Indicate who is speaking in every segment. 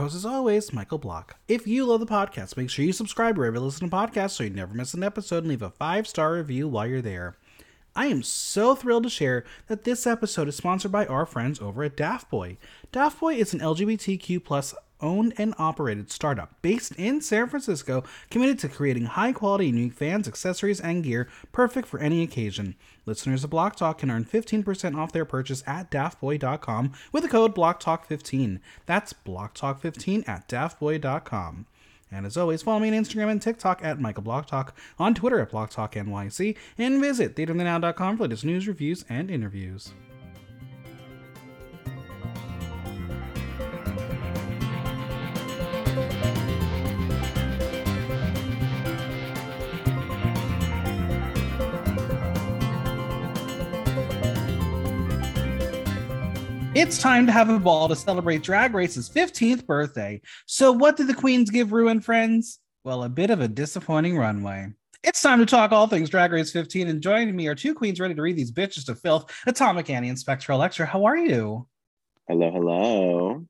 Speaker 1: host, as always, Michael Block. If you love the podcast, make sure you subscribe wherever you listen to podcasts so you never miss an episode and leave a five star review while you're there. I am so thrilled to share that this episode is sponsored by our friends over at Daft Boy. Daft Boy is an LGBTQ plus owned and operated startup based in San Francisco, committed to creating high quality, unique fans, accessories, and gear perfect for any occasion. Listeners of Block Talk can earn 15% off their purchase at daftboy.com with the code BlockTalk15. That's BlockTalk15 at daftboy.com. And as always, follow me on Instagram and TikTok at Michael Block Talk, on Twitter at BlockTalkNYC, and visit theaterthenow.com for latest news, reviews, and interviews. It's time to have a ball to celebrate Drag Race's 15th birthday. So, what did the Queens give Rue and friends? Well, a bit of a disappointing runway. It's time to talk all things Drag Race 15, and joining me are two queens ready to read these bitches to filth Atomic Annie and Spectral Lecture. How are you?
Speaker 2: Hello, hello.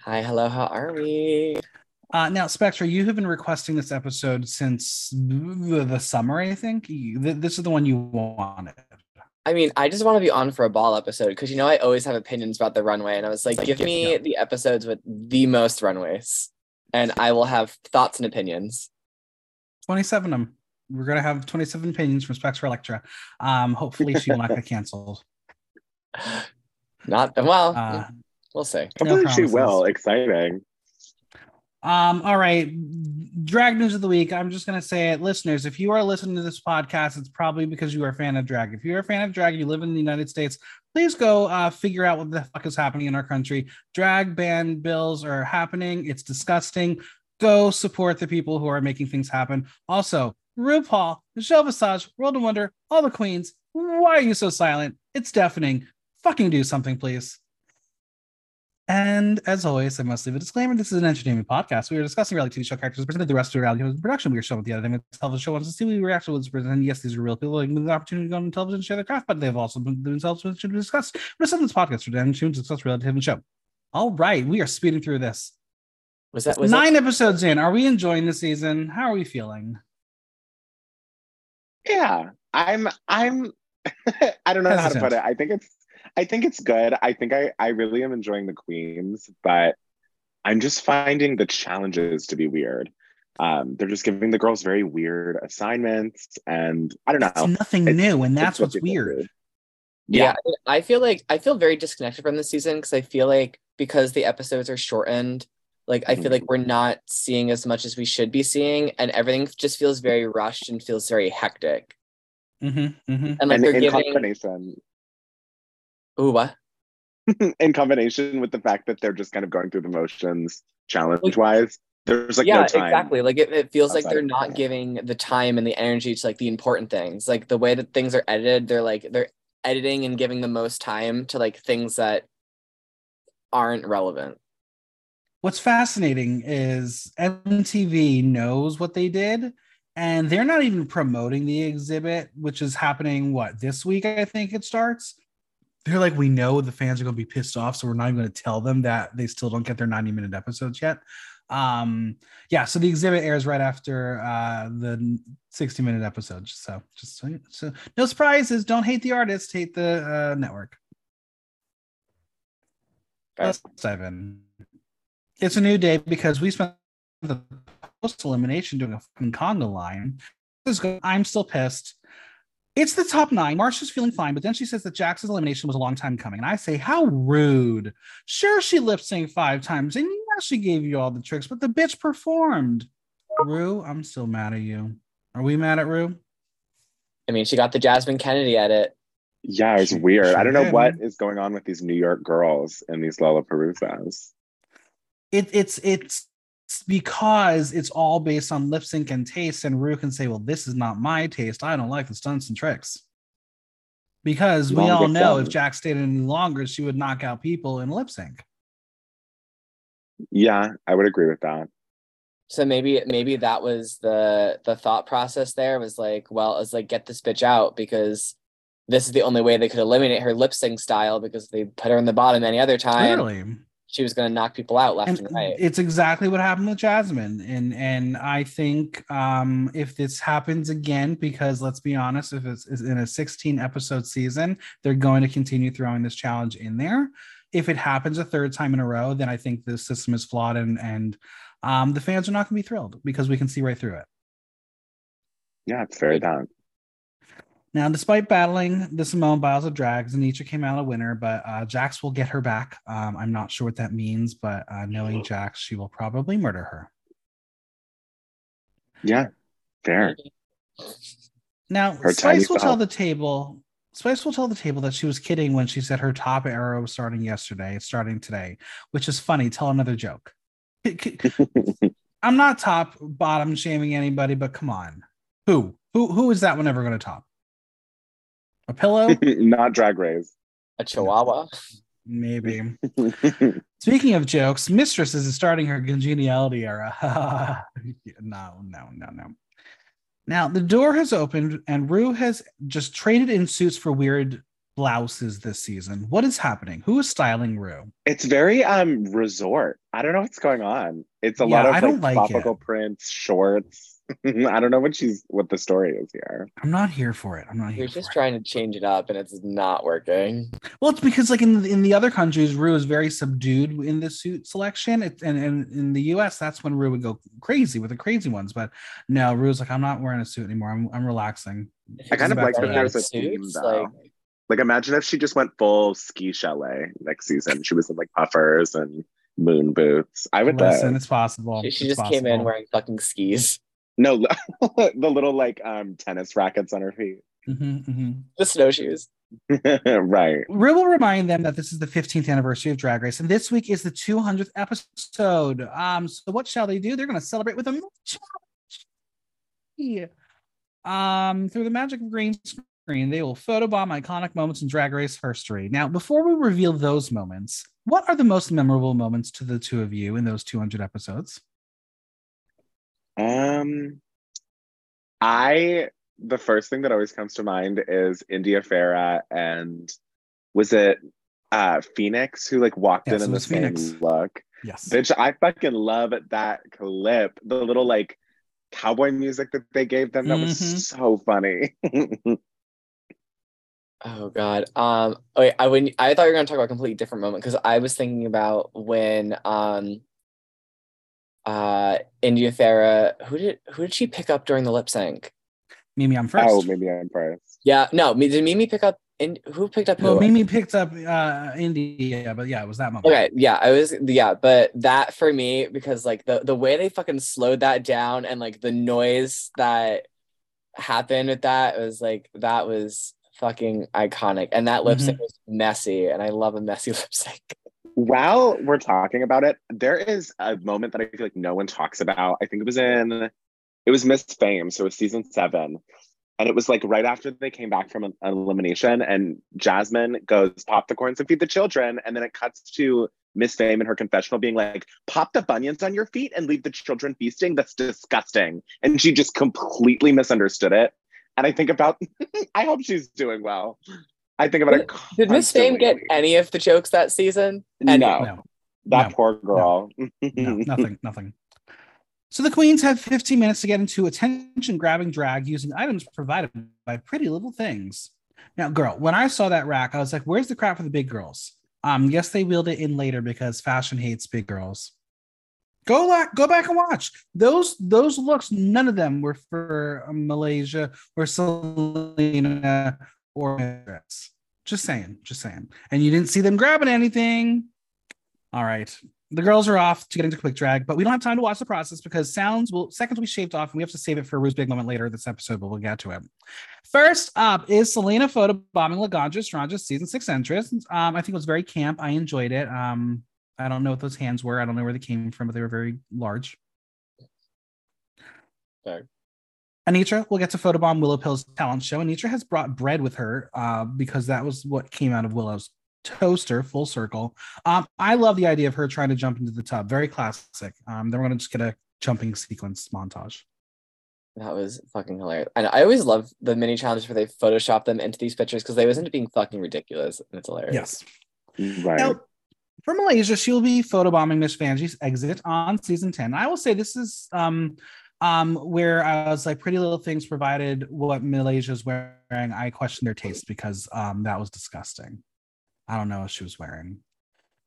Speaker 3: Hi, hello, how are we?
Speaker 1: Uh, now, Spectra, you have been requesting this episode since the summer, I think. This is the one you wanted.
Speaker 3: I mean, I just want to be on for a ball episode because you know I always have opinions about the runway, and I was like, give me the episodes with the most runways, and I will have thoughts and opinions.
Speaker 1: Twenty-seven of them. We're gonna have twenty-seven opinions from Specs for Electra. Um, hopefully she will not get canceled.
Speaker 3: Not well. Uh, we'll see.
Speaker 2: Hopefully no she will. Exciting.
Speaker 1: Um, all right. Drag news of the week. I'm just gonna say it, listeners. If you are listening to this podcast, it's probably because you are a fan of drag. If you're a fan of drag, you live in the United States, please go uh, figure out what the fuck is happening in our country. Drag ban bills are happening. It's disgusting. Go support the people who are making things happen. Also, RuPaul, Michelle Visage, World of Wonder, all the queens. Why are you so silent? It's deafening. Fucking do something, please. And as always, I must leave a disclaimer. This is an entertainment podcast. We are discussing reality TV show characters presented the rest of reality production. We are showing the other thing that television show wants to see. We react to what's presented. Yes, these are real people with the opportunity to go on television and share their craft, but they've also been themselves to discuss. But some of this podcast for them to discuss reality TV show. All right, we are speeding through this.
Speaker 3: Was that was
Speaker 1: nine that- episodes in? Are we enjoying the season? How are we feeling?
Speaker 2: Yeah, I'm. I'm. I don't know Hesitant. how to put it. I think it's I think it's good. I think I, I really am enjoying the queens, but I'm just finding the challenges to be weird. Um, they're just giving the girls very weird assignments, and I don't know.
Speaker 1: It's nothing it's, new, and that's what's weird.
Speaker 3: Yeah. yeah, I feel like I feel very disconnected from the season because I feel like because the episodes are shortened, like I feel like mm-hmm. we're not seeing as much as we should be seeing, and everything just feels very rushed and feels very hectic.
Speaker 1: Mm-hmm, mm-hmm.
Speaker 3: And like
Speaker 2: and
Speaker 3: they're
Speaker 2: in
Speaker 3: giving
Speaker 2: combination,
Speaker 3: Ooh, what?
Speaker 2: in combination with the fact that they're just kind of going through the motions challenge wise. There's like no time.
Speaker 3: yeah,
Speaker 2: no
Speaker 3: exactly. Like it, it feels like they're not giving the time and the energy to like the important things. Like the way that things are edited, they're like they're editing and giving the most time to like things that aren't relevant.
Speaker 1: What's fascinating is MTV knows what they did and they're not even promoting the exhibit, which is happening what this week, I think it starts they're like, we know the fans are going to be pissed off, so we're not even going to tell them that they still don't get their 90 minute episodes yet. Um, yeah, so the exhibit airs right after uh, the 60 minute episodes. So just so, so no surprises. Don't hate the artist, hate the uh, network. Let's dive in. It's a new day because we spent the post elimination doing a fucking conga line. I'm still pissed. It's the top nine. Marcia's feeling fine, but then she says that Jax's elimination was a long time coming. And I say, how rude. Sure, she lip synced five times, and yeah, she gave you all the tricks, but the bitch performed. Rue, I'm still mad at you. Are we mad at Rue?
Speaker 3: I mean, she got the Jasmine Kennedie edit.
Speaker 2: Yeah, it's weird. She I don't know what is going on with these New York girls and these LaLaPaRUzas.
Speaker 1: It, it's it's because it's all based on lip sync and taste, and Rue can say, "Well, this is not my taste. I don't like the stunts and tricks." Because we all know if Jack stayed any longer, she would knock out people in lip sync.
Speaker 2: Yeah, I would agree with that.
Speaker 3: So maybe maybe that was the the thought process there was like, well, it's like get this bitch out because this is the only way they could eliminate her lip sync style because they put her in the bottom any other time.
Speaker 1: Really?
Speaker 3: She was going to knock people out left and, and, right.
Speaker 1: It's exactly what happened with Jasmine, and and I think um, if this happens again, because let's be honest, if it's, it's in a 16 episode season, they're going to continue throwing this challenge in there. If it happens a third time in a row, then I think the system is flawed, and and um, the fans are not going to be thrilled because we can see right through it.
Speaker 2: Yeah, it's very done.
Speaker 1: Now, despite battling the Simone Biles of drags, Anetra came out a winner, but uh, Jax will get her back. Um, I'm not sure what that means, but uh, knowing Jax, she will probably murder her.
Speaker 2: Yeah, fair.
Speaker 1: Now, her Spice will tell the table. Spice will tell the table that she was kidding when she said her top arrow was starting yesterday, it's starting today, which is funny. Tell another joke. I'm not top bottom shaming anybody, but come on. Who? Who who is that one ever going to top? A pillow?
Speaker 2: Not drag race.
Speaker 3: A chihuahua.
Speaker 1: Maybe. Speaking of jokes, Mistress is starting her congeniality era. no, no, no, no. Now the door has opened and Rue has just traded in suits for weird blouses this season. What is happening? Who is styling Rue?
Speaker 2: It's very um resort. I don't know what's going on. It's a yeah, lot of I don't like, like tropical it. prints, shorts. I don't know what she's what the story is here.
Speaker 1: I'm not here for it. I'm not here.
Speaker 3: You're just trying to change it up, and it's not working.
Speaker 1: Well, it's because like in in the other countries, Rue is very subdued in the suit selection, it, and, and in the U.S., that's when Rue would go crazy with the crazy ones. But no, Rue's like, I'm not wearing a suit anymore. I'm I'm relaxing.
Speaker 2: I kind of like that there's a theme though. Like, like imagine if she just went full ski chalet next season. She was in like puffers and moon boots. I would listen.
Speaker 1: It's possible.
Speaker 3: She, she
Speaker 1: it's
Speaker 3: just
Speaker 1: possible.
Speaker 3: came in wearing fucking skis.
Speaker 2: No, the little like um tennis rackets on her feet.
Speaker 1: Mm-hmm, mm-hmm.
Speaker 3: The snowshoes.
Speaker 2: right.
Speaker 1: We will remind them that this is the 15th anniversary of Drag Race, and this week is the 200th episode. Um, so what shall they do? They're going to celebrate with a challenge. Um, through the magic of green screen, they will photobomb iconic moments in Drag Race history. Now, before we reveal those moments, what are the most memorable moments to the two of you in those 200 episodes?
Speaker 2: Um, I the first thing that always comes to mind is India Ferrah and was it uh Phoenix who like walked yes, in in the same look.
Speaker 1: Yes,
Speaker 2: bitch, I fucking love that clip. The little like cowboy music that they gave them that mm-hmm. was so funny.
Speaker 3: oh god. Um. Wait. I when I thought you were gonna talk about a completely different moment because I was thinking about when um uh India Ferrah. Who did who did she pick up during the lip sync?
Speaker 1: Mimi, I'm first.
Speaker 2: Oh, maybe I'm first.
Speaker 3: Yeah, no. Did Mimi pick up? In, who picked up?
Speaker 1: Well, Mimi picked up uh India, but yeah, it was that moment.
Speaker 3: Okay, yeah, I was yeah, but that for me because like the the way they fucking slowed that down and like the noise that happened with that was like that was fucking iconic, and that lip sync mm-hmm. was messy, and I love a messy lip sync
Speaker 2: while we're talking about it, there is a moment that I feel like no one talks about. I think it was in, it was Miss Fame, so it was season seven. And it was like right after they came back from an, elimination, and Jasmine goes, Pop the corns and feed the children. And then it cuts to Miss Fame in her confessional being like, Pop the bunions on your feet and leave the children feasting. That's disgusting. And she just completely misunderstood it. And I think about, I hope she's doing well. I think about
Speaker 3: did, it. Did Miss Fame get any of the jokes that season?
Speaker 2: No, no. that no. poor girl.
Speaker 1: No. no, nothing, nothing. So the queens have 15 minutes to get into attention grabbing drag using items provided by Pretty Little Things. Now, girl, when I saw that rack, I was like, "Where's the crap for the big girls?" Um, yes, they wheeled it in later because fashion hates big girls. Go back, go back and watch those those looks. None of them were for Malaysia or Salina or just saying, just saying. And you didn't see them grabbing anything. All right. The girls are off to get into quick drag, but we don't have time to watch the process because sounds will seconds be shaved off, and we have to save it for Rue's big moment later this episode, but we'll get to it. First up is Salina photo bombing Laganja Estranja's season six entrance. Um, I think it was very camp. I enjoyed it. Um, I don't know what those hands were. I don't know where they came from, but they were very large.
Speaker 3: Okay.
Speaker 1: Anetra will get to photobomb Willow Pill's talent show. Anetra has brought bread with her uh, because that was what came out of Willow's toaster, full circle. Um, I love the idea of her trying to jump into the tub. Very classic. Um, then we're going to just get a jumping sequence montage.
Speaker 3: That was fucking hilarious. And I always love the mini challenges where they Photoshop them into these pictures because they always end up being fucking ridiculous and it's hilarious.
Speaker 1: Yes. Right. Now, For Malaysia, she will be photobombing Miss Vanjie's exit on season 10. I will say this is um um where I was like Pretty Little Things provided what Malaysia's wearing. I questioned their taste because um that was disgusting. I don't know what she was wearing.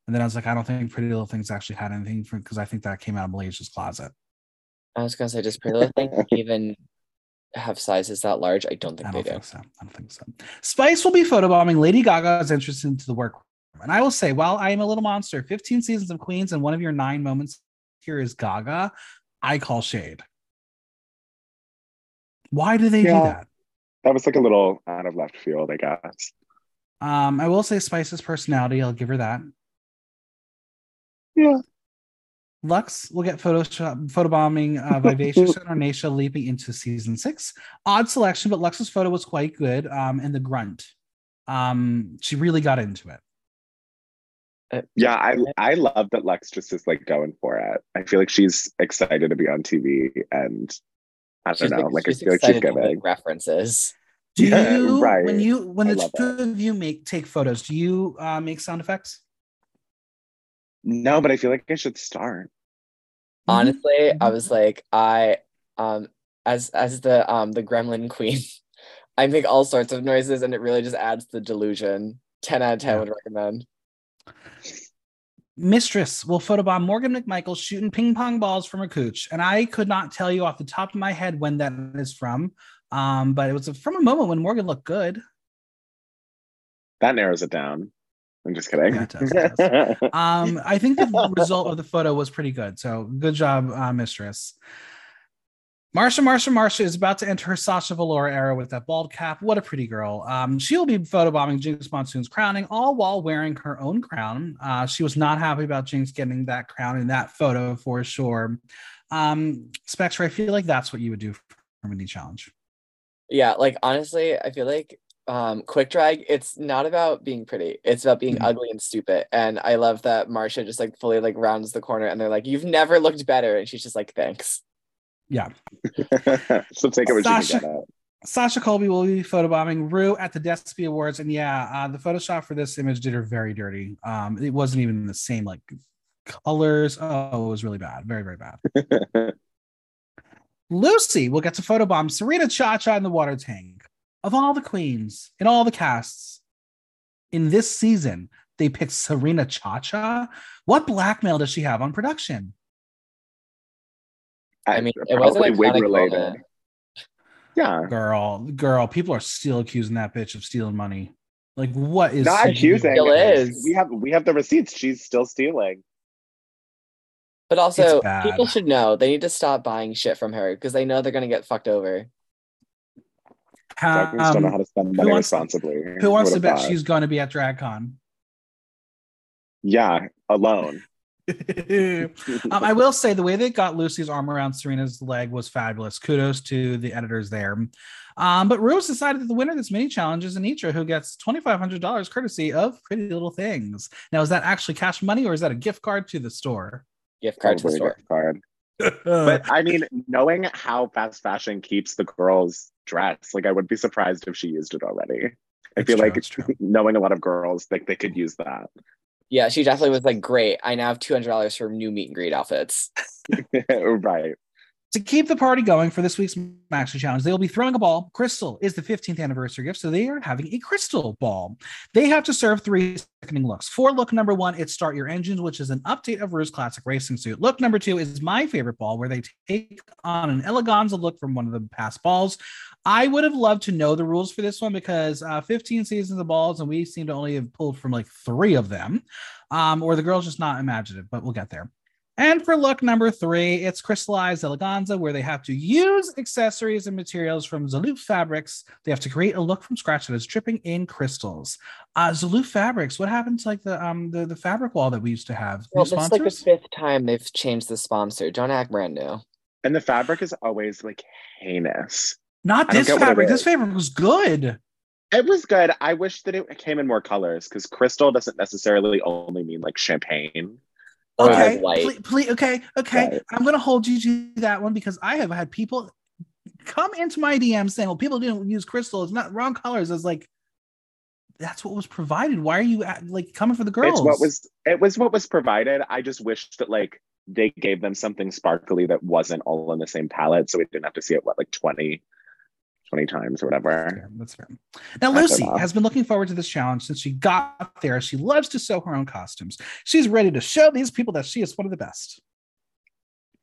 Speaker 1: And then I was like, I don't think Pretty Little Things actually had anything for because I think that came out of Malaysia's closet.
Speaker 3: I was gonna say, does Pretty Little Things even have sizes that large? I don't think
Speaker 1: I
Speaker 3: they
Speaker 1: don't
Speaker 3: do.
Speaker 1: think so. I don't think so. Spice will be photobombing Lady Gaga's entrance into the workroom. And I will say, while I am a little monster, 15 seasons of Queens and one of your nine moments here is Gaga, I call shade. Why do they
Speaker 2: Yeah.
Speaker 1: do that?
Speaker 2: That was like a little out of left field, I guess.
Speaker 1: Um, I will say Spice's personality, I'll give her that.
Speaker 2: Yeah.
Speaker 1: Luxx will get Photoshop photobombing uh, Vivacious and Ornacia leaping into season six. Odd selection, but Luxx's photo was quite good. Um, and the grunt. Um, she really got into it.
Speaker 2: Yeah, I I love that Luxx just is like going for it. I feel like she's excited to be on TV and I don't
Speaker 3: She's,
Speaker 2: know, like, I
Speaker 3: she's
Speaker 2: feel like she's
Speaker 3: excited to make references.
Speaker 1: Do
Speaker 2: Yeah,
Speaker 1: you
Speaker 2: right.
Speaker 1: when you when
Speaker 2: I
Speaker 1: the two
Speaker 2: it.
Speaker 1: of you make take photos, do you uh, make sound effects?
Speaker 2: No, but I feel like I should start.
Speaker 3: Honestly, I
Speaker 1: Mhm.
Speaker 3: was like, I um as as the um the gremlin queen, I make all sorts of noises and it really just adds the delusion. 10 out of 10
Speaker 1: Yeah.
Speaker 3: would recommend.
Speaker 1: Mistress will photobomb Morgan McMichael shooting ping pong balls from a cooch. And I could not tell you off the top of my head when that is from. Um, but it was from a moment when Morgan looked good.
Speaker 2: That narrows it down. I'm just kidding.
Speaker 1: Yeah, does, it Um, I think the result of the photo was pretty good. So good job, uh, Mistress. Marcia, Marcia, Marcia is about to enter her Sasha Velour era with that bald cap. What a pretty girl. Um, she'll be photobombing Jinkx Monsoon's crowning, all while wearing her own crown. Uh, she was not happy about Jinkx getting that crown in that photo for sure. Um, Spectra, I feel like that's what you would do for mini challenge.
Speaker 3: Yeah, like honestly, I feel like um quick drag, it's not about being pretty. It's about being
Speaker 1: Mhm.
Speaker 3: ugly and stupid. And I love that Marcia just like fully like rounds the corner and they're like, You've never looked better. And she's just like, Thanks.
Speaker 1: Yeah.
Speaker 2: She'll take it
Speaker 1: Sasha-
Speaker 2: can get it.
Speaker 1: Sasha Colby will be photobombing Rue at the ESPY Awards, and yeah, uh, the Photoshop for this image did her very dirty. Um, it wasn't even the same like colors. Oh, it was really bad, very very bad. Loosey will get to photobomb Serena Cha Cha in the water tank. Of all the queens in all the casts in this season, they picked Serena Cha Cha. What blackmail does she have on production?
Speaker 3: I mean, it wasn't
Speaker 2: probably wig related.
Speaker 3: moment.
Speaker 2: Yeah.
Speaker 1: Girl, girl, people are still accusing that bitch of stealing money. Like, what is
Speaker 2: Not accusing.
Speaker 3: Still is.
Speaker 2: We have we have the receipts. She's still stealing.
Speaker 3: But also, people should know they need to stop buying shit from her because they know they're gonna get fucked over.
Speaker 2: Drag queens don't know
Speaker 1: Um,
Speaker 2: how to spend
Speaker 1: who wants-
Speaker 2: responsibly.
Speaker 1: Who wants to bet
Speaker 2: thought.
Speaker 1: she's going to be at DragCon?
Speaker 2: Yeah, alone.
Speaker 1: um, I will say the way they got Loosey's arm around Serena's leg was fabulous. Kudos to the editors there. Um, but Rose decided that the winner of this mini challenge is Anetra, who gets $2,500 courtesy of Pretty Little Things. Now, is that actually cash money or is that a gift card to the store?
Speaker 3: Gift card to the store.
Speaker 2: gift card. But I mean, knowing how fast fashion keeps the girls dressed, like I would be surprised if she used it already. I
Speaker 1: It's
Speaker 2: feel
Speaker 1: true,
Speaker 2: like
Speaker 1: it's true.
Speaker 2: knowing a lot of girls, like they could use that.
Speaker 3: Yeah, she definitely was like, Great, I now have two hundred dollars for new meet and greet outfits.
Speaker 2: right.
Speaker 1: To keep the party going for this week's Maxi Challenge, they will be throwing a ball. Crystal is the 15th anniversary gift, so they are having a crystal ball. They have to serve three seconding looks. For look number one, it's Start Your Engines, which is an update of Rue's classic racing suit. Look number two is my favorite ball, where they take on an eleganza look from one of the past balls. I would have loved to know the rules for this one because uh, 15 seasons of balls, and we seem to only have pulled from like three of them, um, or the girl's just not imaginative, but we'll get there. And for look number three, it's crystallized eleganza, where they have to use accessories and materials from Zelouf Fabrics. They have to create a look from scratch that is dripping in crystals. Uh, Zelouf Fabrics, what happened to like the um the, the fabric wall that we used to have? New
Speaker 3: Well, this is like the fifth time they've changed the sponsor. Don't act brand new.
Speaker 2: And the fabric is always like heinous.
Speaker 1: Not this
Speaker 2: get what it
Speaker 1: fabric. This fabric was good.
Speaker 2: It was good. I wish that it came in more colors because crystal doesn't necessarily only mean like champagne.
Speaker 1: Okay, please, please, okay, okay.
Speaker 2: Right.
Speaker 1: I'm gonna hold you to that one because I have had people come into my DM saying, "Well, people didn't use crystal. It's not wrong colors." I was like, that's what was provided. Why are you at, like coming for the girls?
Speaker 2: It's what was it was what was provided. I just wish that like they gave them something sparkly that wasn't all in the same palette, so we didn't have to see it what like 20, 20 times or whatever.
Speaker 1: That's fair. That's fair. Now Loosey has been looking forward to this challenge since she got there. She loves to sew her own costumes. She's ready to show these people that she is one of the best.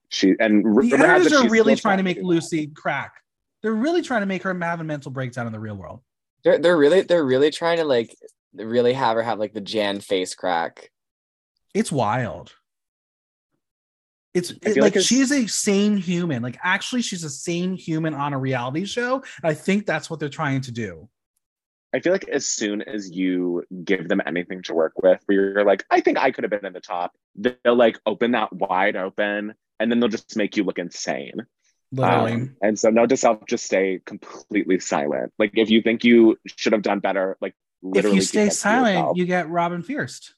Speaker 2: She and
Speaker 1: the editors are really trying to make Loosey crack. They're really trying to make her have a mental breakdown in the real world.
Speaker 3: They're they're really they're really trying to like really have her have like the Jan face crack.
Speaker 1: It's wild. It's it, like, like she's a sane human. Like actually, she's a sane human on a reality show. I think that's what they're trying to do.
Speaker 2: I feel like as soon as you give them anything to work with, where you're like, I think I could have been in the top, they'll like open that wide open, and then they'll just make you look insane. Literally. Um, and so note to self, just stay completely silent. Like if you think you should have done better, like
Speaker 1: if you stay silent, you get Robin Fierce.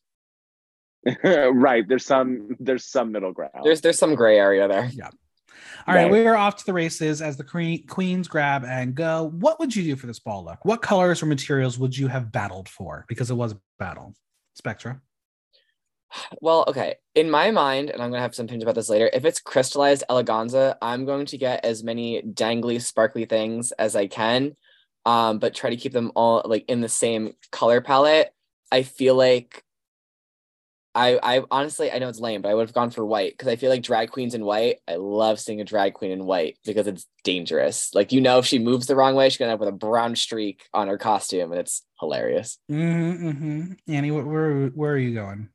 Speaker 2: right. There's some there's some middle ground.
Speaker 3: There's there's some gray area there.
Speaker 1: Yeah. All right, right. we are off to the races as the queen, queens grab and go. What would you do for this ball look? What colors or materials would you have battled for? Because it was a battle. Spectra.
Speaker 3: Well, okay. In my mind, and I'm gonna have some opinions about this later. If it's crystallized eleganza, I'm going to get as many dangly, sparkly things as I can, um, but try to keep them all like in the same color palette. I feel like I I honestly I know it's lame, but I would have gone for white because I feel like drag queens in white. I love seeing a drag queen in white because it's dangerous. Like you know, if she moves the wrong way, she's gonna end up with a brown streak on her costume, and it's hilarious.
Speaker 1: Mm-hmm, mm-hmm. Annie, where where are you going?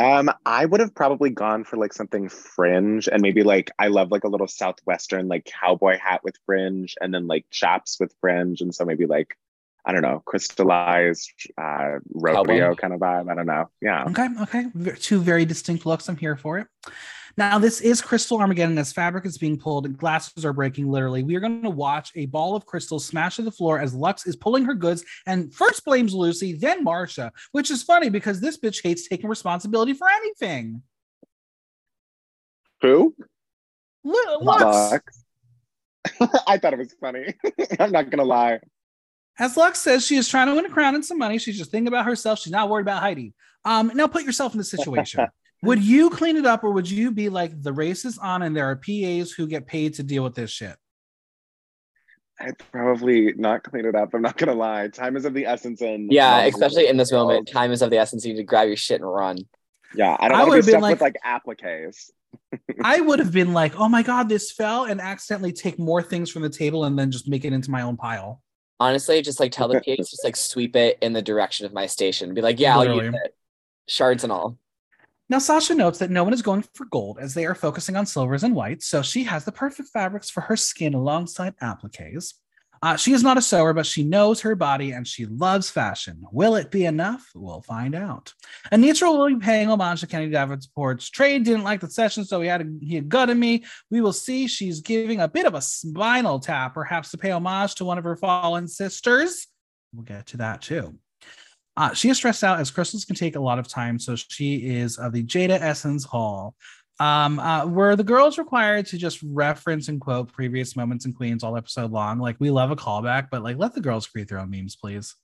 Speaker 2: Um, I would have probably gone for like something fringe and maybe like I love like a little southwestern like cowboy hat with fringe and then like chaps with fringe and so maybe like I don't know, crystallized uh rodeo kind of vibe. I don't know. Yeah.
Speaker 1: Okay. Okay. Two very distinct looks. I'm here for it. Now, this is Crystal Armageddon as fabric is being pulled and glasses are breaking literally. We are going to watch a ball of crystal smash to the floor as Luxx is pulling her goods and first blames Loosey, then Marcia, which is funny because this bitch hates taking responsibility for anything.
Speaker 2: Who?
Speaker 1: L- Luxx.
Speaker 2: I thought it was funny. I'm not going to lie.
Speaker 1: As Luxx says, she is trying to win a crown and some money. She's just thinking about herself. She's not worried about Heidi. Um, now put yourself in the situation. would you clean it up or would you be like the race is on and there are PAs who get paid to deal with this shit?
Speaker 2: I'd probably not clean it up. I'm not gonna lie. Time is of the essence, and
Speaker 3: yeah, especially in this moment, time is of the essence. You need to grab your shit and run.
Speaker 2: Yeah, I don't want to be stuck like, with like appliques.
Speaker 1: I would have been like, "Oh my god, this fell," and accidentally take more things from the table and then just make it into my own pile.
Speaker 3: Honestly, just like tell the PAs, just like sweep it in the direction of my station. Be like, "Yeah, Literally. I'll use it, shards and all."
Speaker 1: Now, Sasha notes that no one is going for gold as they are focusing on silvers and whites, so she has the perfect fabrics for her skin alongside appliques. Uh, she is not a sewer, but she knows her body and she loves fashion. Will it be enough? We'll find out. Anetra will be paying homage to Kennedy Davenport's trade. Didn't like the session, so he had a, he had gutted me. We will see. She's giving a bit of a spinal tap, perhaps to pay homage to one of her fallen sisters. We'll get to that too. Uh, she is stressed out as crystals can take a lot of time, so she is of the Jada Essence Hall. Um, uh, were the girls required to just reference and quote previous moments in Queens all episode long? Like, we love a callback, but like, let the girls create their own memes, please.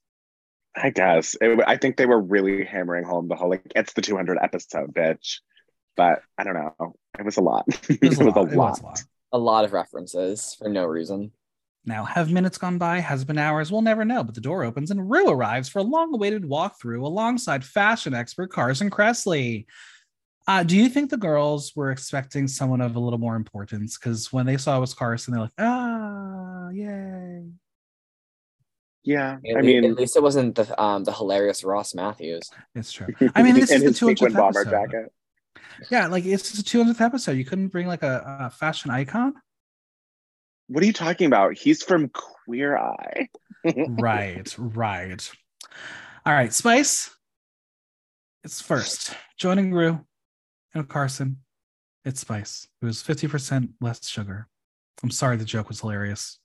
Speaker 2: I guess. It, I think they were really hammering home the whole like, it's the 200 episode, bitch. But I don't know. It was a lot. It was, a, lot.
Speaker 3: Was a lot. A lot of references for no reason.
Speaker 1: Now, have minutes gone by? Has been hours? We'll never know. But the door opens and Rue arrives for a long-awaited walkthrough alongside fashion expert Carson Kressley. Uh, do you think the girls were expecting someone of a little more importance? Because when they saw it was Carson, they're like, "Ah, yay!"
Speaker 2: Yeah, I mean,
Speaker 3: at least it wasn't the um the hilarious Ross Mathews.
Speaker 1: It's true. I mean, this is the 200th bomber episode. jacket. Yeah, like it's the 200th episode. You couldn't bring like a, a fashion icon.
Speaker 2: What are you talking about? He's from Queer Eye.
Speaker 1: right, right. All right, Spice. It's first. Joining Rue and Carson. It's Spice. It was 50% less sugar. I'm sorry the joke was hilarious.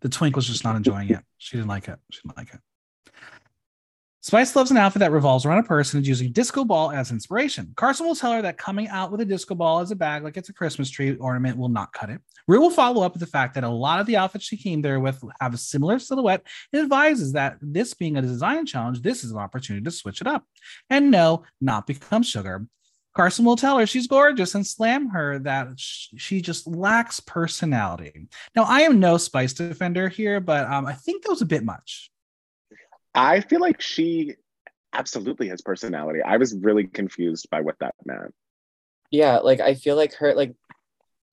Speaker 1: The twink was just not enjoying it. She didn't like it. She didn't like it. Spice loves an outfit that revolves around a person and using disco ball as inspiration. Carson will tell her that coming out with a disco ball as a bag, like it's a Christmas tree ornament, will not cut it. Rue will follow up with the fact that a lot of the outfits she came there with have a similar silhouette and advises that this being a design challenge, this is an opportunity to switch it up. And no, not become sugar. Carson will tell her she's gorgeous and slam her that she just lacks personality. Now, I am no Spice defender here, but um, I think that was a bit much.
Speaker 2: I feel like she absolutely has personality. I was really confused by what that meant.
Speaker 3: Yeah, like I feel like her like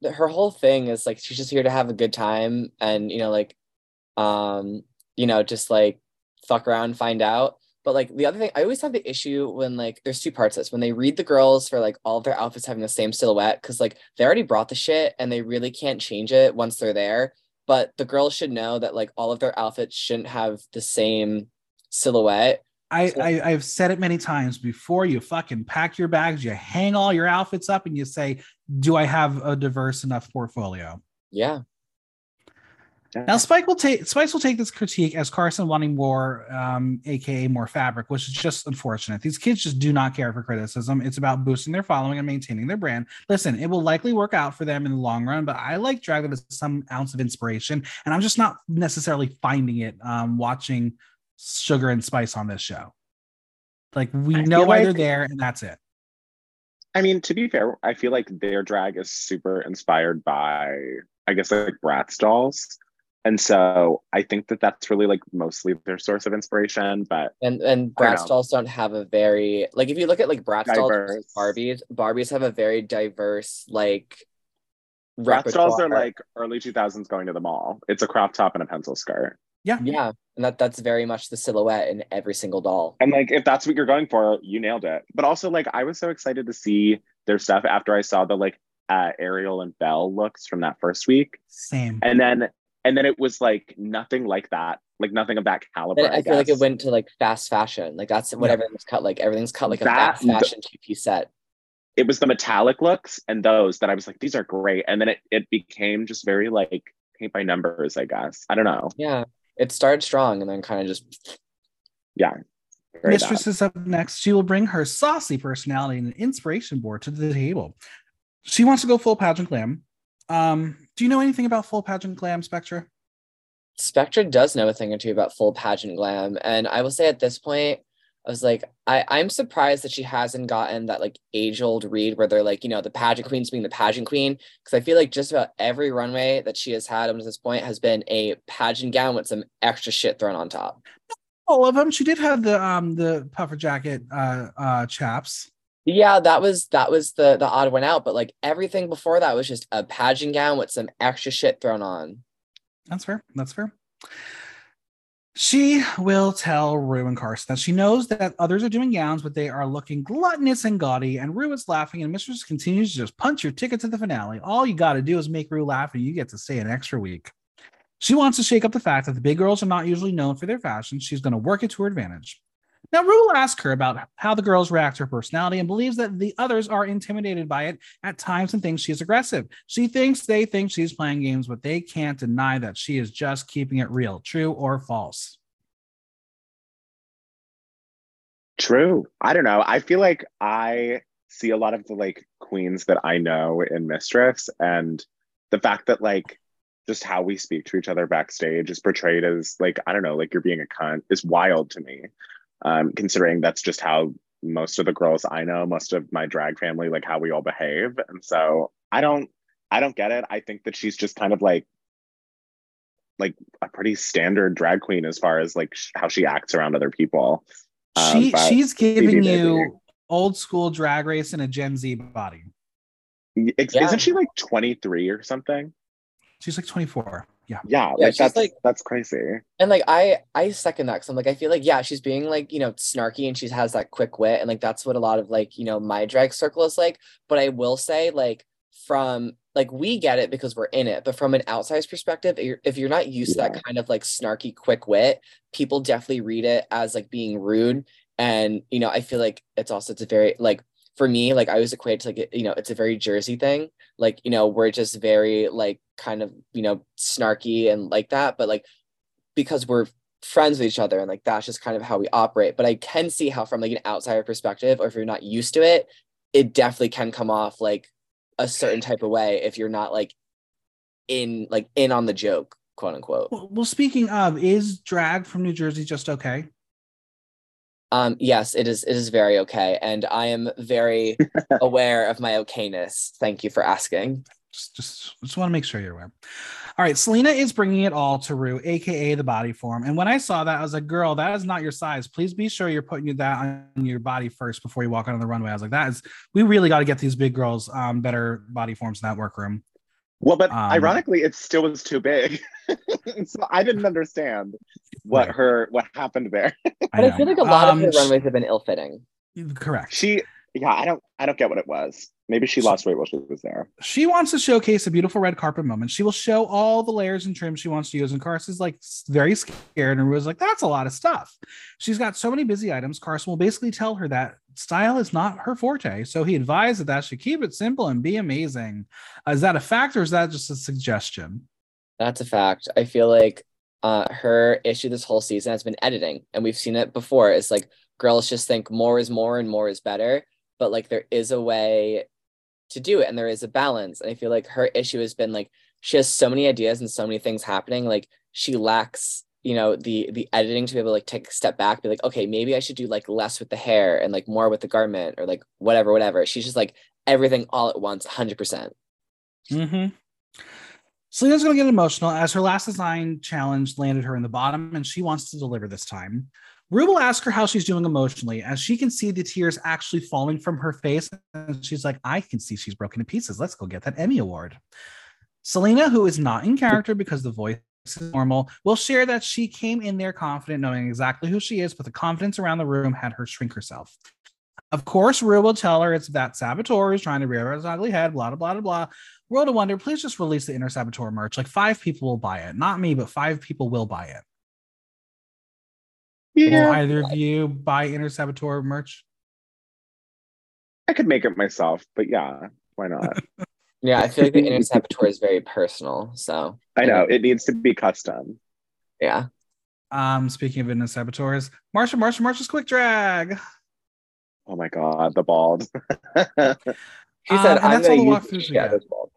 Speaker 3: her whole thing is like she's just here to have a good time and you know like um you know just like fuck around find out but like the other thing i always have the issue when like there's two parts of this when they read the girls for like all of their outfits having the same silhouette because like they already brought the shit and they really can't change it once they're there but the girls should know that like all of their outfits shouldn't have the same silhouette.
Speaker 1: I, so, I I've said it many times before. You fucking pack your bags, you hang all your outfits up, and you say, "Do I have a diverse enough portfolio?"
Speaker 3: Yeah.
Speaker 1: Now Spike will take Spice will take this critique as Carson wanting more, um, aka more fabric, which is just unfortunate. These kids just do not care for criticism. It's about boosting their following and maintaining their brand. Listen, it will likely work out for them in the long run, but I like drag that as some ounce of inspiration, and I'm just not necessarily finding it um, watching sugar and spice on this show. Like we I know why like, they're there, and that's it.
Speaker 2: I mean, to be fair, I feel like their drag is super inspired by, I guess, like Bratz dolls, and so I think that that's really like mostly their source of inspiration. But
Speaker 3: and and Bratz dolls don't have a very like if you look at like Bratz diverse. dolls, Barbies, Barbies have a very diverse like.
Speaker 2: Bratz dolls are like early 2000s going to the mall. It's a crop top and a pencil skirt.
Speaker 1: Yeah.
Speaker 3: Yeah. And that that's very much the silhouette in every single doll.
Speaker 2: And like if that's what you're going for, you nailed it. But also like I was so excited to see their stuff after I saw the like uh, Ariel and Belle looks from that first week.
Speaker 1: Same.
Speaker 2: And then and then it was like nothing like that, like nothing of that caliber.
Speaker 3: I, I, feel like it went to like fast fashion. Like that's what yeah. everything's cut like. Everything's cut like that, a fast fashion two piece set.
Speaker 2: It was the metallic looks and those that I was like, these are great. And then it it became just very like paint by numbers, I guess. I don't know.
Speaker 3: Yeah it started strong and then kind of just
Speaker 2: yeah
Speaker 1: mistress is up next she will bring her saucy personality and an inspiration board to the table she wants to go full pageant glam um do you know anything about full pageant glam spectra
Speaker 3: spectra does know a thing or two about full pageant glam and i will say at this point I was like, I, I'm surprised that she hasn't gotten that like age old read where they're like, you know, the pageant queens being the pageant queen. Cause I feel like just about every runway that she has had up to this point has been a pageant gown with some extra shit thrown on top.
Speaker 1: All of them. She did have the um the puffer jacket uh uh chaps.
Speaker 3: Yeah, that was that was the the odd one out, but like everything before that was just a pageant gown with some extra shit thrown on.
Speaker 1: That's fair. That's fair. She will tell Rue and Carson that she knows that others are doing gowns, but they are looking gluttonous and gaudy. And Rue is laughing, and Mistress continues to just punch your ticket to the finale. All you got to do is make Rue laugh, and you get to stay an extra week. She wants to shake up the fact that the big girls are not usually known for their fashion. She's going to work it to her advantage. Now, Rue will ask her about how the girls react to her personality and believes that the others are intimidated by it at times and thinks she's aggressive. She thinks they think she's playing games, but they can't deny that she is just keeping it real. True or false?
Speaker 2: True. I don't know. I feel like I see a lot of the like queens that I know in Mistress and the fact that like just how we speak to each other backstage is portrayed as like I don't know, like you're being a cunt is wild to me um, considering that's just how most of the girls I know, most of my drag family, like how we all behave. And so I don't, I don't get it. I think that she's just kind of like, like a pretty standard drag queen as far as like sh- how she acts around other people.
Speaker 1: Um, she she's giving you old school drag race in a Gen Z body.
Speaker 2: Isn't she like 23 or something?
Speaker 1: She's like 24 yeah.
Speaker 2: Yeah, yeah like that's like that's crazy.
Speaker 3: and like i i second that because i'm like i feel like yeah she's being like you know snarky and she has that quick wit and like that's what a lot of like you know my drag circle is like. But i will say like from like we get it because we're in it but from an outsider's perspective if you're, if you're not used yeah. to that kind of like snarky quick wit people definitely read it as like being rude. And you know i feel like it's also it's a very like for me, like I always equate to like you know, it's a very Jersey thing. Like, you know, we're just very like kind of, you know, snarky and like that. But like because we're friends with each other and like that's just kind of how we operate but i can see how from like an outsider perspective or if you're not used to it it definitely can come off like a certain type of way if you're not like in like in on the joke quote unquote
Speaker 1: well, well speaking of is drag from new jersey just okay
Speaker 3: um yes it is it is very okay and i am very aware of my okayness thank you for asking
Speaker 1: just just, just want to make sure you're aware all right, Salina is bringing it all to Rue, aka the body form. And when I saw that, I was like, "Girl, that is not your size. Please be sure you're putting that on your body first before you walk out on the runway." I was like, "That is, we really got to get these big girls um, better body forms in that workroom."
Speaker 2: Well, but um, ironically, it still was too big, so I didn't understand what right. her what happened there.
Speaker 3: but I, I, feel like a lot um, of her runways have been ill-fitting.
Speaker 1: Correct.
Speaker 2: She yeah, I don't I don't get what it was. Maybe she lost weight while she was there.
Speaker 1: She wants to showcase a beautiful red carpet moment. She will show all the layers and trim she wants to use. And Carson is like very scared and was like, that's a lot of stuff. She's got so many busy items. Carson will basically tell her that style is not her forte. So he advised that that should keep it simple and be amazing. Uh, is that a fact or is that just a suggestion?
Speaker 3: That's a fact. I feel like uh, her issue this whole season has been editing. And we've seen it before. It's like girls just think more is more and more is better but like there is a way to do it and there is a balance and i feel like her issue has been like she has so many ideas and so many things happening like she lacks you know the the editing to be able to like take a step back be like okay maybe i should do like less with the hair and like more with the garment or like whatever whatever. She's just like everything all at once 100%
Speaker 1: mm-hmm. Salina's going to get emotional as her last design challenge landed her in the bottom, and she wants to deliver this time. Rue will ask her how she's doing emotionally as she can see the tears actually falling from her face. And she's like, I can see she's broken to pieces. Let's go get that Emmy Award. Salina, who is not in character because the voice is normal, will share that she came in there confident, knowing exactly who she is, but the confidence around the room had her shrink herself. Of course, Rue will tell her it's that Saboteur is trying to rear his ugly head, blah, blah, blah, blah. World of Wonder, please just release the Inner Saboteur merch. Like five people will buy it. Not me, but five people will buy it. Yeah. Will either of you buy Inner Saboteur merch?
Speaker 2: I could make it myself, but yeah, why not?
Speaker 3: yeah, I feel like the Inner Saboteur is very personal. So
Speaker 2: I know it needs to be custom.
Speaker 3: Yeah.
Speaker 1: Um, speaking of Inner Saboteurs, Marcia, Marcia, Marcia's quick drag.
Speaker 2: Oh my god, the bald. she
Speaker 3: said, um, "I'm going to use this bald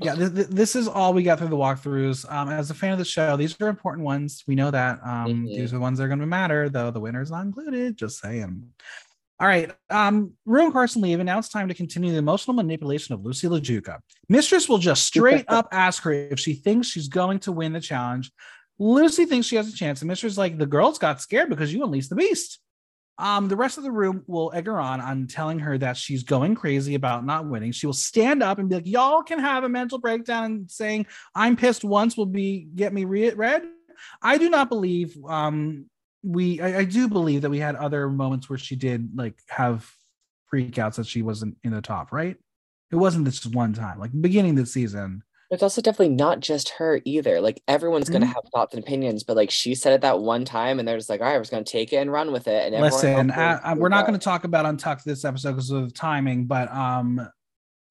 Speaker 1: yeah, th- th- this is all we got through the walkthroughs. Um, as a fan of the show, these are important ones. We know that. Um, mm-hmm. These are the ones that are going to matter, though the winner's not included. Just saying. All right. Um, Rue and Carson leave, and now it's time to continue the emotional manipulation of Loosey LaDuca. Mistress will just straight up ask her if she thinks she's going to win the challenge. Loosey thinks she has a chance, and Mistress like the girls got scared because you unleashed the beast. Um, the rest of the room will egg her on on telling her that she's going crazy about not winning. She will stand up and be like, "Y'all can have a mental breakdown and saying I'm pissed once will be get me re- read." I do not believe. Um, we I, I do believe that we had other moments where she did like have freakouts that she wasn't in the top. Right? It wasn't this one time. Like beginning of the season,
Speaker 3: it's also definitely not just her either. Like everyone's mm-hmm. gonna have thoughts and opinions, but like she said it that one time, and they're just like, "All right, we're just gonna take it and run with it." And
Speaker 1: listen, I, I, we're not gonna talk about Untucked this episode because of the timing, but um,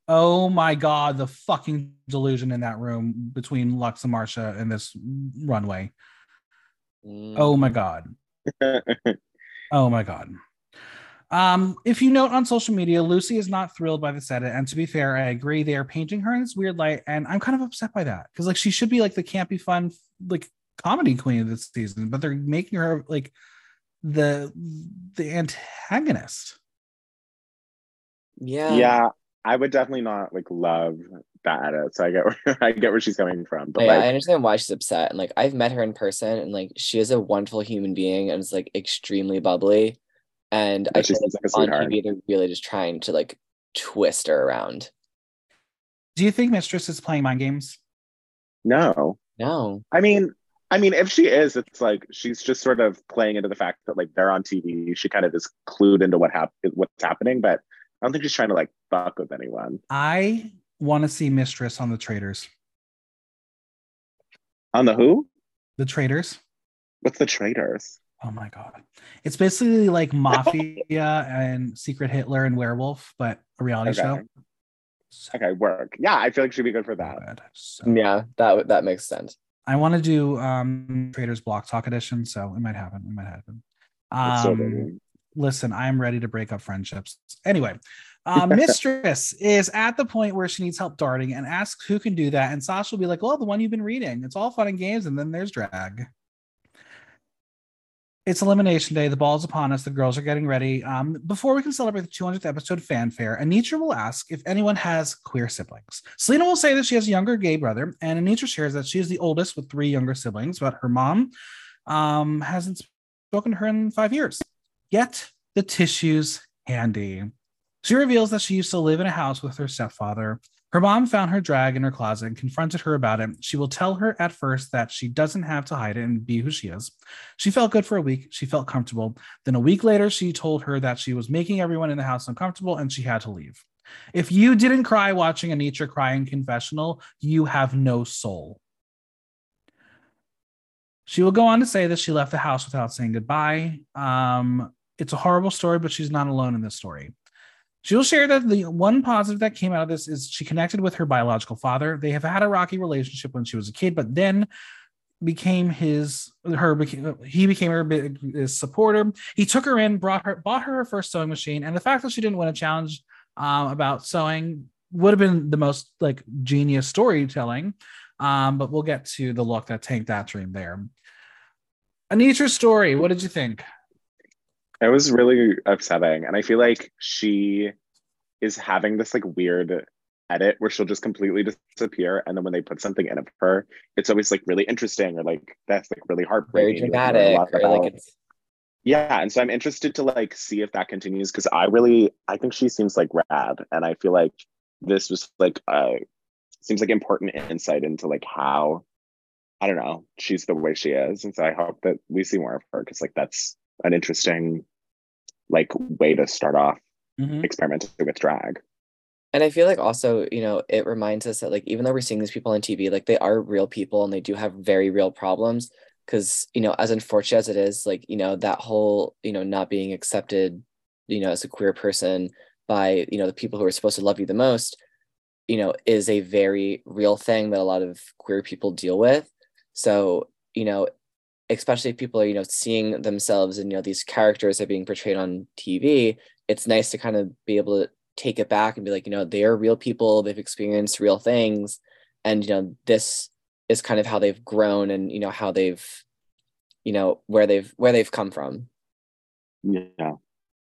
Speaker 1: oh my god, the fucking delusion in that room between Luxx and Marcia in this runway. Mm. Oh my mm-hmm. god. oh my god. Um, if you note on social media, Loosey is not thrilled by this edit. And to be fair, I agree. They are painting her in this weird light, and I'm kind of upset by that because like she should be like the campy, fun, like comedy queen of this season, but they're making her like the the antagonist.
Speaker 3: Yeah.
Speaker 2: Yeah. I would definitely not like love that edit. So I get where I get where she's coming from.
Speaker 3: But yeah, like, I understand why she's upset. And like I've met her in person and like she is a wonderful human being and is like extremely bubbly. And I think like on TV they're really just trying to like twist her around.
Speaker 1: Do you think Mistress is playing mind games?
Speaker 2: No.
Speaker 3: No.
Speaker 2: I mean, I mean, if she is, it's like she's just sort of playing into the fact that like they're on TV. She kind of is clued into what hap- what's happening, but I don't think she's trying to like fuck with anyone.
Speaker 1: I want to see Mistress on the Traitors.
Speaker 2: On the who?
Speaker 1: The Traitors.
Speaker 2: What's the Traitors?
Speaker 1: Oh my god. It's basically like Mafia and Secret Hitler and Werewolf, but a reality okay. show.
Speaker 2: So, okay, work. Yeah, I feel like she'd be good for that.
Speaker 3: So, yeah, that that makes sense.
Speaker 1: I want to do um Traitors Block Talk edition, so it might happen. It might happen. Um, listen, I'm ready to break up friendships. Anyway, uh, Mistress is at the point where she needs help darting and asks who can do that. And Sasha will be like, Well, the one you've been reading. It's all fun and games. And then there's drag. It's elimination day. The ball's upon us. The girls are getting ready. Um, before we can celebrate the 200th episode fanfare, Anetra will ask if anyone has queer siblings. Salina will say that she has a younger gay brother, and Anetra shares that she is the oldest with three younger siblings, but her mom um, hasn't spoken to her in five years. Get the tissues handy. She reveals that she used to live in a house with her stepfather. Her mom found her drag in her closet and confronted her about it. She will tell her at first that she doesn't have to hide it and be who she is. She felt good for a week. She felt comfortable. Then a week later, she told her that she was making everyone in the house uncomfortable and she had to leave. If you didn't cry watching Anetra cry in confessional, you have no soul. She will go on to say that she left the house without saying goodbye. Um, it's a horrible story, but she's not alone in this story. She'll share that the one positive that came out of this is she connected with her biological father. They have had a rocky relationship when she was a kid, but then became his her became, he became her his supporter. He took her in, brought her bought her her first sewing machine, and the fact that she didn't win a challenge um, about sewing would have been the most like genius storytelling. Um, but we'll get to the look that tanked that dream there. Anetra's story. What did you think?
Speaker 2: It was really upsetting. And I feel like she is having this like weird edit where she'll just completely disappear. And then when they put something in of her, it's always like really interesting or like that's like really heartbreaking.
Speaker 3: Very dramatic. Or like it's
Speaker 2: yeah. And so I'm interested to like see if that continues because I really I think she seems like rad. And I feel like this was like uh seems like important insight into like how I don't know, she's the way she is. And so I hope that we see more of her because like that's an interesting like way to start off mm-hmm. experimenting with drag.
Speaker 3: And I feel like also, you know, it reminds us that like even though we're seeing these people on TV, like they are real people and they do have very real problems. Cause, you know, as unfortunate as it is, like, you know, that whole, you know, not being accepted, you know, as a queer person by, you know, the people who are supposed to love you the most, you know, is a very real thing that a lot of queer people deal with. So, you know, especially if people are you know seeing themselves and you know these characters are being portrayed on tv it's nice to kind of be able to take it back and be like you know they are real people they've experienced real things and you know this is kind of how they've grown and you know how they've you know where they've where they've come from.
Speaker 2: Yeah.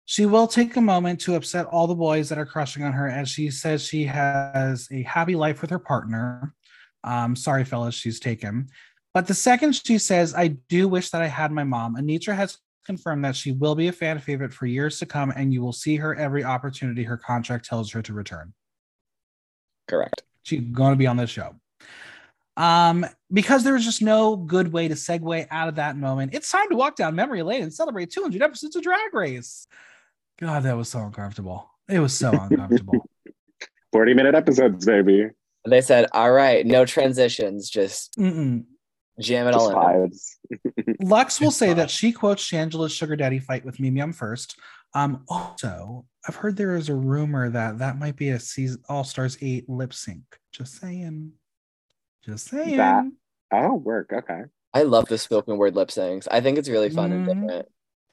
Speaker 1: She will take a moment to upset all the boys that are crushing on her as she says she has a happy life with her partner. Um sorry fellas she's taken but the second she says, I do wish that I had my mom, Anetra has confirmed that she will be a fan favorite for years to come, and you will see her every opportunity her contract tells her to return.
Speaker 3: Correct.
Speaker 1: She's going to be on this show. Um, because there was just no good way to segue out of that moment. It's time to walk down memory lane and celebrate 200 episodes of Drag Race. God, that was so uncomfortable. It was so uncomfortable.
Speaker 2: 40 minute episodes, baby.
Speaker 3: They said, all right, no transitions, just
Speaker 1: Mm-mm.
Speaker 3: Jam it all in.
Speaker 1: Luxx will say that she quotes Shangela's sugar daddy fight with Mimi on first. Um, also, I've heard there is a rumor that that might be a season All Stars eight lip sync. Just saying. Just saying. That,
Speaker 2: oh, work. Okay.
Speaker 3: I love the spoken word lip syncs. I think it's really fun mm. and mm-hmm. different.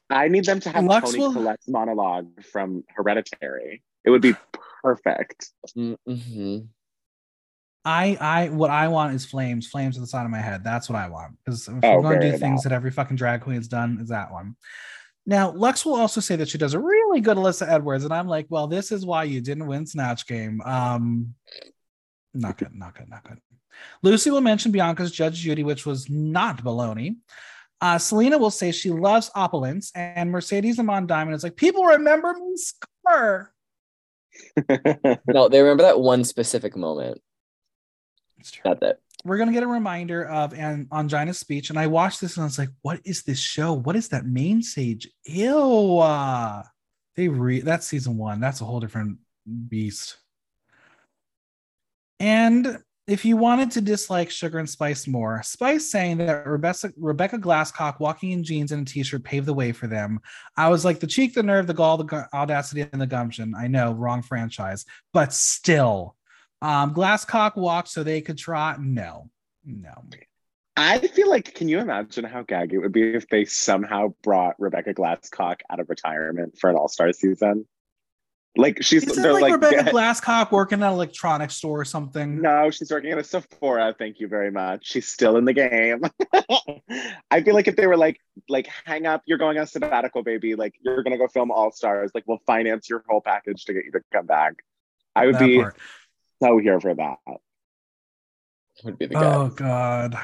Speaker 2: I need them to have Luxx Toni will... Collette's monologue from Hereditary. It would be perfect.
Speaker 3: Mm-hmm.
Speaker 1: I I what I want is flames, flames to the side of my head. That's what I want. Because if oh, I'm going to do things that every fucking drag queen has done, is that one. Now, Luxx will also say that she does a really good Alyssa Edwards, and I'm like, well, this is why you didn't win Snatch Game. Um, not good, not good, not good. Loosey will mention Bianca's Judge Judy, which was not baloney. Uh, Salina will say she loves opulence, and Mercedes Iman Diamond is like, people remember me scar.
Speaker 3: no, they remember that one specific moment. That's it.
Speaker 1: We're gonna get a reminder of An- Ongina's speech, and I watched this and I was like, "What is this show? What is that main stage? Ew!" Uh, they re that's season one. That's a whole different beast. And if you wanted to dislike Sugar and Spice more, Spice saying that Rebecca, Rebecca Glasscock walking in jeans and a t-shirt paved the way for them. I was like, the cheek, the nerve, the gall, the audacity, and the gumption. I know, wrong franchise, but still, um, Glasscock walked so they could trot. No, no.
Speaker 2: I feel like, can you imagine how gaggy it would be if they somehow brought Rebecca Glasscock out of retirement for an All Star season? Like she's
Speaker 1: Isn't
Speaker 2: they're
Speaker 1: like,
Speaker 2: like,
Speaker 1: Rebecca Glasscock working at an electronics store or something?
Speaker 2: no, she's working at a Sephora. Thank you very much. She's still in the game. I feel like if they were like, like, hang up, you're going on sabbatical, baby. Like, you're gonna go film All Stars. Like, we'll finance your whole package to get you to come back. I would
Speaker 1: That
Speaker 2: be
Speaker 1: part.
Speaker 2: So here for that.
Speaker 3: Would be the guy.
Speaker 1: Oh god,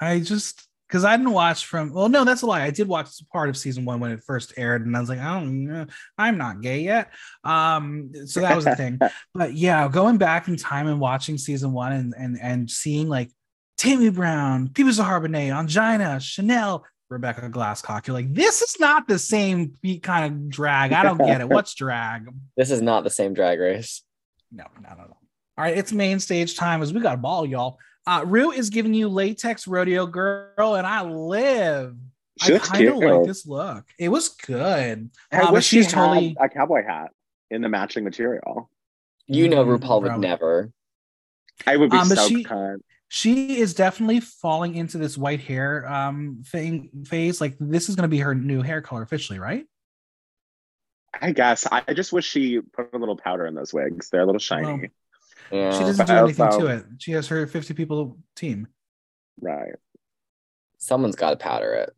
Speaker 1: I just because I didn't watch from. Well, no, that's a lie. I did watch part of season one when it first aired, and I was like, I don't, know, I'm not gay yet. Um, so that was the thing. But yeah, going back in time and watching season one and and and seeing like Tammie Brown, People Harbonnet, Ongina, Shannel. Rebecca Glasscock, you're like, this is not the same kind of drag. I don't get it. What's drag?
Speaker 3: This is not the same drag race.
Speaker 1: No, not at all. All right, it's main stage time as we got a ball, y'all. Uh, Rue is giving you latex rodeo girl, and I live.
Speaker 2: She
Speaker 1: I kind of like this look. It was good.
Speaker 2: I
Speaker 1: Uh, but
Speaker 2: wish she
Speaker 1: she's totally-
Speaker 2: had a cowboy hat in the matching material.
Speaker 3: You know
Speaker 1: Mm,
Speaker 3: RuPaul would never.
Speaker 2: I would be
Speaker 1: Um, but
Speaker 2: so
Speaker 1: she-
Speaker 2: cunt.
Speaker 1: She is definitely falling into this white hair um thing phase. Like this is going to be her new hair color officially, right?
Speaker 2: I guess. I just wish she put a little powder in those wigs. They're a little shiny.
Speaker 1: Well,
Speaker 3: Yeah.
Speaker 1: she doesn't do anything
Speaker 2: also-
Speaker 1: to it. She has her 50 people team.
Speaker 2: Right.
Speaker 3: Someone's got to powder it.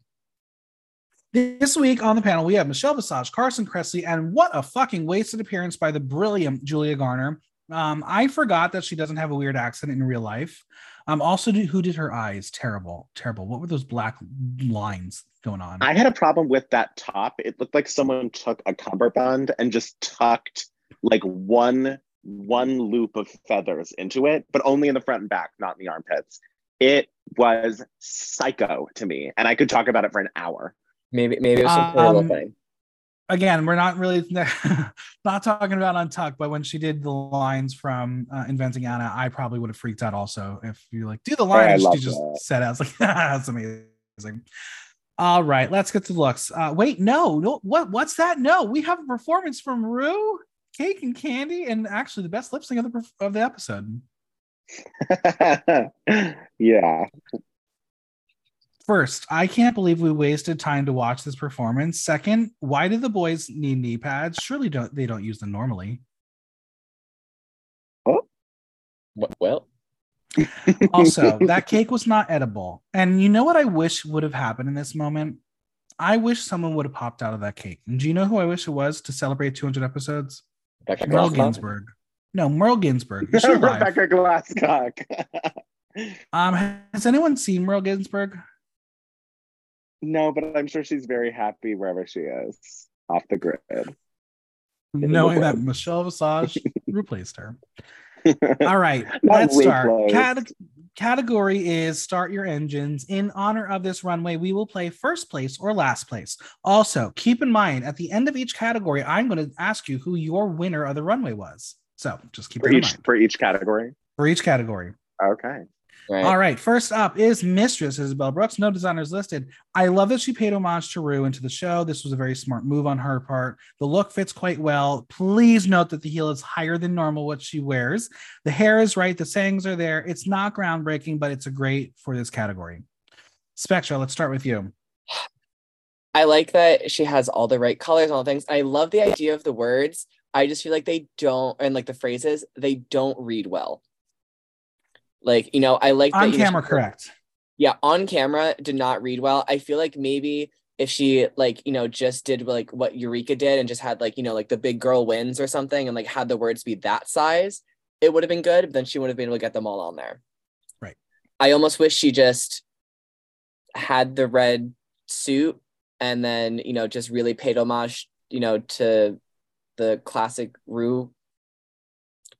Speaker 1: This week on the panel, we have Michelle Visage, Carson Kressley, and what a fucking wasted appearance by the brilliant Julia Garner. Um, I forgot that she doesn't have a weird accent in real life. Um, also, did- who did her eyes? Terrible, terrible. What were those black lines going on?
Speaker 2: I had a problem with that top. It looked like someone took a cummerbund and just tucked like one one loop of feathers into it, but only in the front and back, not in the armpits. It was psycho to me, and I could talk about it for an hour.
Speaker 3: Maybe maybe it was some poor
Speaker 1: Um,
Speaker 3: little thing.
Speaker 1: Again, we're not really not talking about Untucked, but when she did the lines from uh, Inventing Anna, I probably would have freaked out also. If you like do the
Speaker 2: I
Speaker 1: lines, she just
Speaker 2: that.
Speaker 1: said, it. I was like, that's amazing. All right, let's get to the looks. Uh, wait, no, no, what? What's that? No, we have a performance from Rue, Cake and Candy, and actually the best lip sync of the of the episode.
Speaker 2: yeah.
Speaker 1: First, I can't believe we wasted time to watch this performance. Second, why do the boys need knee pads? Surely don't they don't use them normally.
Speaker 3: What, well,
Speaker 1: Also, that cake was not edible. And you know what I wish would have happened in this moment? I wish someone would have popped out of that cake. And do you know who I wish it was to celebrate 200 episodes?
Speaker 3: Becca
Speaker 1: Merle
Speaker 3: Glasscock?
Speaker 1: Ginsberg. No, Merle Ginsberg. Is she alive?
Speaker 2: Rebecca Glasscock.
Speaker 1: Um, has anyone seen Merle Ginsberg?
Speaker 2: no, but I'm sure she's very happy wherever she is off the grid.
Speaker 1: Knowing that. Michelle Visage replaced her. All right, let's start. Cate- category is start your engines. In honor of this runway, we will play first place or last place. Also, keep in mind at the end of each category, I'm going to ask you who your winner of the runway was. So just keep
Speaker 2: for
Speaker 1: that in
Speaker 2: each
Speaker 1: mind
Speaker 2: for each category.
Speaker 1: for each category.
Speaker 2: Okay.
Speaker 3: Right.
Speaker 1: All right, first up is Mistress Isabelle Brooks. No designers listed. I love that she paid homage to Rue into the show. This was a very smart move on her part. The look fits quite well. Please note that the heel is higher than normal what she wears. The hair is right. The sayings are there. It's not groundbreaking, but it's a great for this category. Spectra, let's start with you.
Speaker 3: I like that she has all the right colors and all the things. I love the idea of the words. I just feel like they don't, and like the phrases, they don't read well. Like, you know, I like
Speaker 1: On
Speaker 3: know,
Speaker 1: camera,
Speaker 3: she-
Speaker 1: correct.
Speaker 3: Yeah, on camera did not read well. I feel like maybe if she like, you know, just did like what Eureka did and just had like, you know, like the big girl wins or something and like had the words be that size, it would have been good. But then she would have been able to get them all on there.
Speaker 1: Right.
Speaker 3: I almost wish she just had the red suit and then, you know, just really paid homage, you know, to the classic Rue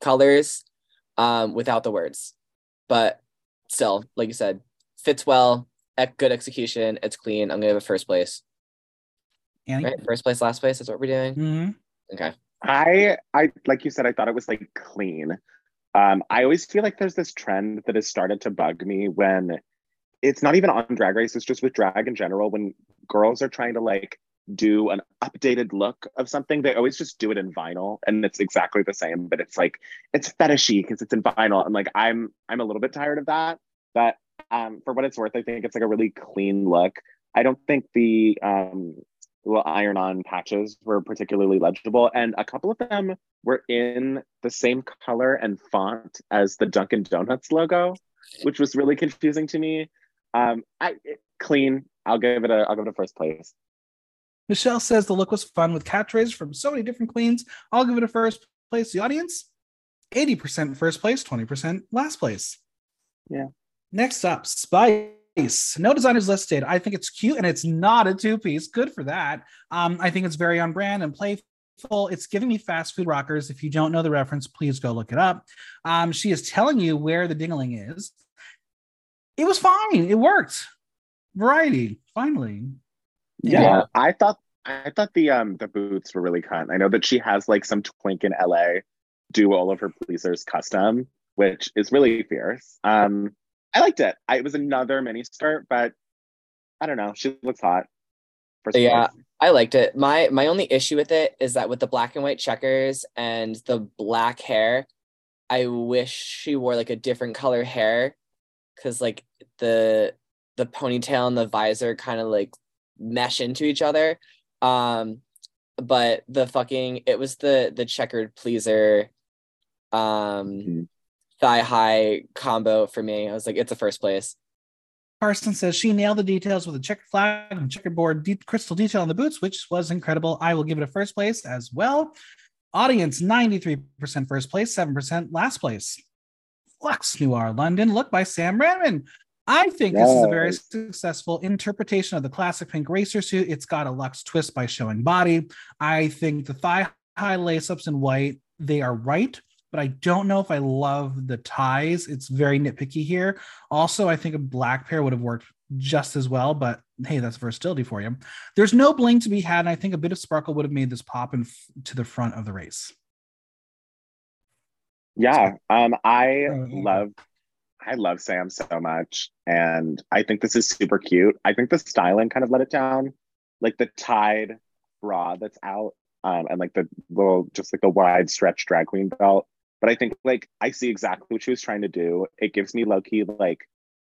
Speaker 3: colors um, without the words. But still, like you said, fits well, good execution, it's clean. I'm gonna give it first place.
Speaker 1: Annie?
Speaker 3: Right? First place, last place, that's what we're doing.
Speaker 1: Mhm.
Speaker 3: Okay.
Speaker 2: I I like you said, I thought it was like clean. Um, I always feel like there's this trend that has started to bug me when it's not even on drag race, it's just with drag in general. When girls are trying to like do an updated look of something, they always just do it in vinyl and it's exactly the same, but it's like it's fetishy because it's in vinyl. And like I'm I'm a little bit tired of that. But um, for what it's worth, I think it's like a really clean look. I don't think the um, little iron on patches were particularly legible. And a couple of them were in the same color and font as the Dunkin' Donuts logo, which was really confusing to me. Um, I clean. I'll give it a I'll give it a first place.
Speaker 1: Michelle says the look was fun with catchphrases from so many different queens. I'll give it a first place. The audience, 80% first place, 20% last place.
Speaker 2: Yeah.
Speaker 1: Next up, Spice. No designers listed. I think it's cute and it's not a two piece. Good for that. Um, I think it's very on brand and playful. It's giving me fast food rockers. If you don't know the reference, please go look it up. Um, she is telling you where the dingling is. It was fine. It worked. Variety, finally.
Speaker 2: Yeah, yeah, I thought I thought the um the boots were really cut. I know that she has like some twink in LA do all of her pleasers custom, which is really fierce. Um, I liked it. I, it was another mini skirt, but I don't know. She looks hot.
Speaker 3: Yeah, I liked it. My my only issue with it is that with the black and white checkers and the black hair, I wish she wore like a different color hair, because like the the ponytail and the visor kind of like mesh into each other. Um, but the fucking it was the the checkered pleaser um mm-hmm thigh high combo for me. I was like, it's a first place.
Speaker 1: Carson says she nailed the details with a checkered flag and checkerboard deep crystal detail on the boots, which was incredible. I will give it a first place as well. Audience 93% first place, 7% last place. Luxx Noir London, look by Sam Redman. I think yes. this is a very successful interpretation of the classic pink racer suit. It's got a luxe twist by showing body. I think the thigh high lace ups in white, they are right but I don't know if I love the ties. It's very nitpicky here. Also, I think a black pair would have worked just as well, but hey, that's versatility for you. There's no bling to be had, and I think a bit of sparkle would have made this pop in to the front of the race.
Speaker 2: Yeah, um, I oh, love, I love Sam so much, and I think this is super cute. I think the styling kind of let it down, like the tied bra that's out, um, and like the little, just like the wide stretch drag queen belt but I think like I see exactly what she was trying to do. It gives me low key like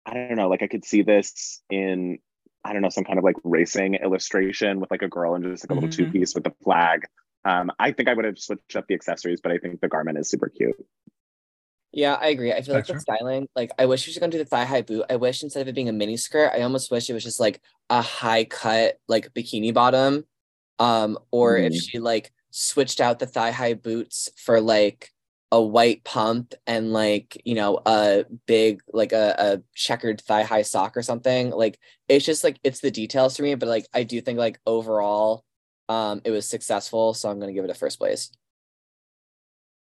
Speaker 2: I don't know, like I could see this in I don't know some kind of like racing illustration with like a girl and just like a mm-hmm. little two piece with the flag. Um, I think I would have switched up the accessories, but I think the garment is super cute.
Speaker 3: Yeah, I agree. I feel like the styling, like I wish she was gonna do the thigh high boot. I wish instead of it being a mini skirt, I almost wish it was just like a high cut like bikini bottom. Um, or mm. if she like switched out the thigh high boots for like a white pump and like you know a big like a, a checkered thigh high sock or something like it's just like it's the details for me but like i do think like overall um it was successful so i'm gonna give it a first place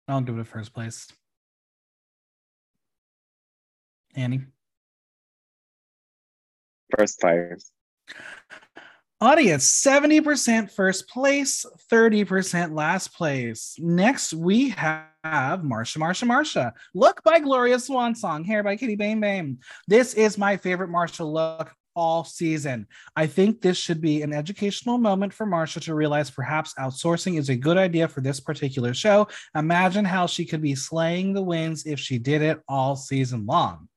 Speaker 1: i'll give it a first place annie
Speaker 2: first place
Speaker 1: Audience 70% first place, 30% last place. Next, we have Marcia, Marcia, Marcia. Look by Gloria Swan Song, hair by Kitty Bame Bame. This is my favorite Marcia look all season. I think this should be an educational moment for Marcia to realize perhaps outsourcing is a good idea for this particular show. Imagine how she could be slaying the wins if she did it all season long.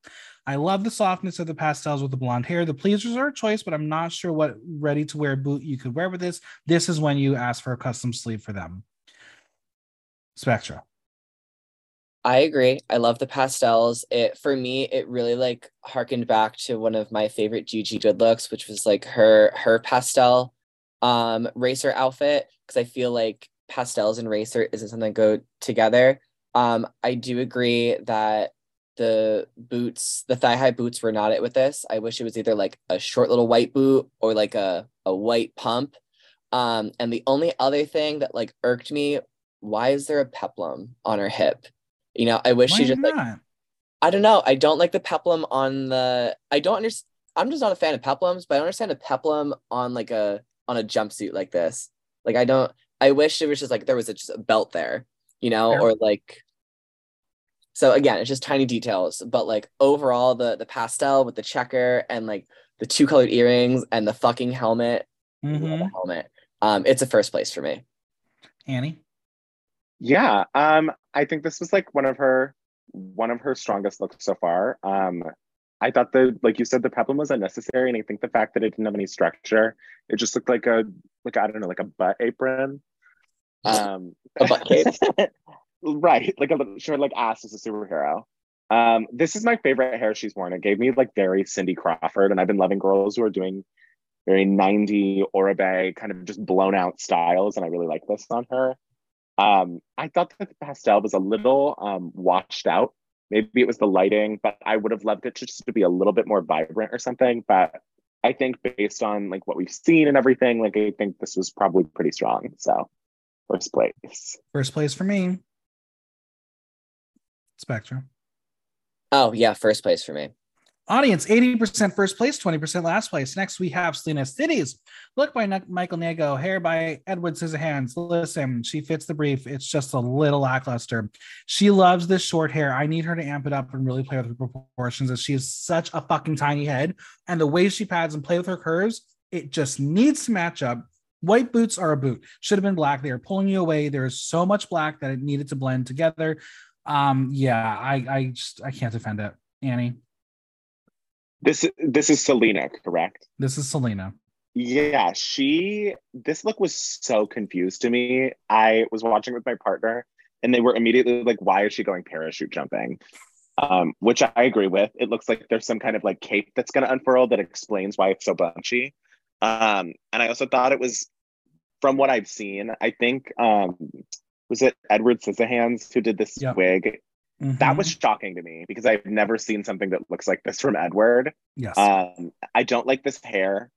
Speaker 1: I love the softness of the pastels with the blonde hair. The pleasers are a choice, but I'm not sure what ready to wear boot you could wear with this. This is when you ask for a custom sleeve for them. Spectra.
Speaker 3: I agree. I love the pastels. It for me, it really like harkened back to one of my favorite Gigi Goode looks, which was like her her pastel um racer outfit. Cause I feel like pastels and racer isn't something that go together. Um, I do agree that the boots, the thigh high boots were not it with this. I wish it was either like a short little white boot or like a, a white pump. Um, and the only other thing that like irked me, why is there a peplum on her hip? You know, I wish why she just not? like I don't know. I don't like the peplum on the I don't understand I'm just not a fan of peplums, but I understand a peplum on like a on a jumpsuit like this. Like I don't I wish it was just like there was a, just a belt there, you know, Fair. or like so again, it's just tiny details, but like overall, the the pastel with the checker and like the two colored earrings and the fucking helmet, mm-hmm. the helmet. Um, it's a first place for me.
Speaker 1: Annie.
Speaker 2: Yeah, um, I think this was like one of her one of her strongest looks so far. Um, I thought the like you said the peplum was unnecessary, and I think the fact that it didn't have any structure, it just looked like a like I don't know like a butt apron. Um,
Speaker 3: a butt cape,
Speaker 2: right? Like a sure like ass as a superhero. Um, this is my favorite hair she's worn. It gave me like very Cindy Crawford, and I've been loving girls who are doing very 90 Oribe kind of just blown out styles, and I really like this on her. Um, I thought that the pastel was a little um, washed out. Maybe it was the lighting, but I would have loved it to just to be a little bit more vibrant or something. But I think based on like what we've seen and everything, like I think this was probably pretty strong. So first place.
Speaker 1: First place for me. Spectrum.
Speaker 3: Oh yeah, first place for me.
Speaker 1: Audience 80% first place, 20% last place. Next, we have Salina EsTitties. Look by Michael Nago, hair by Edward Scissorhands. Listen, she fits the brief. It's just a little lackluster. She loves this short hair. I need her to amp it up and really play with her proportions as she has such a fucking tiny head. And the way she pads and play with her curves, it just needs to match up. White boots are a boot. Should have been black. They are pulling you away. There's so much black that it needed to blend together. Um, yeah, I I just I can't defend it. Annie.
Speaker 2: This this is Salina, correct?
Speaker 1: This is Salina.
Speaker 2: Yeah, she this look was so confused to me. I was watching with my partner and they were immediately like, why is she going parachute jumping? Um, which I agree with. It looks like there's some kind of like cape that's gonna unfurl that explains why it's so bunchy. Um, and I also thought it was from what I've seen, I think um was it Edward Scissorhands who did this yep. wig Mm-hmm. That was shocking to me because I've never seen something that looks like this from Edward.
Speaker 1: Yes.
Speaker 2: Um, I don't like this hair.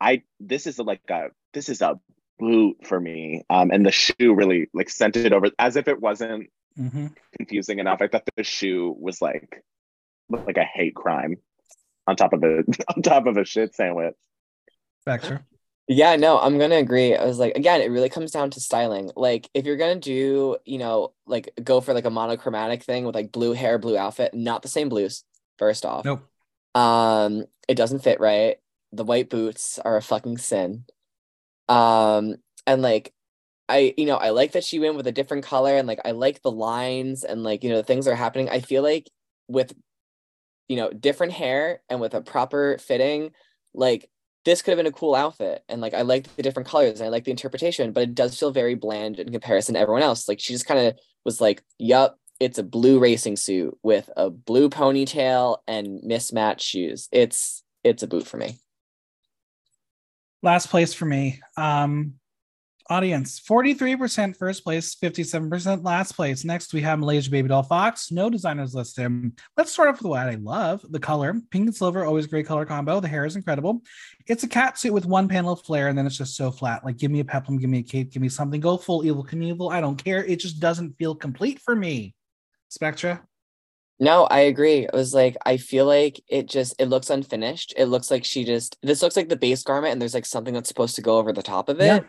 Speaker 2: I this is like a this is a boot for me. Um, and the shoe really like sent it over as if it wasn't mm-hmm. confusing enough. I thought the shoe was like like a hate crime on top of a on top of a shit sandwich.
Speaker 1: Baxter.
Speaker 3: Yeah, no, I'm gonna agree. I was like, again, it really comes down to styling. Like, if you're gonna do, you know, like go for like a monochromatic thing with like blue hair, blue outfit, not the same blues. First off,
Speaker 1: nope.
Speaker 3: Um, it doesn't fit right. The white boots are a fucking sin. Um, and like, I, you know, I like that she went with a different color, and like, I like the lines and like, you know, the things are happening. I feel like with, you know, different hair and with a proper fitting, like this could have been a cool outfit and like i like the different colors and i like the interpretation but it does feel very bland in comparison to everyone else. Like she just kind of was like yup it's a blue racing suit with a blue ponytail and mismatched shoes. It's it's a boot for me.
Speaker 1: Last place for me. Um Audience 43% first place, 57% last place. Next, we have Malaysia Babydoll Foxx. No designers listed. Let's start off with what I love the color pink and silver, always great color combo. The hair is incredible. It's a cat suit with one panel of flare, and then it's just so flat. Like, give me a peplum, give me a cape, give me something. Go full Evel Knievel. I don't care. It just doesn't feel complete for me. Spectra.
Speaker 3: No, I agree. It was like I feel like it just it looks unfinished. It looks like she just this looks like the base garment and there's like something that's supposed to go over the top of it. Yeah.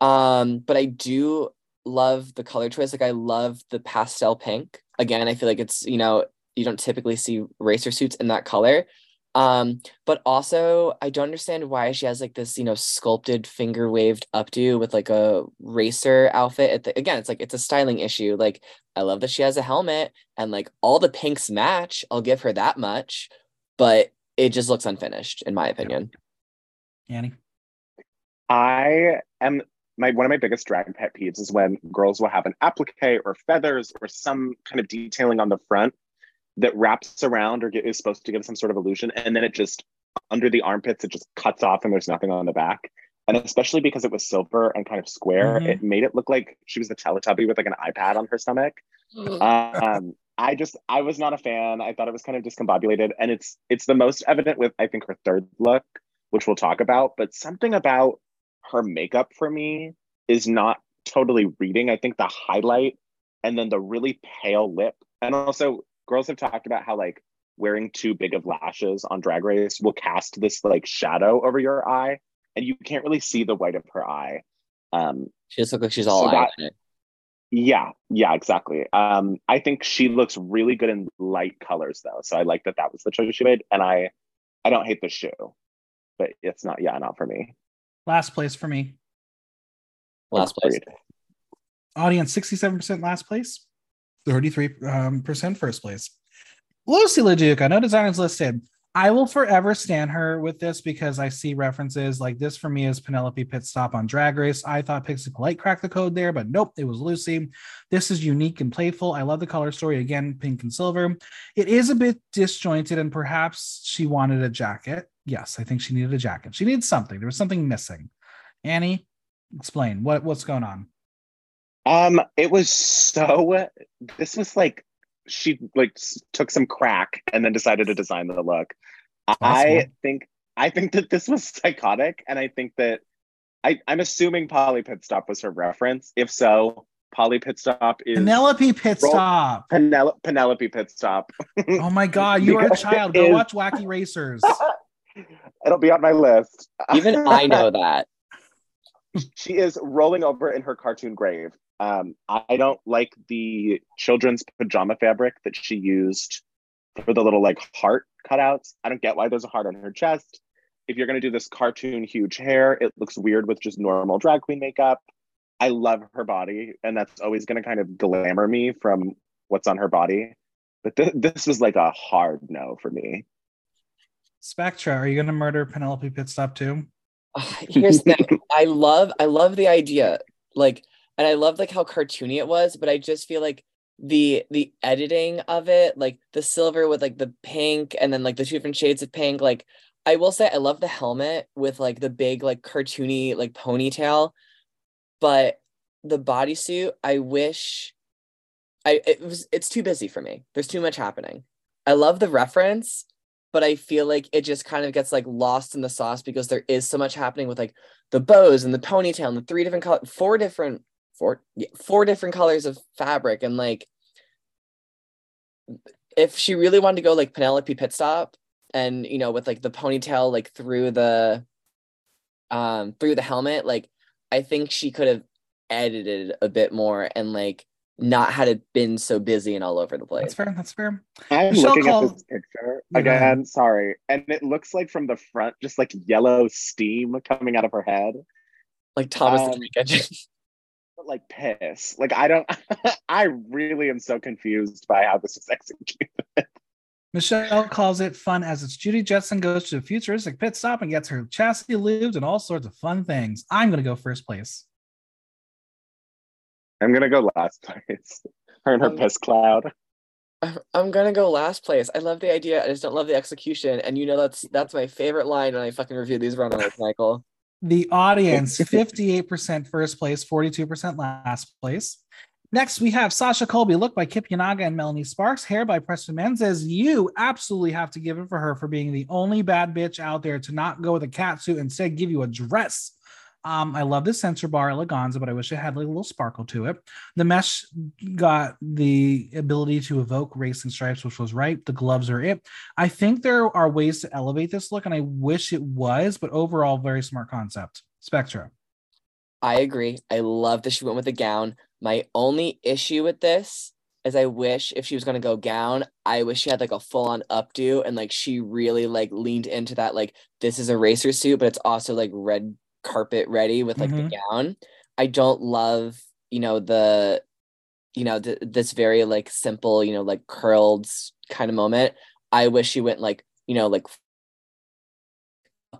Speaker 3: Um, but I do love the color choice. Like I love the pastel pink. Again, I feel like it's, you know, you don't typically see racer suits in that color. Um, but also I don't understand why she has like this, you know, sculpted finger waved updo with like a racer outfit. The, again, it's like it's a styling issue. Like I love that she has a helmet and like all the pinks match. I'll give her that much, but it just looks unfinished in my opinion.
Speaker 1: Annie.
Speaker 2: I am my one of my biggest drag pet peeves is when girls will have an applique or feathers or some kind of detailing on the front that wraps around or get, is supposed to give some sort of illusion, and then it just under the armpits it just cuts off and there's nothing on the back. And especially because it was silver and kind of square, mm-hmm. it made it look like she was a Teletubby with like an iPad on her stomach. um, I just I was not a fan. I thought it was kind of discombobulated, and it's it's the most evident with I think her third look, which we'll talk about. But something about her makeup for me is not totally reading. I think the highlight and then the really pale lip. And also, girls have talked about how like wearing too big of lashes on Drag Race will cast this like shadow over your eye, and you can't really see the white of her eye. Um,
Speaker 3: she just looks like she's all so that,
Speaker 2: Yeah, yeah, exactly. Um, I think she looks really good in light colors though, so I like that that was the choice she made, and I, I don't hate the shoe, but it's not. Yeah, not for me.
Speaker 1: Last place for me.
Speaker 3: Last place.
Speaker 1: Audience 67% last place, 33% um, first place. Loosey LaDuca, no designers listed. I will forever stand her with this because I see references like this for me is Penelope Pitstop on Drag Race. I thought Pixie Polite cracked the code there, but nope, it was Loosey. This is unique and playful. I love the color story again, pink and silver. It is a bit disjointed, and perhaps she wanted a jacket. Yes, I think she needed a jacket. She needed something. There was something missing. Annie, explain what what's going on.
Speaker 2: Um, it was so. This was like she like took some crack and then decided to design the look. I think I think that this was psychotic, and I think that I, I'm assuming Polly Pitstop was her reference. If so, Polly Pitstop is
Speaker 1: Penelope Pitstop.
Speaker 2: Penel- Penelope Pitstop.
Speaker 1: oh my god, you are a child. Go is... watch Wacky Racers.
Speaker 2: It'll be on my list.
Speaker 3: Even I know that.
Speaker 2: She is rolling over in her cartoon grave. Um, I don't like the children's pajama fabric that she used for the little like heart cutouts. I don't get why there's a heart on her chest. If you're gonna do this cartoon huge hair, it looks weird with just normal drag queen makeup. I love her body, and that's always gonna kind of glamour me from what's on her body. But th- this was like a hard no for me.
Speaker 1: Spectra, are you gonna murder Penelope Pitstop too?
Speaker 3: Uh, here's the thing. I love I love the idea. Like and I love like how cartoony it was, but I just feel like the the editing of it, like the silver with like the pink and then like the two different shades of pink, like I will say I love the helmet with like the big like cartoony like ponytail, but the bodysuit, I wish I it was it's too busy for me. There's too much happening. I love the reference, but I feel like it just kind of gets like lost in the sauce because there is so much happening with like the bows and the ponytail and the three different color four different four four different colors of fabric and like if she really wanted to go like Penelope Pitstop and you know with like the ponytail like through the um through the helmet like I think she could have edited a bit more and like not had it been so busy and all over the place.
Speaker 1: That's fair. That's fair.
Speaker 2: I'm Michelle looking called... at this picture again. Sorry, and it looks like from the front, just like yellow steam coming out of her head,
Speaker 3: like Thomas um, the Tank Engine.
Speaker 2: like piss. Like I don't I really am so confused by how this is executed.
Speaker 1: Michelle calls it fun as it's Judy Jetson goes to a futuristic pit stop and gets her chassis lubed and all sorts of fun things. I'm gonna go first place.
Speaker 2: I'm gonna go last place. Her and her um, piss cloud.
Speaker 3: I'm gonna go last place. I love the idea. I just don't love the execution. And you know that's that's my favorite line when I fucking review these runways, Michael.
Speaker 1: The audience 58% first place, 42% last place. Next, we have Sasha Colby, look by Kip Yanaga and Melanie Sparks, hair by Preston Menzies. You absolutely have to give it for her for being the only bad bitch out there to not go with a cat suit, and instead give you a dress. Um, I love the sensor bar eleganza, but I wish it had like a little sparkle to it. The mesh got the ability to evoke racing stripes, which was right. The gloves are it. I think there are ways to elevate this look, and I wish it was, but overall, very smart concept. Spectra.
Speaker 3: I agree. I love that she went with a gown. My only issue with this is I wish if she was gonna go gown, I wish she had like a full on updo and like she really like leaned into that like this is a racer suit, but it's also like red carpet ready with like mm-hmm. the gown. I don't love, you know, the, you know, th- this very like simple, you know, like curled kind of moment. I wish she went like, you know, like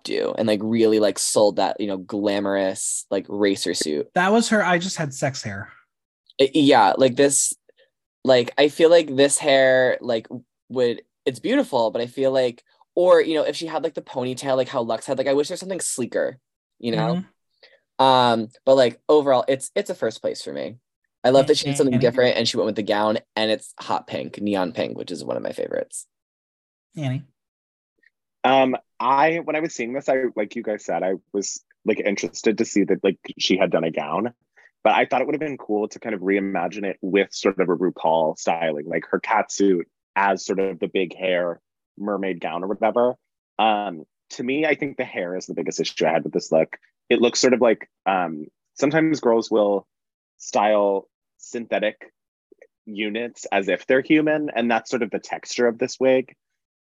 Speaker 3: do and like really like sold that, you know, glamorous like racer suit.
Speaker 1: That was her. I just had sex hair.
Speaker 3: It, yeah, like this, like I feel like this hair like would it's beautiful, but I feel like or you know if she had like the ponytail like how Luxx had like I wish there's something sleeker you know? Mm-hmm. um but like overall it's it's a first place for me. I love that she did something different and she went with the gown and it's hot pink neon pink which is one of my favorites.
Speaker 1: Annie?
Speaker 2: Um i when i was seeing this i like you guys said i was like interested to see that like she had done a gown but i thought it would have been cool to kind of reimagine it with sort of a rupaul styling like her cat suit as sort of the big hair mermaid gown or whatever. Um to me, I think the hair is the biggest issue I had with this look. It looks sort of like um, sometimes girls will style synthetic units as if they're human, and that's sort of the texture of this wig.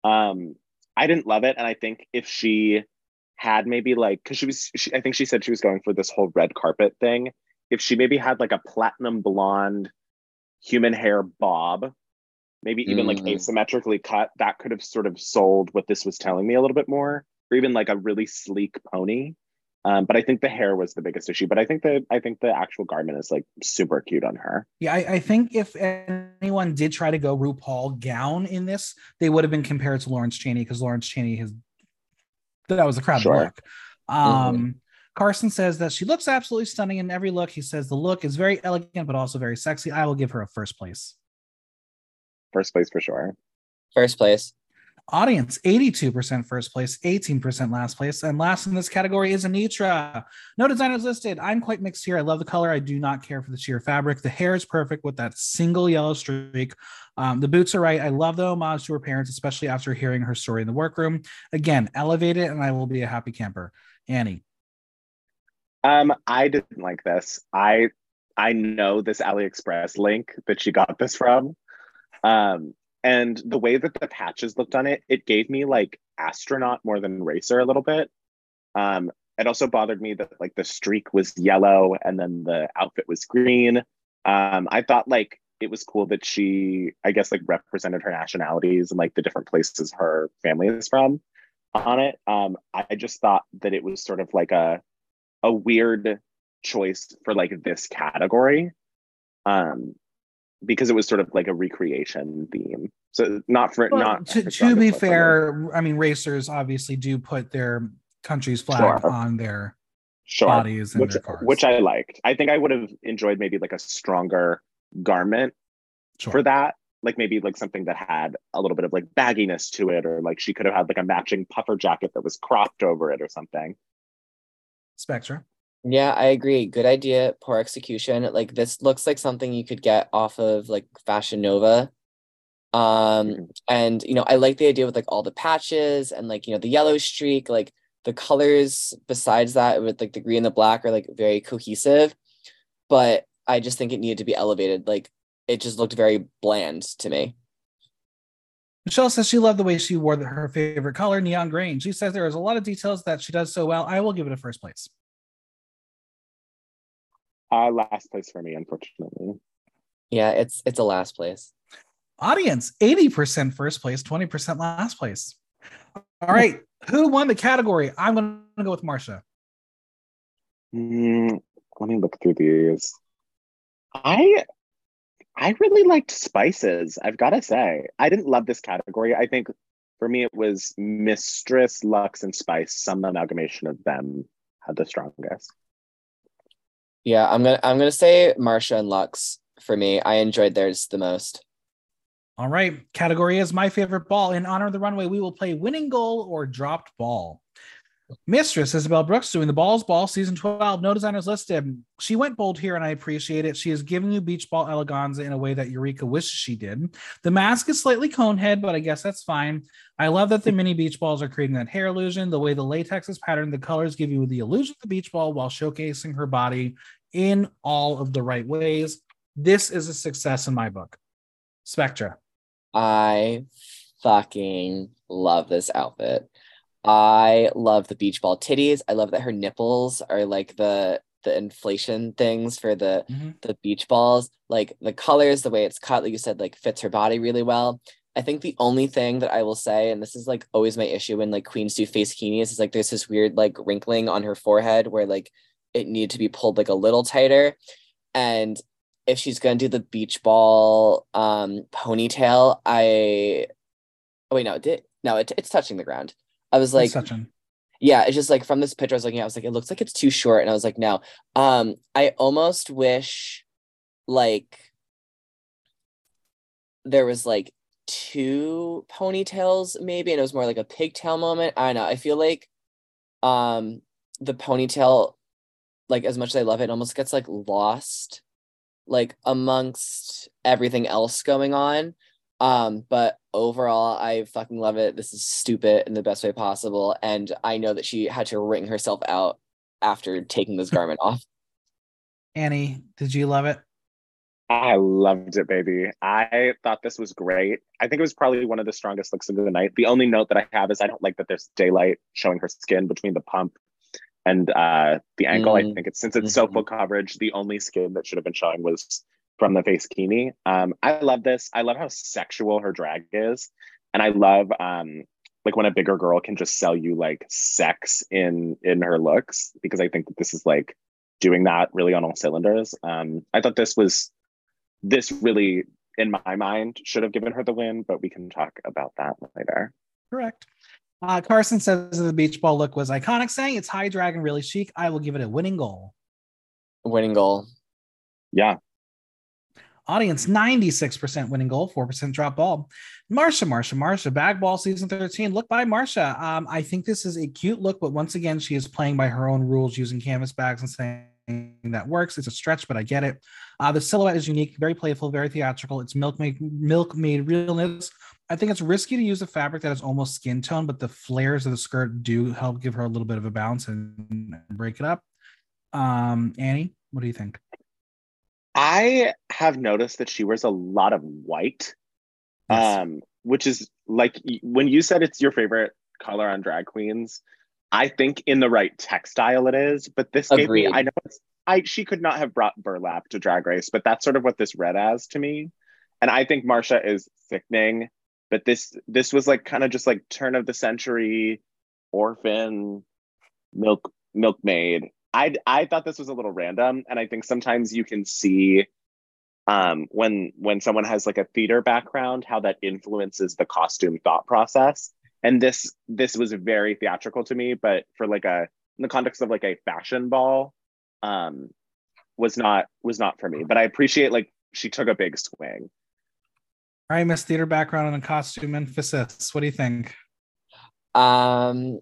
Speaker 2: Um, I didn't love it, and I think if she had maybe like, because she was, she, I think she said she was going for this whole red carpet thing. If she maybe had like a platinum blonde human hair bob maybe even mm. like asymmetrically cut, that could have sort of sold what this was telling me a little bit more, or even like a really sleek pony. Um, but I think the hair was the biggest issue. But I think that I think the actual garment is like super cute on her.
Speaker 1: Yeah, I, I, think if anyone did try to go RuPaul gown in this, they would have been compared to Lawrence Chaney because Lawrence Chaney has that was the crowd sure. look. Um, mm-hmm. Carson says that she looks absolutely stunning in every look. He says the look is very elegant but also very sexy. I will give her a first place.
Speaker 2: First place for sure.
Speaker 3: First place.
Speaker 1: Audience 82% first place, 18% last place. And last in this category is Anetra. No designers listed. I'm quite mixed here. I love the color. I do not care for the sheer fabric. The hair is perfect with that single yellow streak. Um, the boots are right. I love the homage to her parents, especially after hearing her story in the workroom. Again, elevate it and I will be a happy camper. Annie.
Speaker 2: Um, I didn't like this. I I know this AliExpress link that she got this from. Um, and the way that the patches looked on it, it gave me like astronaut more than racer a little bit. Um, it also bothered me that like the streak was yellow and then the outfit was green. Um, I thought like it was cool that she, I guess, like represented her nationalities and like the different places her family is from on it. Um, I just thought that it was sort of like a a weird choice for like this category. Um, because it was sort of like a recreation theme. So not for well, not
Speaker 1: to, to be fair, I mean racers obviously do put their country's flag sure. on their sure. bodies and
Speaker 2: which,
Speaker 1: their cars.
Speaker 2: Which I liked. I think I would have enjoyed maybe like a stronger garment sure. for that. Like maybe like something that had a little bit of like bagginess to it, or like she could have had like a matching puffer jacket that was cropped over it or something.
Speaker 1: Spectra.
Speaker 3: Yeah, I agree. Good idea, poor execution. Like this looks like something you could get off of like Fashion Nova. Um, mm-hmm. and you know, I like the idea with like all the patches and like, you know, the yellow streak, like the colors besides that with like the green and the black are like very cohesive. But I just think it needed to be elevated. Like it just looked very bland to me.
Speaker 1: Michelle says she loved the way she wore the, her favorite color, neon green. She says there is a lot of details that she does so well. I will give it a first place.
Speaker 2: Uh, last place for me, unfortunately.
Speaker 3: Yeah, it's it's a last place.
Speaker 1: Audience 80% first place, 20% last place. All right. Who won the category? I'm going to go with Marcia.
Speaker 2: Mm, let me look through these. I I really liked spices. I've got to say, I didn't love this category. I think for me, it was Mistress, Luxx, and Spice. Some amalgamation of them had the strongest.
Speaker 3: Yeah, I'm gonna I'm gonna say Marcia and Luxx for me. I enjoyed theirs the most.
Speaker 1: All right. Category is my favorite ball. In honor of the runway, we will play winning goal or dropped ball. Mistress Isabelle Brooks doing the Balls Ball season 12. No designers listed. She went bold here and I appreciate it. She is giving you beach ball eleganza in a way that Eureka wishes she did. The mask is slightly cone head, but I guess that's fine. I love that the mini beach balls are creating that hair illusion. The way the latex is patterned, the colors give you the illusion of the beach ball while showcasing her body in all of the right ways. This is a success in my book. Spectra.
Speaker 3: I fucking love this outfit. I love the beach ball titties. I love that her nipples are like the the inflation things for the mm-hmm. the beach balls. Like the colors, the way it's cut, like you said, like fits her body really well. I think the only thing that I will say, and this is like always my issue when like queens do face bikinis, is like there's this weird like wrinkling on her forehead where like it needed to be pulled like a little tighter. And if she's gonna do the beach ball um ponytail, I oh wait no, it did no, it, it's touching the ground. I was like, touching, yeah, it's just like from this picture I was looking at, I was like, it looks like it's too short. And I was like, no. Um, I almost wish like there was like two ponytails maybe, and it was more like a pigtail moment. I don't know. I feel like um the ponytail, like as much as I love it, it almost gets like lost like amongst everything else going on. Um, but overall, I fucking love it. This is stupid in the best way possible. And I know that she had to wring herself out after taking this garment off.
Speaker 1: Annie, did you love it?
Speaker 2: I loved it, baby. I thought this was great. I think it was probably one of the strongest looks of the night. The only note that I have is I don't like that there's daylight showing her skin between the pump and uh, the ankle. Mm. I think it's since it's mm-hmm. so full coverage, the only skin that should have been showing was from the face kini. Um, I love this. I love how sexual her drag is, and I love um, like when a bigger girl can just sell you like sex in in her looks because I think that this is like doing that really on all cylinders. Um, I thought this was this really in my mind should have given her the win, but we can talk about that later.
Speaker 1: Correct. Uh, Carson says the beach ball look was iconic, saying it's high dragon, really chic. I will give it a winning goal.
Speaker 3: Winning goal.
Speaker 2: Yeah.
Speaker 1: Audience 96% winning goal, 4% drop ball. Marcia, Marcia, Marcia, bag ball season 13. Look by Marcia. Um, I think this is a cute look, but once again, she is playing by her own rules using canvas bags and saying that works. It's a stretch, but I get it. Uh, the silhouette is unique, very playful, very theatrical. It's milkmaid, milkmaid realness. I think it's risky to use a fabric that is almost skin tone, but the flares of the skirt do help give her a little bit of a bounce and break it up. Um, Annie, what do you think?
Speaker 2: I have noticed that she wears a lot of white, yes. um, which is like when you said it's your favorite color on drag queens. I think in the right textile it is, but this Agreed. gave me. I know it's. I she could not have brought burlap to Drag Race, but that's sort of what this read as to me. And I think Marcia is sickening, but this this was like kind of just like turn of the century, orphan, milk milkmaid I I thought this was a little random, and I think sometimes you can see um, when when someone has like a theater background how that influences the costume thought process. And this this was very theatrical to me, but for like a in the context of like a fashion ball, um, was not was not for me. But I appreciate like she took a big swing.
Speaker 1: All right, Miss Theater background and costume emphasis. What do you think?
Speaker 3: Um,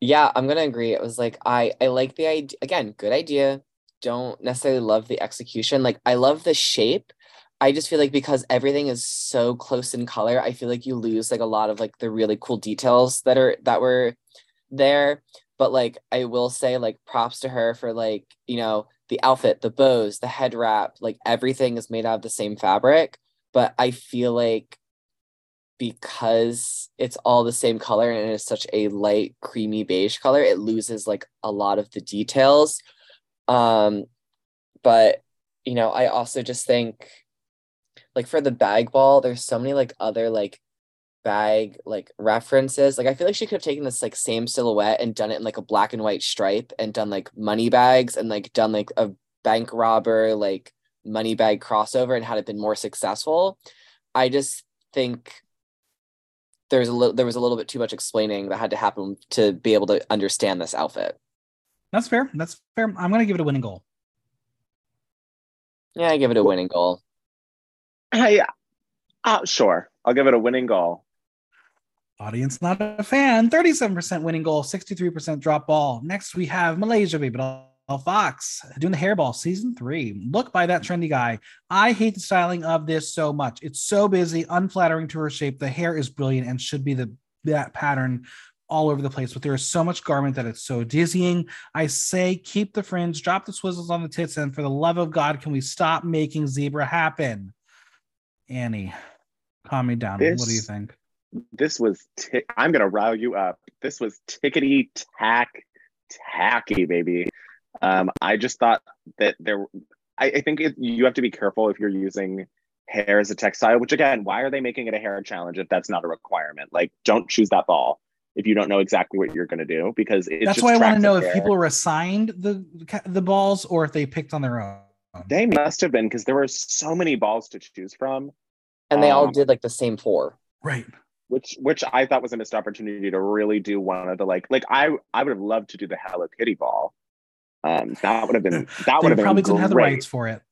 Speaker 3: yeah, I'm gonna agree. It was like I I like the idea again, good idea. Don't necessarily love the execution. Like I love the shape. I just feel like because everything is so close in color, I feel like you lose like a lot of like the really cool details that are that were there. But like I will say like props to her for like, you know, the outfit, the bows, the head wrap, like everything is made out of the same fabric. But I feel like because it's all the same color and it's such a light creamy beige color it loses like a lot of the details. Um but you know i also just think like for the bag ball there's so many like other like bag like references. Like i feel like she could have taken this like same silhouette and done it in like a black and white stripe and done like money bags and like done like a bank robber like money bag crossover and had it been more successful i just think there's a little there was a little bit too much explaining that had to happen to be able to understand this outfit.
Speaker 1: That's fair. That's fair. I'm gonna give it a winning goal.
Speaker 3: Yeah, I give it a winning goal.
Speaker 2: Hey, uh, sure. I'll give it a winning goal.
Speaker 1: Audience not a fan. 37% winning goal, 63% drop ball. Next, we have Malaysia, baby. Foxx doing the hairball season three. Look by that trendy guy. I hate the styling of this so much. It's so busy, unflattering to her shape. The hair is brilliant and should be the that pattern all over the place, but there is so much garment that it's so dizzying. I say keep the fringe, drop the swizzles on the tits, and for the love of God, can we stop making zebra happen? Annie, calm me down. This, what do you think?
Speaker 2: This was t- I'm gonna rile you up. This was tickety tack tacky, baby. Um, I just thought that there, I, I think it, you have to be careful if you're using hair as a textile, which again, why are they making it a hair challenge if that's not a requirement? Like, don't choose that ball if you don't know exactly what you're going to do because
Speaker 1: that's why I want to know if people were assigned the the balls or if they picked on their own.
Speaker 2: They must have been because there were so many balls to choose from,
Speaker 3: and they um, all did like the same four.
Speaker 1: Right.
Speaker 2: Which which I thought was a missed opportunity to really do one of the like like I I would have loved to do the Hello Kitty ball um, that would have been that would have been
Speaker 1: probably didn't have the rights for it.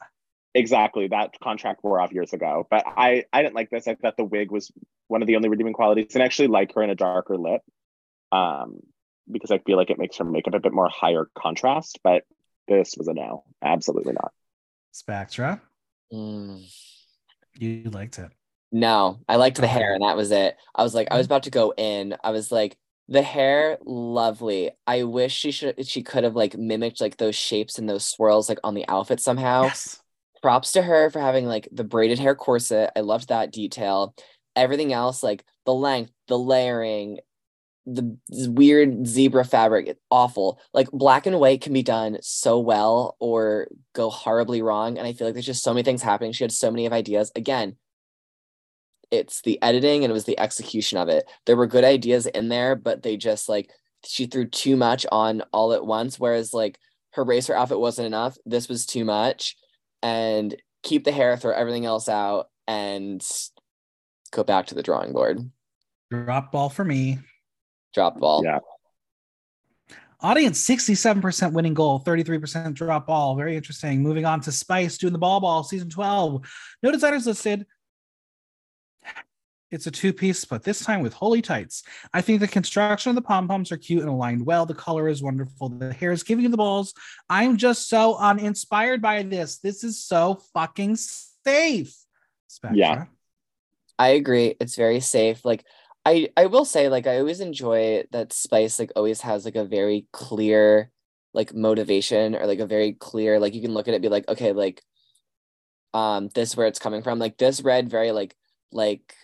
Speaker 2: Exactly, that contract wore off years ago. But I I didn't like this. I thought the wig was one of the only redeeming qualities, and actually like her in a darker lip, um, because I feel like it makes her makeup a bit more higher contrast. But this was a no, absolutely not.
Speaker 1: Spectra,
Speaker 3: mm.
Speaker 1: you liked it.
Speaker 3: No, I liked the hair, and that was it. I was like, I was about to go in. I was like, the hair lovely. I wish she should she could have like mimicked like those shapes and those swirls like on the outfit somehow.
Speaker 1: Yes.
Speaker 3: props to her for having like the braided hair corset. I loved that detail. Everything else like the length the layering the weird zebra fabric it's awful. Like black and white can be done so well or go horribly wrong and i feel like there's just so many things happening. She had so many of ideas. Again it's the editing and it was the execution of it there were good ideas in there but they just like she threw too much on all at once whereas like her racer outfit wasn't enough this was too much and keep the hair throw everything else out and go back to the drawing board
Speaker 1: drop ball for me
Speaker 3: drop ball.
Speaker 2: Yeah.
Speaker 1: Audience 67% winning goal, 33% drop ball. Very interesting. Moving on to Spice doing the ball ball, season 12. No designers listed. It's a two piece, but this time with holy tights. I think the construction of the pom poms are cute and aligned well. The color is wonderful. The hair is giving you the balls. I'm just so uninspired by this. This is so fucking safe.
Speaker 2: Spectra. Yeah.
Speaker 3: I agree. It's very safe. Like, I I will say like I always enjoy that Spice like always has like a very clear like motivation or like a very clear like you can look at it be like okay like um this where it's coming from like this read very like like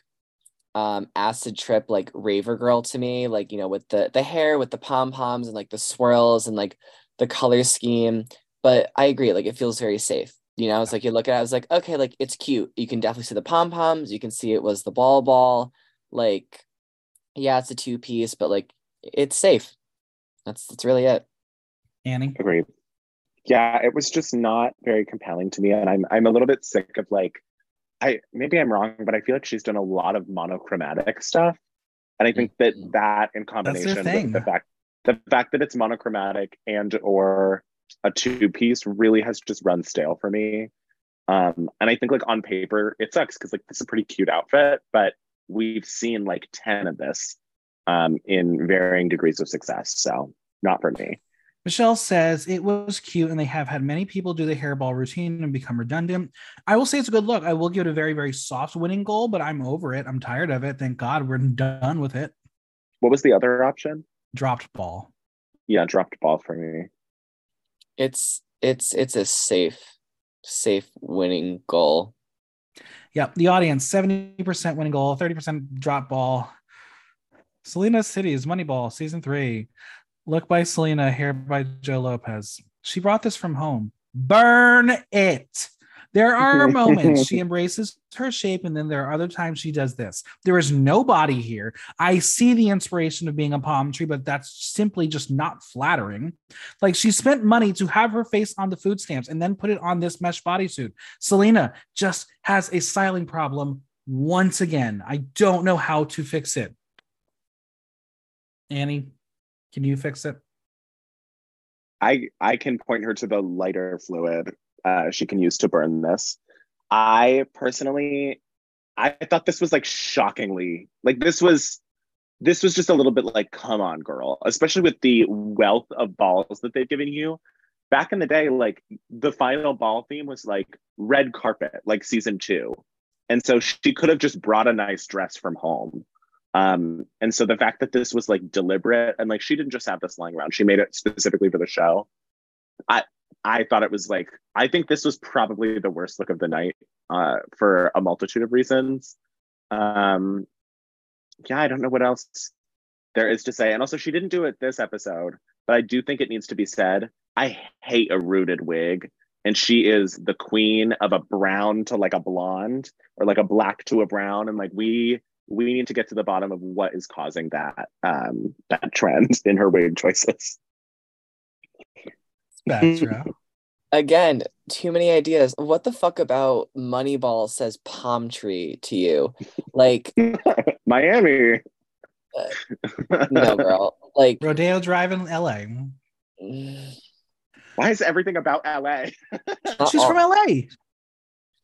Speaker 3: um acid trip like raver girl to me like you know with the the hair with the pom poms and like the swirls and like the color scheme but I agree like it feels very safe you know it's like you look at it I was like okay like it's cute you can definitely see the pom poms you can see it was the ball ball like yeah, it's a two piece, but like it's safe. That's that's really it.
Speaker 1: Annie.
Speaker 2: Agreed. Yeah, it was just not very compelling to me. And I'm I'm a little bit sick of like I maybe I'm wrong, but I feel like she's done a lot of monochromatic stuff. And I think that mm-hmm. that in combination with the fact the fact that it's monochromatic and or a two piece really has just run stale for me. Um, and I think like on paper it sucks because like this is a pretty cute outfit, but we've seen like 10 of this um, in varying degrees of success. So not for me.
Speaker 1: Michelle says it was cute and they have had many people do the hairball routine and become redundant. I will say it's a good look. I will give it a very, very soft winning goal, but I'm over it. I'm tired of it. Thank God we're done with it.
Speaker 2: What was the other option?
Speaker 1: Dropped ball.
Speaker 2: Yeah, dropped ball for me.
Speaker 3: It's it's it's a safe, safe winning goal.
Speaker 1: Yeah, The audience 70% winning goal, 30% drop ball. Salina EsTitties Moneyball, season three. Look by Salina, hair by Joe Lopez. She brought this from home. Burn it. There are moments she embraces her shape, and then there are other times she does this. There is no body here. I see the inspiration of being a palm tree, but that's simply just not flattering. Like she spent money to have her face on the food stamps and then put it on this mesh bodysuit. Salina just has a styling problem once again. I don't know how to fix it. Annie, can you fix it?
Speaker 2: I I can point her to the lighter fluid uh, she can use to burn this. I personally, I thought this was like shockingly like this was this was just a little bit like come on girl especially with the wealth of balls that they've given you back in the day like the final ball theme was like red carpet like season two and so she could have just brought a nice dress from home um and so the fact that this was like deliberate and like she didn't just have this lying around she made it specifically for the show i I thought it was like I think this was probably the worst look of the night uh, for a multitude of reasons. Um, yeah, I don't know what else there is to say. And also, she didn't do it this episode, but I do think it needs to be said. I hate a rooted wig, and she is the queen of a brown to like a blonde, or like a black to a brown, and like we we need to get to the bottom of what is causing that um, that trend in her wig choices.
Speaker 1: Spectra.
Speaker 3: Again, too many ideas. What the fuck about Moneyball says palm tree to you? Like
Speaker 2: Miami.
Speaker 3: Uh, no, girl. Like
Speaker 1: Rodeo Drive in LA.
Speaker 2: Why is everything about LA?
Speaker 1: She's from LA.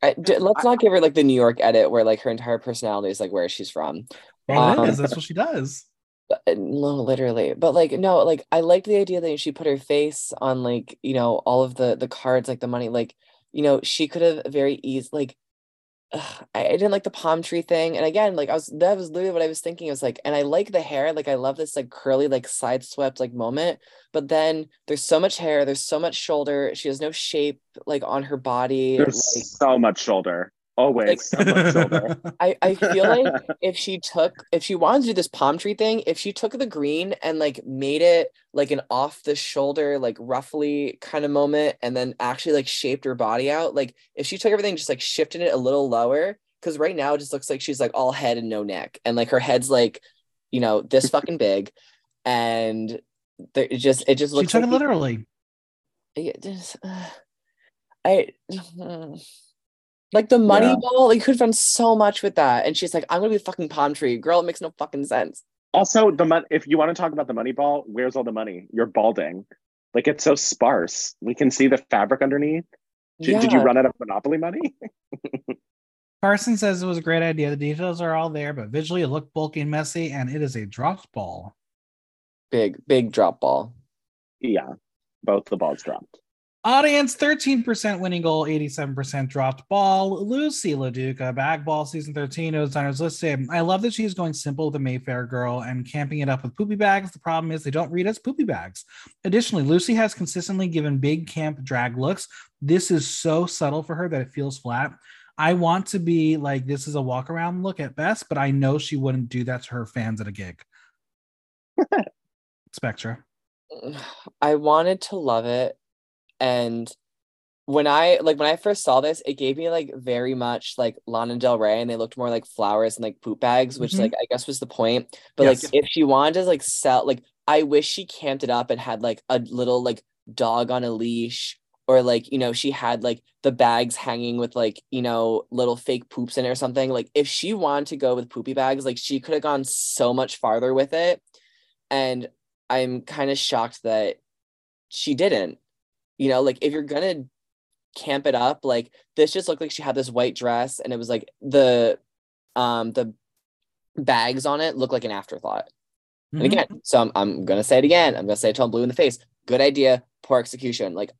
Speaker 3: I, d- let's not give her like the New York edit where like her entire personality is like where she's from.
Speaker 1: Well, um, That's what she does.
Speaker 3: Uh, no literally but like no like i liked the idea that she put her face on like you know all of the the cards like the money like you know she could have very easy like ugh, I, I didn't like the palm tree thing and again like i was that was literally what i was thinking it was like and i like the hair like i love this like curly like side swept like moment but then there's so much hair there's so much shoulder she has no shape like on her body
Speaker 2: there's
Speaker 3: like,
Speaker 2: so much shoulder Always.
Speaker 3: Like, I, I feel like if she took if she wanted to do this palm tree thing, if she took the green and like made it like an off the shoulder, like roughly kind of moment, and then actually like shaped her body out, like if she took everything, just like shifted it a little lower, because right now it just looks like she's like all head and no neck, and like her head's like, you know, this fucking big, and there, it just it just looks.
Speaker 1: She took
Speaker 3: like
Speaker 1: it literally.
Speaker 3: It just, uh, I. Like the money yeah. ball, like, you could have done so much with that. And she's like, I'm gonna be a fucking palm tree. Girl, it makes no fucking sense.
Speaker 2: Also, the money if you want to talk about the money ball, where's all the money? You're balding. Like it's so sparse. We can see the fabric underneath. Did, yeah. did you run out of Monopoly money?
Speaker 1: Carson says it was a great idea. The details are all there, but visually it looked bulky and messy, and it is a dropped ball.
Speaker 3: Big, big drop ball.
Speaker 2: Yeah, both the balls dropped.
Speaker 1: Audience 13% winning goal, 87% dropped ball. Loosey LaDuca, bag ball season 13, no designers let's listed. I love that she's going simple with the Mayfair girl and camping it up with poopy bags. The problem is they don't read as poopy bags. Additionally, Loosey has consistently given big camp drag looks. This is so subtle for her that it feels flat. I want to be like this is a walk around look at best, but I know she wouldn't do that to her fans at a gig. Spectra.
Speaker 3: I wanted to love it and when I like when I first saw this, it gave me like very much like Lana Del Rey, and they looked more like flowers and like poop bags, which mm-hmm. like I guess was the point. But yes. like if she wanted to like sell, like I wish she camped it up and had like a little like dog on a leash, or like you know she had like the bags hanging with like you know little fake poops in it or something. Like if she wanted to go with poopy bags, like she could have gone so much farther with it, and I'm kind of shocked that she didn't you know like if you're gonna camp it up like this just looked like she had this white dress and it was like the um the bags on it look like an afterthought. Mm-hmm. and again so I'm, I'm gonna say it again. I'm gonna say it till i'm blue in the face. Good idea. Poor execution. Like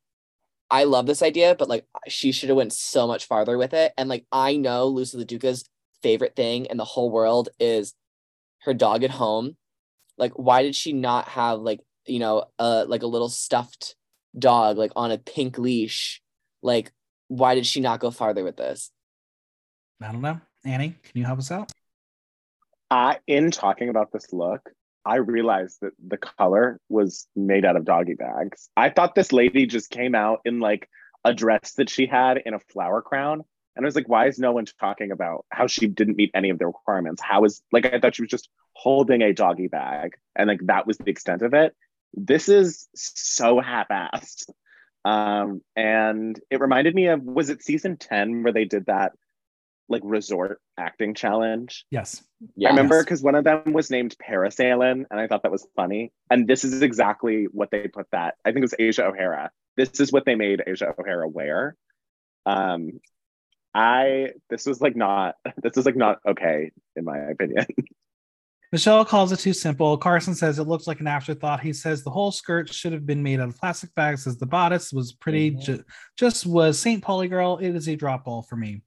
Speaker 3: i love this idea but like she should have went so much farther with it. And like i know Loosey LaDuca's favorite thing in the whole world is her dog at home. Like why did she not have like you know uh like a little stuffed dog like on a pink leash like why did she not go farther with this?
Speaker 1: I don't know. Annie can you help us out?
Speaker 2: Uh, in talking about this look i realized that the color was made out of doggy bags. I thought this lady just came out in like a dress that she had in a flower crown. And I was like, why is no one talking about how she didn't meet any of the requirements? How is like I thought she was just holding a doggy bag and like that was the extent of it this is so half-assed. Um, and it reminded me of was it season 10 where they did that like resort acting challenge?
Speaker 1: Yes.
Speaker 2: Yeah, I remember because one of them was named Parasailing, and I thought that was funny. And this is exactly what they put that. I think it was Asia O'Hara. This is what they made Asia O'Hara wear. Um, I this was like not this is like not okay in my opinion.
Speaker 1: Michelle calls it too simple. Carson says it looks like an afterthought. He says the whole skirt should have been made out of plastic bags as the bodice was pretty, mm-hmm. ju- just was St. Pauli girl. It is a drop ball for me.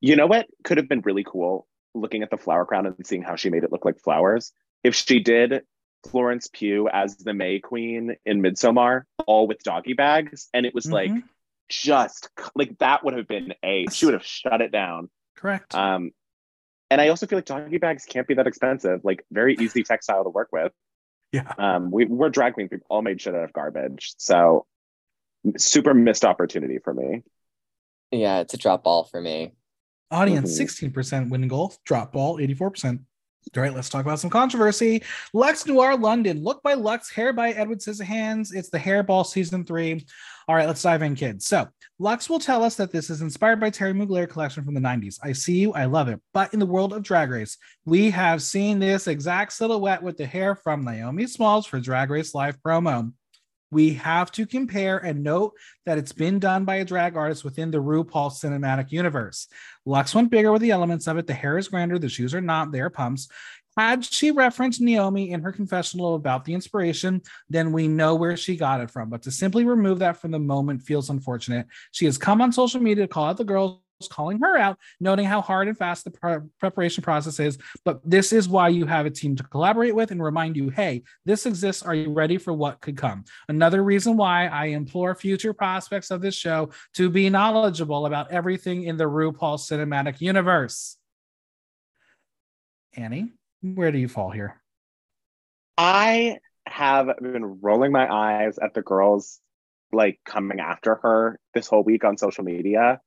Speaker 2: You know what could have been really cool looking at the flower crown and seeing how she made it look like flowers? If she did Florence Pugh as the May Queen in Midsommar, all with doggy bags, and it was mm-hmm. like just like that would have been a she would have shut it down.
Speaker 1: Correct.
Speaker 2: Um, and I also feel like doggy bags can't be that expensive. Like very easy textile to work with.
Speaker 1: Yeah.
Speaker 2: Um, we, we're drag queens. We've all made shit out of garbage. So super missed opportunity for me.
Speaker 3: Yeah, it's a drop ball for me.
Speaker 1: Audience mm-hmm. 16% winning goal, drop ball 84%. All right, let's talk about some controversy. Luxx Noir London, look by Luxx, hair by Edward Scissorhands. It's the hairball season three. All right, let's dive in, kids. So, Luxx will tell us that this is inspired by Thierry Mugler collection from the 90s. I see you, I love it. But in the world of Drag Race, we have seen this exact silhouette with the hair from Naomi Smalls for Drag Race Live promo we have to compare and note that it's been done by a drag artist within the RuPaul cinematic universe. Luxx went bigger with the elements of it. The hair is grander, the shoes are not, they are pumps. Had she referenced Naomi in her confessional about the inspiration, then we know where she got it from. But to simply remove that from the moment feels unfortunate. She has come on social media to call out the girls calling her out, noting how hard and fast the pre- preparation process is. But this is why you have a team to collaborate with and remind you hey, this exists. Are you ready for what could come? Another reason why I implore future prospects of this show to be knowledgeable about everything in the RuPaul cinematic universe. Annie, where do you fall here?
Speaker 2: I have been rolling my eyes at the girls like coming after her this whole week on social media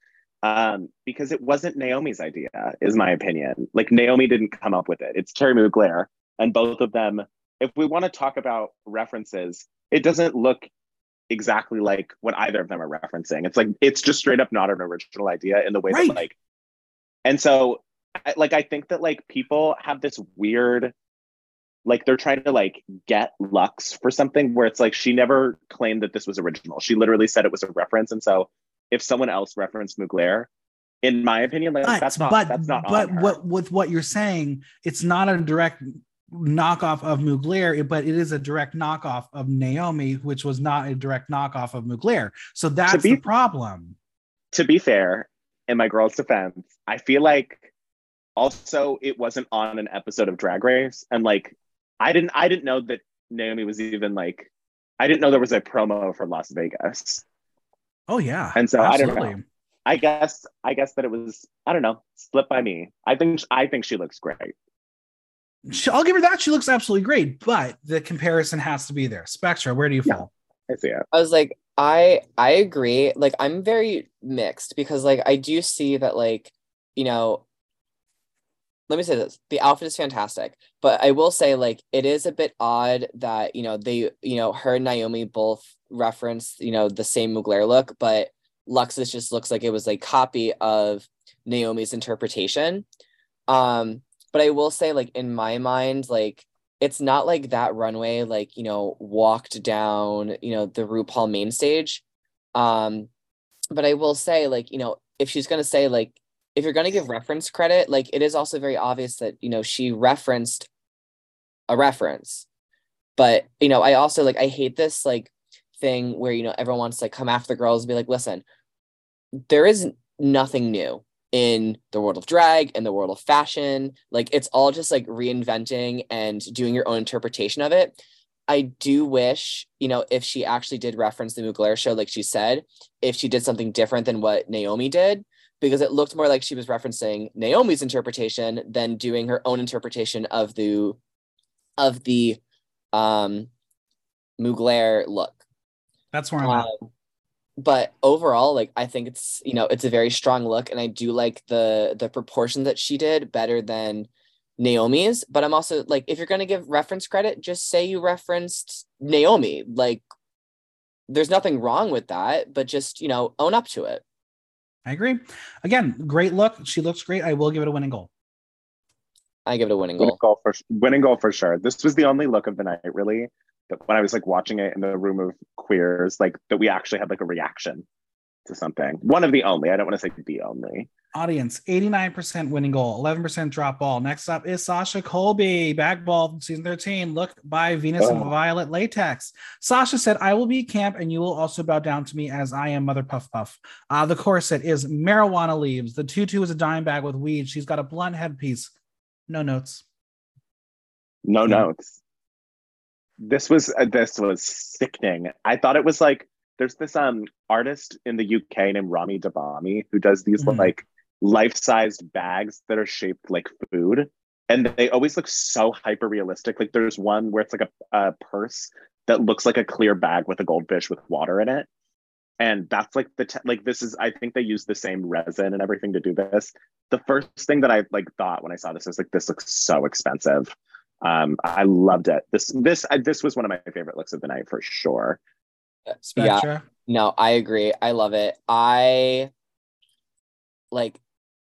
Speaker 2: um, because it wasn't Naomi's idea, is my opinion. Like Naomi didn't come up with it. It's Thierry Mugler, and both of them. If we want to talk about references, it doesn't look exactly like what either of them are referencing. It's like it's just straight up not an original idea in the way right. that like. And so, like, I think that like people have this weird like they're trying to like get Luxx for something where it's like she never claimed that this was original. She literally said it was a reference. And so if someone else referenced Mugler, in my opinion, like but, that's not but, that's not
Speaker 1: but what with what you're saying, it's not a direct knockoff of Mugler, but it is a direct knockoff of Naomi, which was not a direct knockoff of Mugler. So that's be, the problem.
Speaker 2: To be fair, in my girl's defense, I feel like also it wasn't on an episode of Drag Race, and like I didn't I didn't know that Naomi was even like I didn't know there was a promo for Las Vegas.
Speaker 1: Oh yeah.
Speaker 2: And so absolutely. I don't know. I guess I guess that it was I don't know slipped by me. I think I think she looks great.
Speaker 1: I'll give her that. She looks absolutely great, but the comparison has to be there. Spectra, where do you fall?
Speaker 2: Yeah, I see it.
Speaker 3: I was like, I I agree. Like I'm very mixed because like I do see that like you know let me say this the outfit is fantastic but i will say like it is a bit odd that you know they you know her and naomi both reference you know the same mugler look but Luxx's just looks like it was a copy of naomi's interpretation. Um but i will say like in my mind like it's not like that runway like you know walked down you know the rupaul main stage. Um but i will say like you know if she's going to say like if you're going to give reference credit, like it is also very obvious that, you know, she referenced a reference. But, you know, I also like, I hate this like thing where, you know, everyone wants to like come after the girls and be like, listen, there is nothing new in the world of drag and the world of fashion. Like it's all just like reinventing and doing your own interpretation of it. I do wish, you know, if she actually did reference the Mugler show, like she said, if she did something different than what Naomi did, because it looked more like she was referencing Naomi's interpretation than doing her own interpretation of the of the um Mugler look.
Speaker 1: That's where I'm um, at.
Speaker 3: But overall, like I think it's you know it's a very strong look, and I do like the the proportion that she did better than Naomi's. But I'm also like, if you're gonna give reference credit, just say you referenced Naomi. Like, there's nothing wrong with that, but just you know own up to it.
Speaker 1: I agree. Again, great look. She looks great. I will give it a winning goal.
Speaker 3: I give it a winning goal.
Speaker 2: Winning goal for winning goal for sure. This was the only look of the night, really. But when I was like watching it in the room of queers, like that we actually had like a reaction to something. One of the only. I don't want to say the only.
Speaker 1: Audience 89% winning goal, 11% drop ball. Next up is Sasha Colby, back ball season 13. Look by Venus oh. and Violet Latex. Sasha said, I will be camp and you will also bow down to me as I am Mother Puff Puff. Uh, the corset is marijuana leaves. The tutu is a dime bag with weed. She's got a blunt headpiece. No notes.
Speaker 2: No yeah. notes. This was uh, this was sickening. I thought it was like there's this um artist in the UK named Rami Davabi who does these mm-hmm. like life-sized bags that are shaped like food. And they always look so hyper realistic like there's one where it's like a, a purse that looks like a clear bag with a goldfish with water in it. And that's like the te- like this is i think they use the same resin and everything to do this. The first thing that i like thought when i saw this is like this looks so expensive. Um i loved it. This this I, this was one of my favorite looks of the night for sure
Speaker 3: Spectra? yeah no i agree i love it i like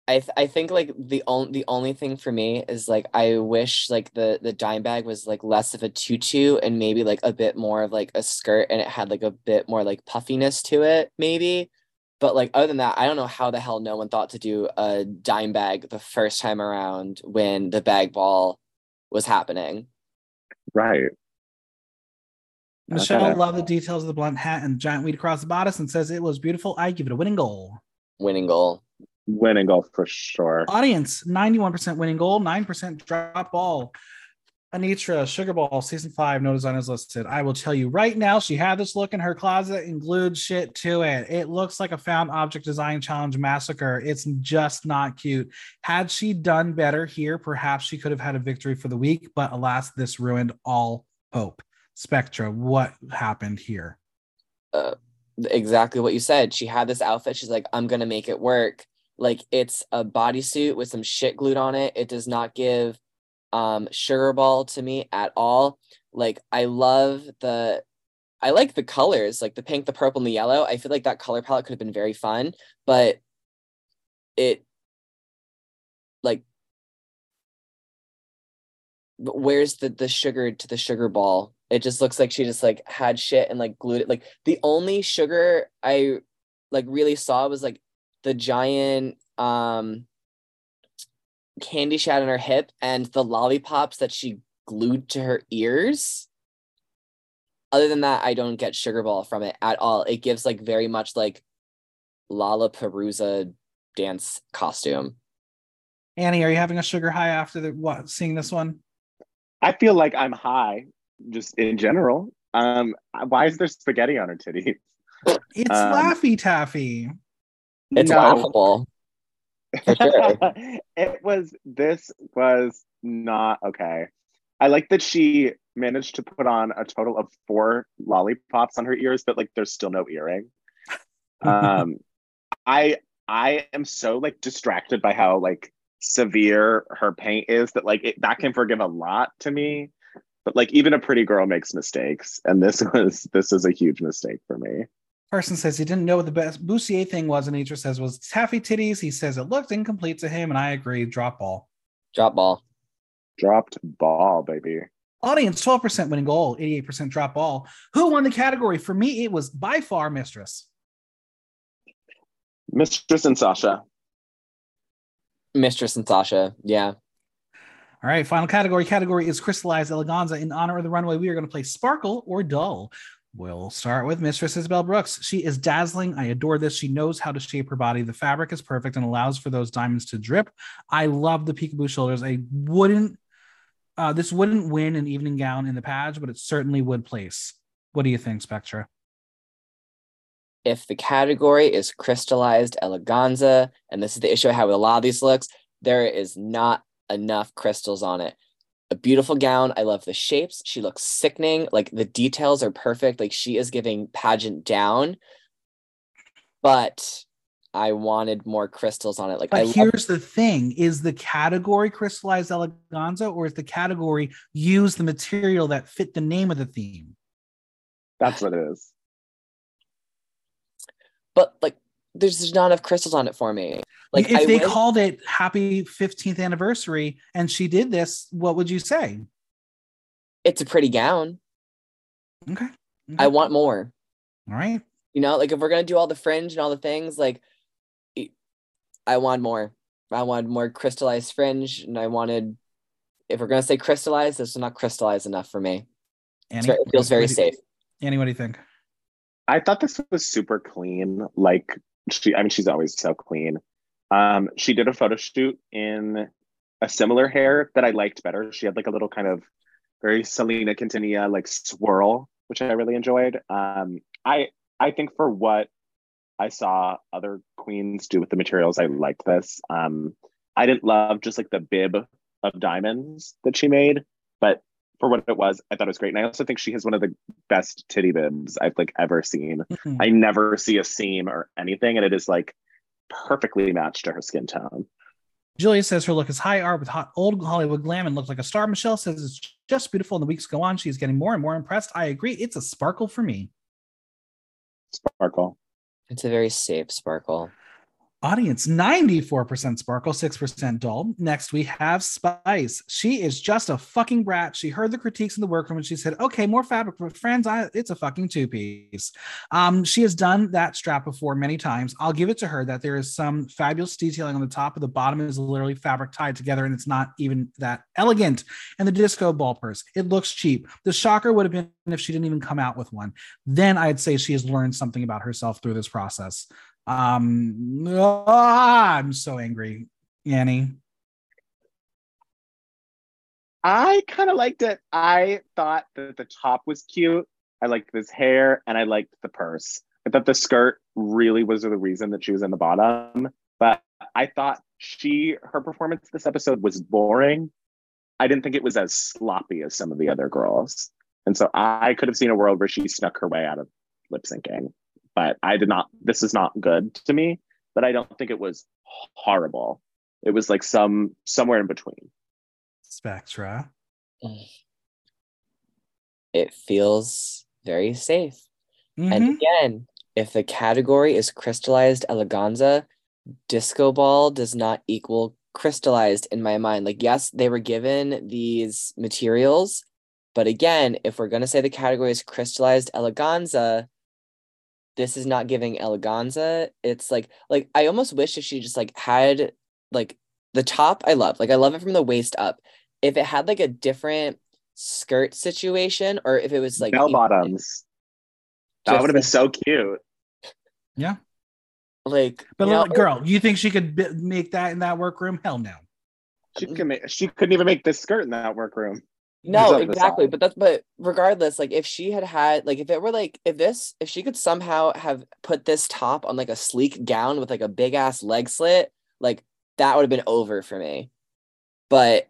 Speaker 3: I th- I think like the only the only thing for me is like I wish like the the dime bag was like less of a tutu and maybe like a bit more of like a skirt and it had like a bit more like puffiness to it maybe. But like other than that, I don't know how the hell no one thought to do a dime bag the first time around when the bag ball was happening.
Speaker 2: Right.
Speaker 1: Michelle loved the details of the blunt hat and giant weed across the bodice and says it was beautiful. I give it a winning goal.
Speaker 3: Winning goal
Speaker 2: Winning goal for sure.
Speaker 1: Audience 91% winning goal, 9% drop ball. Anetra, Sugar Ball, season five, no design is listed. I will tell you right now, she had this look in her closet and glued shit to it. It looks like a found object design challenge massacre. It's just not cute. Had she done better here, perhaps she could have had a victory for the week, but alas, this ruined all hope. Spectra, what happened here?
Speaker 3: Uh, exactly what you said. She had this outfit. She's like, I'm going to make it work. Like, it's a bodysuit with some shit glued on it. It does not give um sugar ball to me at all like i love the i like the colors like the pink the purple and the yellow i feel like that color palette could have been very fun but it like where's the the sugar to the sugar ball it just looks like she just like had shit and like glued it like the only sugar i like really saw was like the giant um candy shad on her hip and the lollipops that she glued to her ears. Other than that, I don't get sugar ball from it at all. It gives like very much like Lollapalooza dance costume.
Speaker 1: Annie, are you having a sugar high after the what seeing this one?
Speaker 2: I feel like I'm high just in general. Um, why is there spaghetti on her titties?
Speaker 1: It's um, Laffy Taffy.
Speaker 3: It's no. laughable.
Speaker 2: sure. it was this was not okay. I like that she managed to put on a total of four lollipops on her ears, but like there's still no earring. um I I am so like distracted by how like severe her paint is that like it, that can forgive a lot to me. But like even a pretty girl makes mistakes, and this was this is a huge mistake for me.
Speaker 1: Carson says he didn't know what the best Bussier thing was, and Nature says was taffy titties. He says it looked incomplete to him, and I agree. Drop ball.
Speaker 3: Drop ball.
Speaker 2: Dropped ball, baby.
Speaker 1: Audience 12% winning goal, 88% drop ball. Who won the category? For me, it was by far Mistress.
Speaker 2: Mistress and Sasha.
Speaker 3: Mistress and Sasha, yeah. All
Speaker 1: right, final category. Category is crystallized eleganza. In honor of the runway, we are going to play sparkle or dull. We'll start with Mistress Isabelle Brooks. She is dazzling. I adore this. She knows how to shape her body. The fabric is perfect and allows for those diamonds to drip. I love the peekaboo shoulders. I wouldn't, uh, this wouldn't win an evening gown in the page, but it certainly would place. What do you think, Spectra?
Speaker 3: If the category is crystallized eleganza, and this is the issue I have with a lot of these looks, there is not enough crystals on it a beautiful gown. I love the shapes. She looks sickening. Like the details are perfect. Like she is giving pageant down. But I wanted more crystals on it. Like,
Speaker 1: but I here's love- the thing: is the category crystallized eleganza, or is the category use the material that fit the name of the theme?
Speaker 2: That's what it is.
Speaker 3: But like, there's not enough crystals on it for me. Like
Speaker 1: if I they went, called it happy 15th anniversary and she did this, what would you say?
Speaker 3: It's a pretty gown.
Speaker 1: Okay. okay.
Speaker 3: I want more.
Speaker 1: All right.
Speaker 3: You know, like if we're gonna do all the fringe and all the things, like I want more. I wanted more crystallized fringe, and I wanted if we're gonna say crystallized, this is not crystallized enough for me. Annie, it feels very safe.
Speaker 1: Annie, what do you think?
Speaker 2: I thought this was super clean. Like she, I mean, she's always so clean. Um, she did a photo shoot in a similar hair that I liked better. She had like a little kind of very Selena Quintanilla like swirl, which I really enjoyed. Um, I I think for what I saw other queens do with the materials, I liked this. Um, I didn't love just like the bib of diamonds that she made, but for what it was, I thought it was great. And I also think she has one of the best titty bibs I've like ever seen. Mm-hmm. I never see a seam or anything, and it is like perfectly matched to her skin tone.
Speaker 1: Julia says her look is high art with hot old Hollywood glam and looks like a star. Michelle says it's just beautiful. And the weeks go on, she's getting more and more impressed. I agree. It's a sparkle for me.
Speaker 2: Sparkle.
Speaker 3: It's a very safe sparkle.
Speaker 1: Audience 94% sparkle, 6% dull. Next, we have Spice. She is just a fucking brat. She heard the critiques in the workroom and she said, okay, more fabric, but friends, I, it's a fucking two piece. Um, she has done that strap before many times. I'll give it to her that there is some fabulous detailing on the top, of the bottom is literally fabric tied together and it's not even that elegant. And the disco ball purse, it looks cheap. The shocker would have been if she didn't even come out with one. Then I'd say she has learned something about herself through this process. Um, ah, I'm so angry, Annie.
Speaker 2: I kind of liked it. I thought that the top was cute. I liked this hair and I liked the purse. I thought the skirt really was the reason that she was in the bottom. But I thought she, her performance this episode was boring. I didn't think it was as sloppy as some of the other girls. And so I could have seen a world where she snuck her way out of lip syncing. But I did not, this is not good to me. But I don't think it was horrible. It was like some somewhere in between.
Speaker 1: Spectra.
Speaker 3: It feels very safe.
Speaker 1: Mhm.
Speaker 3: And again, if the category is crystallized eleganza, disco ball does not equal crystallized in my mind. Like, yes, they were given these materials, but again, if we're gonna say the category is crystallized eleganza, this is not giving eleganza. It's like like I almost wish if she just like had like the top I love. Like I love it from the waist up. If it had like a different skirt situation or if it was like
Speaker 2: Bell bottoms. That would have been so cute.
Speaker 1: Yeah.
Speaker 3: like
Speaker 1: But
Speaker 3: you know,
Speaker 1: look, girl, you think she could b- make that in that workroom? Hell no.
Speaker 2: She can make, she couldn't even make this skirt in that workroom.
Speaker 3: No, exactly. But that's but regardless, like if she had had like if it were like if this if she could somehow have put this top on like a sleek gown with like a big ass leg slit, like that would have been over for me. But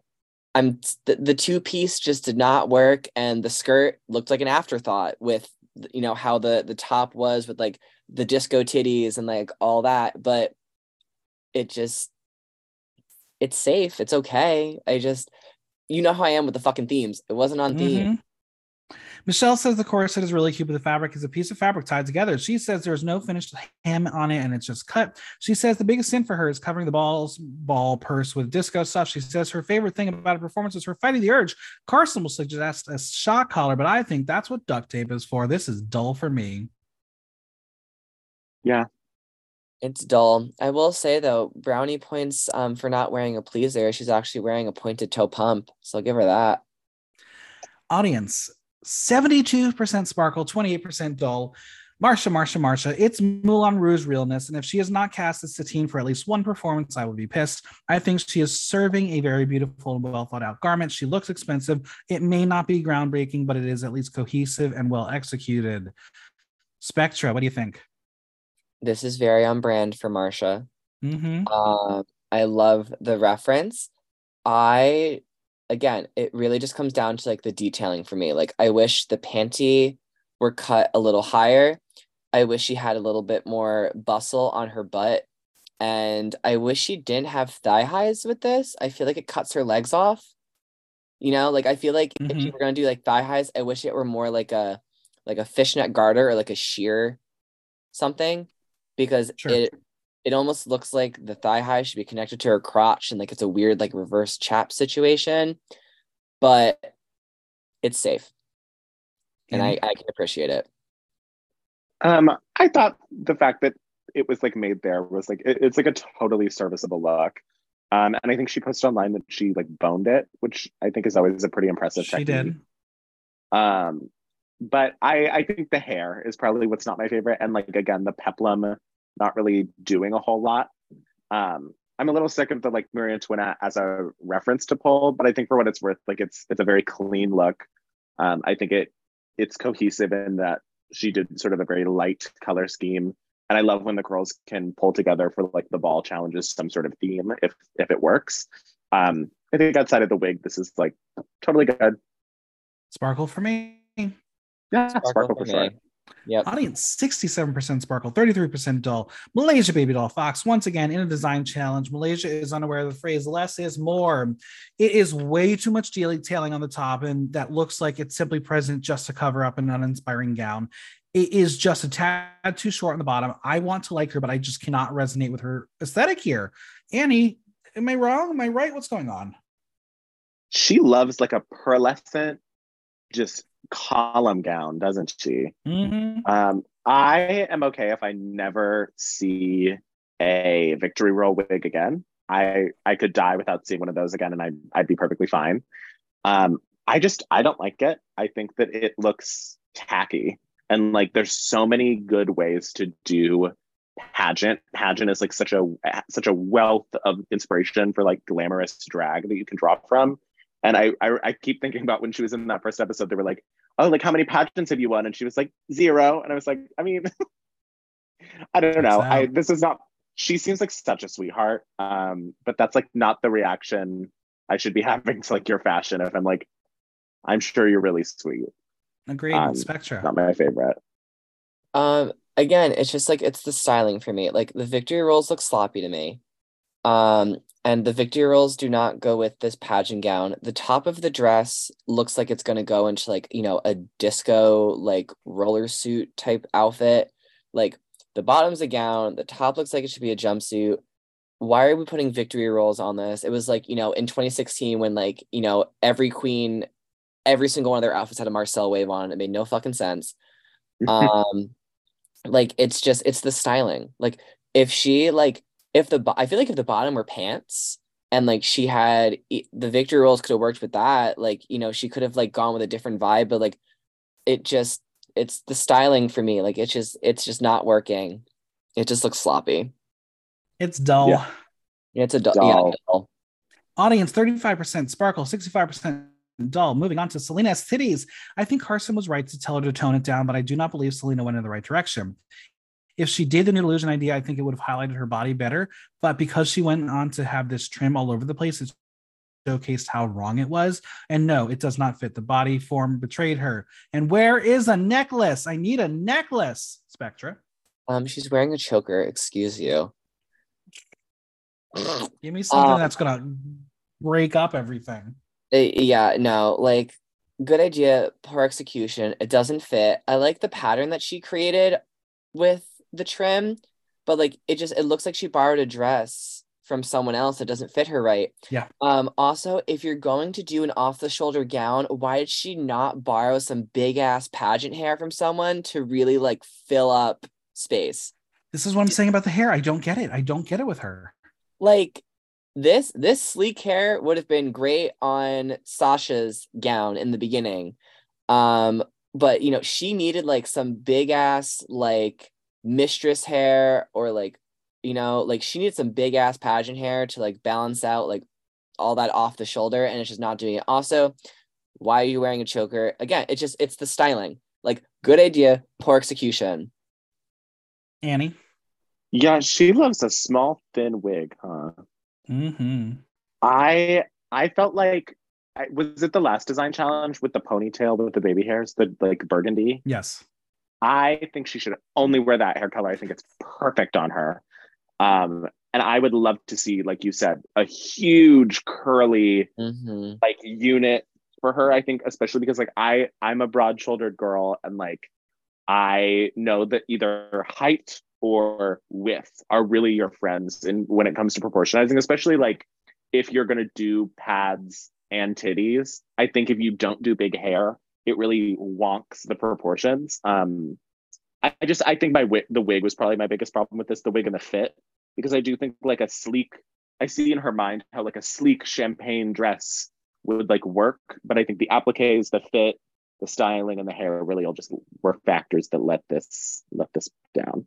Speaker 3: I'm the, the two piece just did not work, and the skirt looked like an afterthought with you know how the the top was with like the disco titties and like all that, but it just it's safe. It's okay. I just you know how I am with the fucking themes. It wasn't on theme.
Speaker 1: Mhm. Michelle says the corset is really cute, but the fabric is a piece of fabric tied together. She says there's no finished hem on it and it's just cut. She says the biggest sin for her is covering the balls ball purse with disco stuff. She says her favorite thing about a performance is her fighting the urge. Carson will suggest a shock collar, but I think that's what duct tape is for. This is dull for me.
Speaker 2: Yeah.
Speaker 3: It's dull. I will say though, brownie points um for not wearing a pleaser. She's actually wearing a pointed toe pump, so I'll give her that.
Speaker 1: Audience 72% sparkle, 28% dull. Marcia, Marcia, Marcia, it's Moulin Rouge realness. And if she is not cast as Satine for at least one performance, I would be pissed. I think she is serving a very beautiful and well thought out garment. She looks expensive. It may not be groundbreaking, but it is at least cohesive and well executed. Spectra, what do you think?
Speaker 3: This is very on brand for Marcia.
Speaker 1: Mm-hmm.
Speaker 3: Um, I love the reference. I again, it really just comes down to like the detailing for me. Like I wish the panty were cut a little higher. I wish she had a little bit more bustle on her butt. And I wish she didn't have thigh highs with this. I feel like it cuts her legs off. You know, like I feel like if you were gonna do like thigh highs, I wish it were more like a like a fishnet garter or like a sheer something because
Speaker 1: Sure.
Speaker 3: it it almost looks like the thigh high should be connected to her crotch and like it's a weird like reverse chap situation but it's safe and I, I can appreciate it
Speaker 2: Um, I thought the fact that it was like made there was like it- it's like a totally serviceable look. Um, and I think she posted online that she like boned it, which I think is always a pretty impressive
Speaker 1: She
Speaker 2: technique.
Speaker 1: did.
Speaker 2: Um, but I I think the hair is probably what's not my favorite, and like again the peplum not really doing a whole lot. Um, I'm a little sick of the like Marie Antoinette as a reference to pole, but I think for what it's worth, like it's it's a very clean look. Um, I think it it's cohesive in that she did sort of a very light color scheme, and I love when the girls can pull together for like the ball challenges some sort of theme if if it works. Um, I think outside of the wig, this is like totally good.
Speaker 1: Sparkle for me.
Speaker 2: Yeah, sparkle, for
Speaker 3: me.
Speaker 2: sure.
Speaker 3: yep
Speaker 1: Audience 67% sparkle, 33% dull. Malaysia Babydoll Foxx, once again in a design challenge. Malaysia is unaware of the phrase less is more. It is way too much detailing on the top, and that looks like it's simply present just to cover up an uninspiring gown. It is just a tad too short on the bottom. I want to like her, but I just cannot resonate with her aesthetic here. Annie, am I wrong? Am I right? What's going on?
Speaker 2: She loves like a pearlescent, just column gown, doesn't she?
Speaker 1: Mhm.
Speaker 2: Um, I am okay if I never see a victory roll wig again. I I could die without seeing one of those again, and I I'd be perfectly fine. Um, I just I don't like it. I think that it looks tacky, and like there's so many good ways to do pageant. Pageant is like such a such a wealth of inspiration for like glamorous drag that you can draw from. And I, I, I keep thinking about when she was in that first episode, they were like, "Oh, like how many pageants have you won?" And she was like, zero. And I was like, I mean, I don't know. I this is not. She seems like such a sweetheart, um, but that's like not the reaction I should be having to like your fashion. If I'm like, I'm sure you're really sweet.
Speaker 1: Agreed. Um, Spectra.
Speaker 2: Not my favorite.
Speaker 3: Um. Again, it's just like it's the styling for me. Like the victory rolls look sloppy to me. Um, and the victory rolls do not go with this pageant gown. The top of the dress looks like it's gonna go into like you know a disco like roller suit type outfit. Like the bottom's a gown, the top looks like it should be a jumpsuit. Why are we putting victory rolls on this? It was like you know in 2016 when like you know every queen, every single one of their outfits had a Marcel wave on. It made no fucking sense. um, like it's just it's the styling. Like if she like if the I feel like if the bottom were pants and like she had the victory rolls could have worked with that, like you know she could have like gone with a different vibe, but like it just it's the styling for me. Like it's just it's just not working. It just looks sloppy.
Speaker 1: It's dull.
Speaker 3: Yeah, it's a dull. dull. Yeah, dull.
Speaker 1: Audience 35% sparkle, 65% dull. Moving on to Salina EsTitties. I think Carson was right to tell her to tone it down, but I do not believe Salina went in the right direction. If she did the new illusion idea, I think it would have highlighted her body better. But because she went on to have this trim all over the place, it showcased how wrong it was. And no, it does not fit. The body form betrayed her. And where is a necklace? I need a necklace, Spectra.
Speaker 3: Um, she's wearing a choker. Excuse you.
Speaker 1: Give me something um, that's gonna break up everything.
Speaker 3: Uh, yeah, no, like good idea, poor execution. It doesn't fit. I like the pattern that she created with the trim, but like it just it looks like she borrowed a dress from someone else that doesn't fit her right.
Speaker 1: Yeah.
Speaker 3: Um also if you're going to do an off the shoulder gown, why did she not borrow some big ass pageant hair from someone to really like fill up space?
Speaker 1: This is what I'm saying about the hair. I don't get it. I don't get it with her.
Speaker 3: Like this this sleek hair would have been great on Sasha's gown in the beginning. Um but you know, she needed like some big ass like mistress hair or like you know like she needs some big ass pageant hair to like balance out like all that off the shoulder and it's just not doing it. Also why are you wearing a choker? Again it's just it's the styling. Like good idea poor execution.
Speaker 1: Annie?
Speaker 2: Yeah she loves a small thin wig huh?
Speaker 1: Mm-hmm.
Speaker 2: i i felt like was it the last design challenge with the ponytail with the baby hairs the like burgundy?
Speaker 1: Yes
Speaker 2: I think she should only wear that hair color. I think it's perfect on her. Um, and I would love to see, like you said, a huge curly
Speaker 3: mm-hmm.
Speaker 2: like unit for her. I think, especially because like I I'm a broad shouldered girl, and like I know that either height or width are really your friends. And when it comes to proportionizing, especially like if you're gonna do pads and titties, I think if you don't do big hair, it really wonks the proportions. Um, I, I just I think my wig, the wig was probably my biggest problem with this, the wig and the fit, because I do think like a sleek. I see in her mind how like a sleek champagne dress would like work, but I think the appliques, the fit, the styling, and the hair really all just were factors that let this let this down.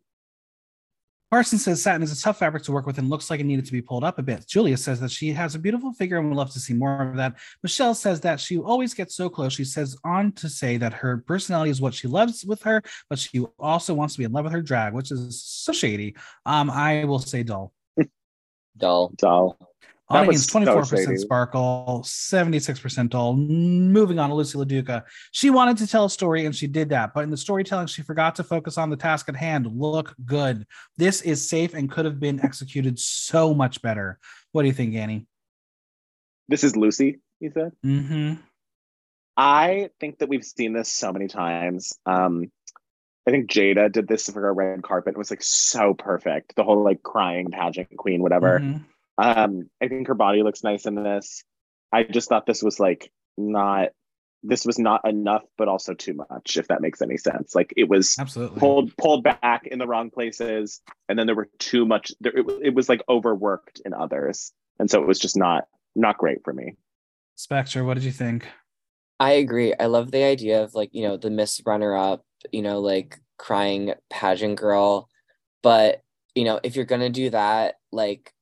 Speaker 1: Carson says satin is a tough fabric to work with and looks like it needed to be pulled up a bit. Julia says that she has a beautiful figure and would love to see more of that. Michelle says that she always gets so close. She says on to say that her personality is what she loves with her, but she also wants to be in love with her drag, which is so shady. Um, I will say dull.
Speaker 3: dull.
Speaker 2: Dull.
Speaker 1: Audience 24% sparkle, 76% dull. Moving on to Loosey LaDuca. She wanted to tell a story and she did that, but in the storytelling, she forgot to focus on the task at hand. Look good. This is safe and could have been executed so much better. What do you think, Annie?
Speaker 2: This is Loosey, you said?
Speaker 1: Mm-hmm.
Speaker 2: I think that we've seen this so many times. Um, I think Jada did this for a red carpet. It was like so perfect. The whole like crying pageant queen, whatever. Mm-hmm um, I think her body looks nice in this. I just thought this was like not this was not enough, but also too much, if that makes any sense. Like it was
Speaker 1: absolutely
Speaker 2: pulled pulled back in the wrong places, and then there were too much. There, it, it was like overworked in others, and so it was just not not great for me.
Speaker 1: Spectra, what did you think?
Speaker 3: I agree. I love the idea of like you know the Miss Runner Up, you know, like crying pageant girl, but you know, if you're gonna do that, like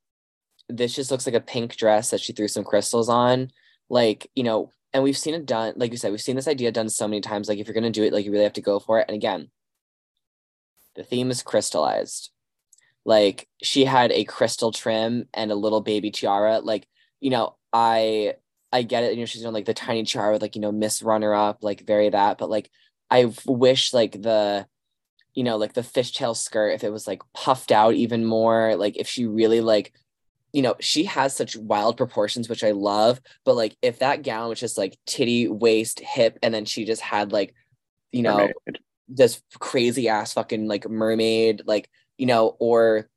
Speaker 3: this just looks like a pink dress that she threw some crystals on. Like, you know, and we've seen it done, like you said, we've seen this idea done so many times. Like, if you're gonna do it, like you really have to go for it. And again, the theme is crystallized. Like she had a crystal trim and a little baby tiara. Like, you know, I I get it, you know, she's doing like the tiny tiara with like, you know, Miss Runner Up, like very that, but like I wish like the you know, like the fishtail skirt, if it was like puffed out even more, like if she really like, you know, she has such wild proportions, which I love. But like if that gown was just like titty, waist, hip, and then she just had like, you know, mermaid. this crazy ass fucking like mermaid, like, you know, or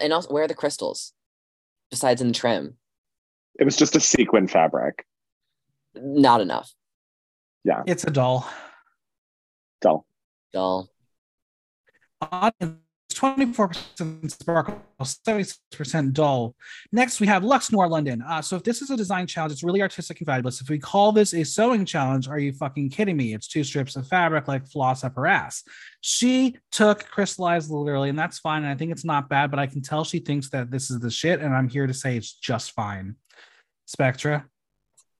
Speaker 3: and also where are the crystals besides in the trim?
Speaker 2: It was just a sequin fabric.
Speaker 3: Not enough.
Speaker 2: Yeah.
Speaker 1: It's a doll.
Speaker 2: Dull.
Speaker 3: Dull.
Speaker 1: Audience 24% sparkle, 76% dull. Next, we have Luxx Noir London. Uh, so if this is a design challenge, it's really artistic and fabulous. If we call this a sewing challenge, are you fucking kidding me? It's two strips of fabric like floss up her ass. She took crystallized literally, and that's fine. And I think it's not bad, but I can tell she thinks that this is the shit, and I'm here to say it's just fine. Spectra.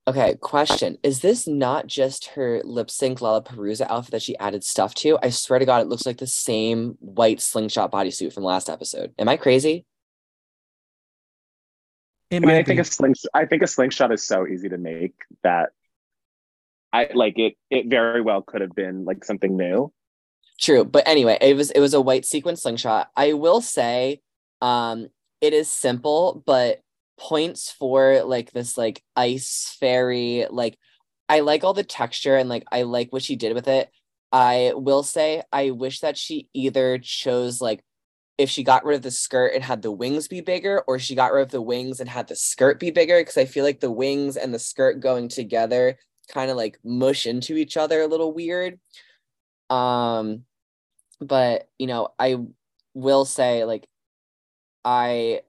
Speaker 3: Okay, question. Is this not just her lip sync LaLaPaRUza outfit that she added stuff to? I swear to God, it looks like the same white slingshot bodysuit from last episode. Am I crazy?
Speaker 2: It I mean, I think a slingshot. I think a slingshot is so easy to make that I like it. It very well could have been like something new.
Speaker 3: True, but anyway, it was it was a white sequin slingshot. I will say, um, it is simple, but points for like this like ice fairy like i like all the texture and like i like what she did with it. I will say i wish that she either chose like if she got rid of the skirt and had the wings be bigger or she got rid of the wings and had the skirt be bigger because i feel like the wings and the skirt going together kind of like mush into each other a little weird. Um but you know i will say like i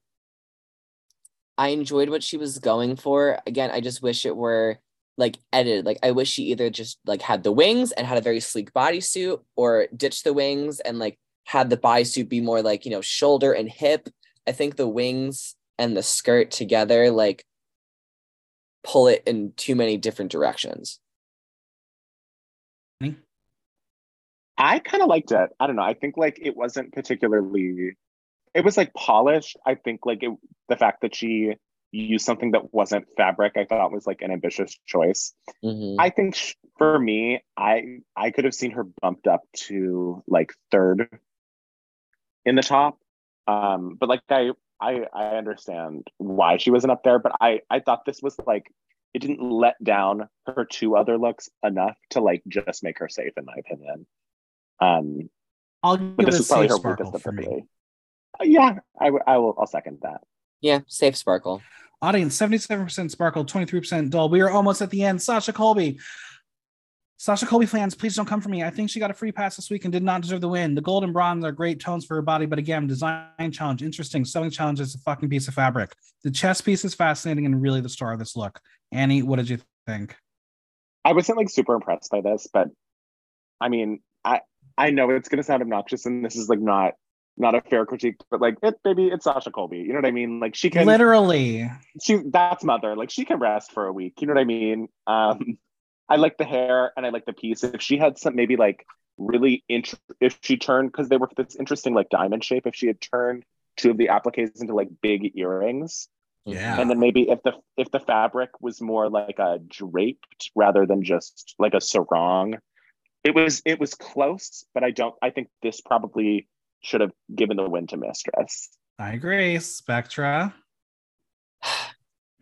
Speaker 3: I enjoyed what she was going for. Again, I just wish it were like edited. Like I wish she either just like had the wings and had a very sleek bodysuit or ditched the wings and like had the bodysuit be more like, you know, shoulder and hip. I think the wings and the skirt together like pull it in too many different directions.
Speaker 2: I kind of liked it. I don't know. I think like it wasn't particularly it was like polished. I think like it, the fact that she used something that wasn't fabric, I thought was like an ambitious choice. Mm-hmm. I think sh- for me, I I could have seen her bumped up to like third in the top. Um, but like I I I understand why she wasn't up there, but I I thought this was like it didn't let down her two other looks enough to like just make her safe in my opinion. Um,
Speaker 1: I'll give but this is probably her weakest for me
Speaker 2: yeah, I, w- I will. I'll second that.
Speaker 3: Yeah, safe sparkle.
Speaker 1: Audience 77% sparkle, 23% dull. We are almost at the end. Sasha Colby. Sasha Colby fans, please don't come for me. I think she got a free pass this week and did not deserve the win. The gold and bronze are great tones for her body, but again, design challenge, interesting. Sewing challenge is a fucking piece of fabric. The chest piece is fascinating and really the star of this look. Annie, what did you think?
Speaker 2: I wasn't like super impressed by this, but I mean, I I know it's gonna sound obnoxious, and this is like not not a fair critique, but like it, maybe it's Sasha Colby. You know what I mean? Like she can
Speaker 1: literally.
Speaker 2: She that's mother. Like she can rest for a week. You know what I mean? Um, I like the hair and I like the piece. If she had some maybe like really int- if she turned because they were this interesting like diamond shape. If she had turned two of the appliques into like big earrings.
Speaker 1: Yeah.
Speaker 2: And then maybe if the if the fabric was more like a draped rather than just like a sarong, it was it was close, but I don't I think this probably should have given the win to Mistress.
Speaker 1: I agree. Spectra.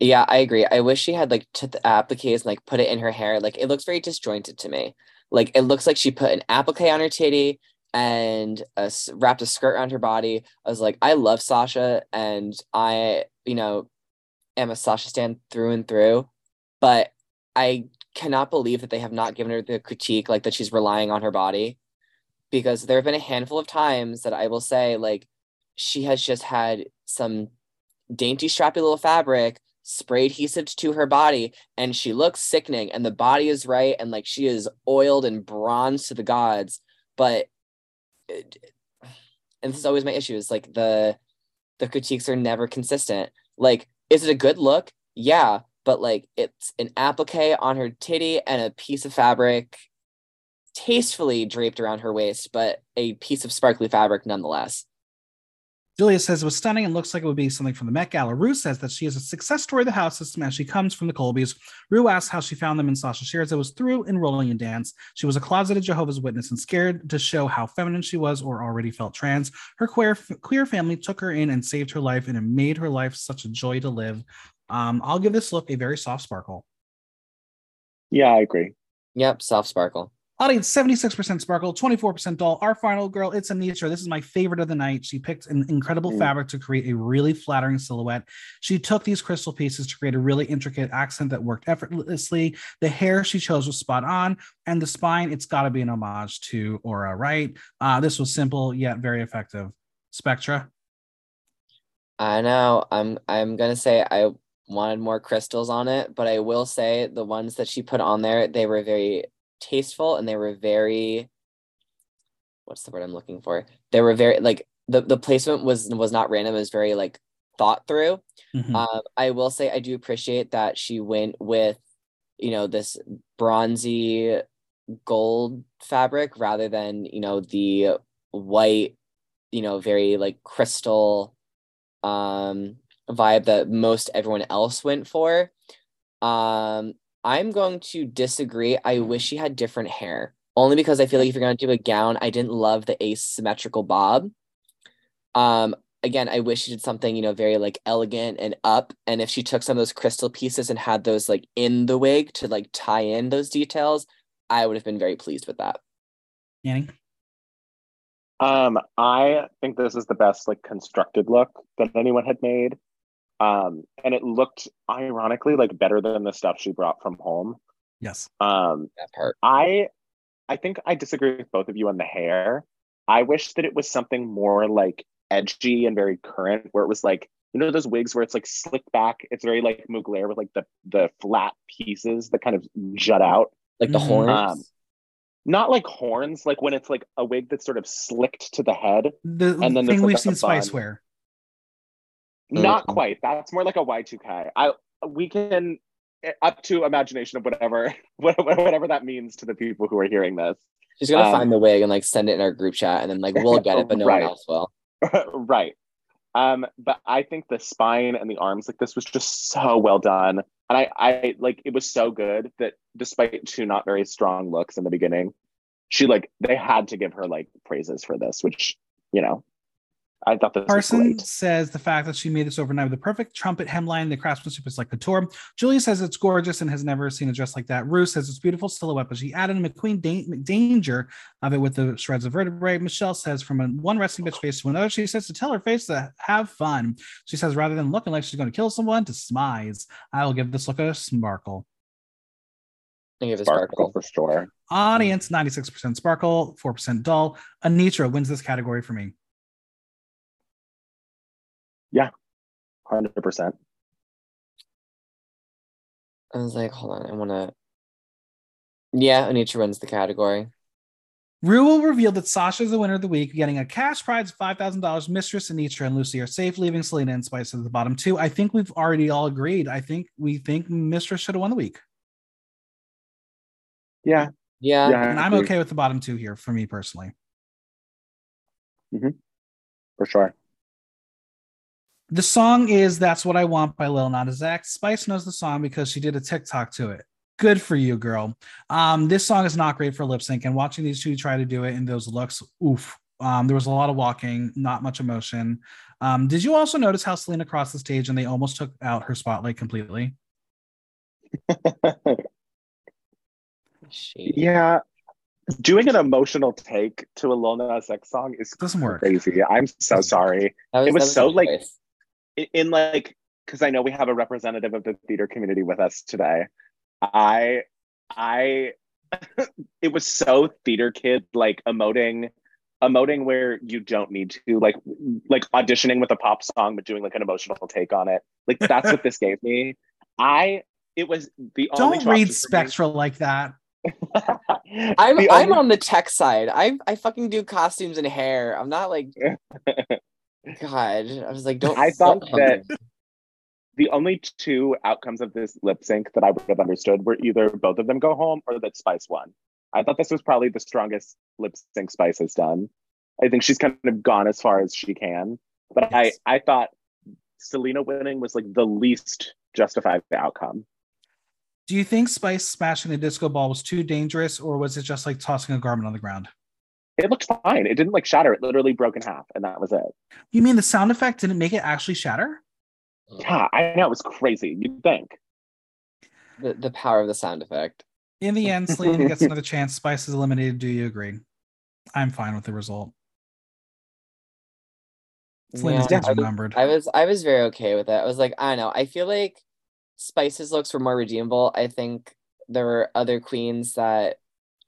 Speaker 3: Yeah, I agree. I wish she had like took the appliques and like put it in her hair. Like it looks very disjointed to me. Like it looks like she put an applique on her titty and a, wrapped a skirt around her body. I was like, I love Sasha and I, you know, am a Sasha stan through and through. But I cannot believe that they have not given her the critique like that she's relying on her body because there have been a handful of times that I will say, like, she has just had some dainty, strappy little fabric sprayed adhesive to her body, and she looks sickening, and the body is right, and like she is oiled and bronzed to the gods. But uh, and this is always my issue is like the the critiques are never consistent. Like, is it a good look? Yeah, but like it's an applique on her titty and a piece of fabric tastefully draped around her waist, but a piece of sparkly fabric nonetheless.
Speaker 1: Julia says it was stunning and looks like it would be something from the Met Gala. Rue says that she is a success story of the house system as she comes from the Colbys. Rue asks how she found them, and Sasha shares it was through enrolling in dance. She was a closeted Jehovah's Witness and scared to show how feminine she was or already felt trans. Her queer queer family took her in and saved her life, and it made her life such a joy to live. Um, I'll give this look a very soft sparkle.
Speaker 2: Yeah, I agree.
Speaker 3: Yep, soft sparkle.
Speaker 1: Audience 76% sparkle, 24% doll. Our final girl, it's Anetra. This is my favorite of the night. She picked an incredible mm. fabric to create a really flattering silhouette. She took these crystal pieces to create a really intricate accent that worked effortlessly. The hair she chose was spot on, and the spine, it's got to be an homage to Aura, right? Uh, this was simple yet very effective. Spectra.
Speaker 3: I know. I'm I'm gonna say I wanted more crystals on it, but I will say the ones that she put on there, they were very tasteful and they were very what's the word I'm looking for? They were very like the, the placement was was not random, it was very like thought through. Mm-hmm. Um, I will say I do appreciate that she went with, you know, this bronzy gold fabric rather than, you know, the white, you know, very like crystal um vibe that most everyone else went for. Um, I'm going to disagree. I wish she had different hair, only because I feel like if you're going to do a gown, I didn't love the asymmetrical bob. Um, again, I wish she did something, you know, very like elegant and up. And if she took some of those crystal pieces and had those like in the wig to like tie in those details, I would have been very pleased with that.
Speaker 1: Annie?
Speaker 2: Um, I think this is the best like constructed look that anyone had made. Um, and it looked ironically like better than the stuff she brought from home.
Speaker 1: Yes.
Speaker 2: Um,
Speaker 3: that part.
Speaker 2: I I think I disagree with both of you on the hair. I wish that it was something more like edgy and very current, where it was like you know those wigs where it's like slicked back. It's very like Mugler with like the the flat pieces that kind of jut out,
Speaker 3: like the mm-hmm. horns. Um,
Speaker 2: not like horns, like when it's like a wig that's sort of slicked to the head.
Speaker 1: The and then thing we've seen Spice wear.
Speaker 2: Not mm-hmm. quite. That's more like a Y2K. I we can eh, up to imagination of whatever whatever that means to the people who are hearing this.
Speaker 3: She's gonna um, find the wig and like send it in our group chat, and then like we'll get it, but no right. one else will.
Speaker 2: right. Um, but I think the spine and the arms, like this, was just so well done, and I, I like it was so good that despite two not very strong looks in the beginning, she like they had to give her like praises for this, which you know I thought that
Speaker 1: Carson says the fact that she made this overnight with the perfect trumpet hemline, the craftsmanship is like couture. Julie says it's gorgeous and has never seen a dress like that. Rue says it's beautiful silhouette, but she added a McQueen da- danger of it with the shreds of vertebrae. Michelle says from a, one resting bitch face to another, she says to tell her face to have fun. She says rather than looking like she's going to kill someone, to smize. I will give this look a sparkle.
Speaker 3: I give it sparkle.
Speaker 2: sparkle for sure.
Speaker 1: Audience 96% sparkle, 4% dull. Anetra wins this category for me.
Speaker 2: Yeah, hundred percent.
Speaker 3: I was like, hold on, I want to. Yeah, Anetra wins the category.
Speaker 1: Rue will reveal that Sasha is the winner of the week, getting a cash prize of $5,000. Mistress, Anetra, and Loosey are safe, leaving Salina and Spice at the bottom two. I think we've already all agreed. I think we think Mistress should have won the week.
Speaker 2: Yeah.
Speaker 3: Yeah.
Speaker 1: yeah and I'm okay with the bottom two here for me personally.
Speaker 2: Mm-hmm. For sure.
Speaker 1: The song is That's What I Want by Lil Nas X. Spice knows the song because she did a TikTok to it. Good for you, girl. Um, this song is not great for lip sync, and watching these two try to do it in those looks, oof. Um, there was a lot of walking, not much emotion. Um, did you also notice how Salina crossed the stage and they almost took out her spotlight completely?
Speaker 2: yeah, doing an emotional take to a Lil Nas X song is
Speaker 1: doesn't work.
Speaker 2: Crazy. I'm so sorry. Was, it was, was so like in like because I know we have a representative of the theater community with us today. I I it was so theater kid like emoting emoting where you don't need to like like auditioning with a pop song but doing like an emotional take on it. Like that's what this gave me. I it was the only
Speaker 1: don't read spectral like that.
Speaker 3: I'm only... I'm on the tech side. I I fucking do costumes and hair. I'm not like God. I was like, don't.
Speaker 2: I thought that the only two outcomes of this lip sync that I would have understood were either both of them go home or that Spice won. I thought this was probably the strongest lip sync Spice has done. I think she's kind of gone as far as she can. But yes. I, I thought Salina winning was like the least justified outcome.
Speaker 1: Do you think Spice smashing the disco ball was too dangerous, or was it just like tossing a garment on the ground?
Speaker 2: It looked fine. It didn't like shatter. It literally broke in half, and that was it.
Speaker 1: You mean the sound effect didn't make it actually shatter?
Speaker 2: Yeah, I know it was crazy. You'd think
Speaker 3: the the power of the sound effect.
Speaker 1: In the end, Salina gets another chance. Spice is eliminated. Do you agree? I'm fine with the result.
Speaker 3: Salina's yeah, gets remembered. I was I was very okay with it. I was like, I don't know. I feel like Spice's looks were more redeemable. I think there were other queens that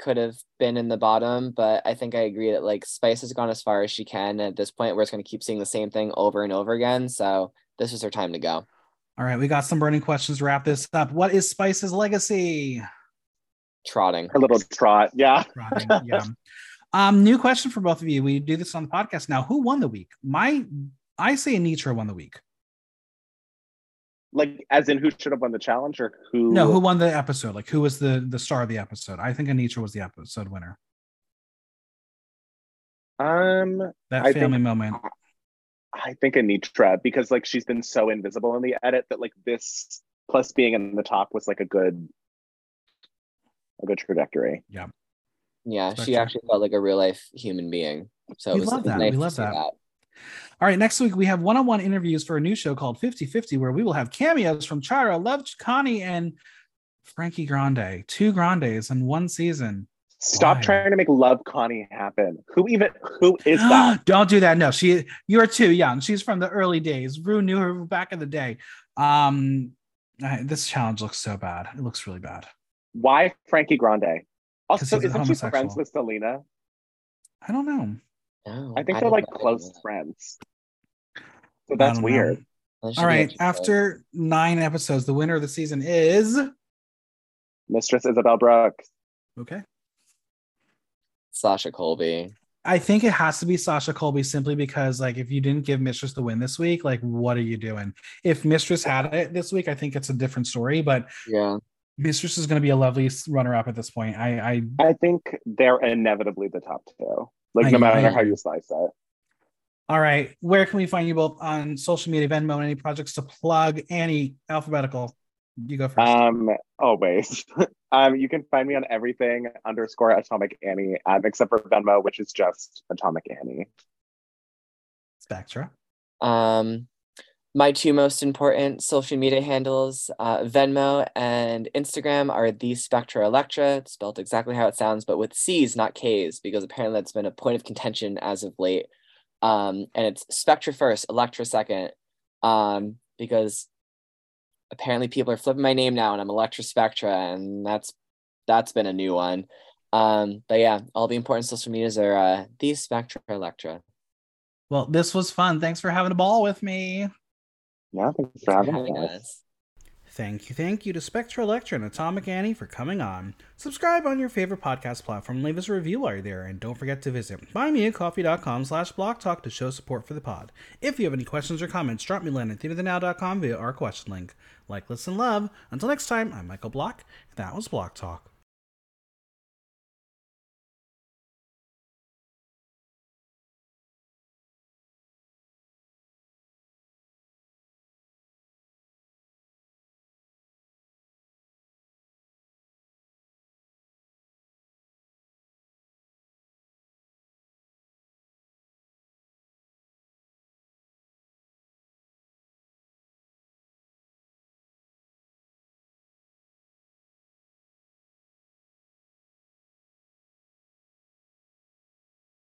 Speaker 3: could have been in the bottom, but I think I agree that like Spice has gone as far as she can at this point. We're just going to keep seeing the same thing over and over again. So this is her time to go.
Speaker 1: All right, we got some burning questions to wrap this up. What is Spice's legacy?
Speaker 3: Trotting.
Speaker 2: A little trot, yeah.
Speaker 1: Trotting, yeah. Um, new question for both of you. We do this on the podcast now. Who won the week? My, I say Anetra won the week.
Speaker 2: Like, as in, who should have won the challenge, or who?
Speaker 1: No, who won the episode? Like, who was the the star of the episode? I think Anetra was the episode winner.
Speaker 2: Um,
Speaker 1: that I family think, moment.
Speaker 2: I think Anetra because like she's been so invisible in the edit that like this plus being in the top was like a good, a good trajectory.
Speaker 1: Yeah.
Speaker 3: Yeah, she actually felt like a real life human being. So we love that. Nice we love that. that.
Speaker 1: All right, next week we have one on one interviews for a new show called 50 50, where we will have cameos from Chara, Love Connie, and Frankie Grande. Two Grandes in one season.
Speaker 2: Stop Why? trying to make Love Connie happen. Who even who is that?
Speaker 1: Don't do that. No, she you are too young. She's from the early days. Rue knew her back in the day. Um this challenge looks so bad. It looks really bad.
Speaker 2: Why Frankie Grande? Also, isn't she friends with Selena?
Speaker 1: I don't know.
Speaker 3: No,
Speaker 2: I think I they're like close friends. So that's weird.
Speaker 1: All right. After nine episodes, the winner of the season is
Speaker 2: Mistress Isabelle Brooks.
Speaker 1: Okay.
Speaker 3: Sasha Colby.
Speaker 1: I think it has to be Sasha Colby simply because, like, if you didn't give Mistress the win this week, like, what are you doing? If Mistress had it this week, I think it's a different story. But
Speaker 3: yeah,
Speaker 1: Mistress is going to be a lovely runner-up at this point. I,
Speaker 2: I, I think they're inevitably the top two. Like I, no matter I, how you slice it.
Speaker 1: All right, where can we find you both on social media, Venmo, any projects to plug? Annie, alphabetical. You go first.
Speaker 2: Um, always. um, you can find me on everything underscore Atomic Annie, um, except for Venmo, which is just Atomic Annie.
Speaker 1: Spectra.
Speaker 3: Um, my two most important social media handles, uh, Venmo and Instagram, are the Spectra Electra. It's spelled exactly how it sounds, but with C's, not K's, because apparently that's been a point of contention as of late. Um, and it's Spectra first, Electra second, um, because apparently people are flipping my name now, and I'm Electra Spectra, and that's that's been a new one. Um, but yeah, all the important social medias are uh, the Spectra Electra.
Speaker 1: Well, this was fun. Thanks for having a ball with me.
Speaker 2: Yeah, thanks for having us.
Speaker 1: Thank you, thank you to Spectra Electra and Atomic Annie for coming on. Subscribe on your favorite podcast platform, leave us a review while you're there, and don't forget to visit buymeacoffee.com slash blocktalk to show support for the pod. If you have any questions or comments, drop me a line at theaterthenow.com via our question link. Like, listen, love. Until next time, I'm Michael Block, and that was Block Talk.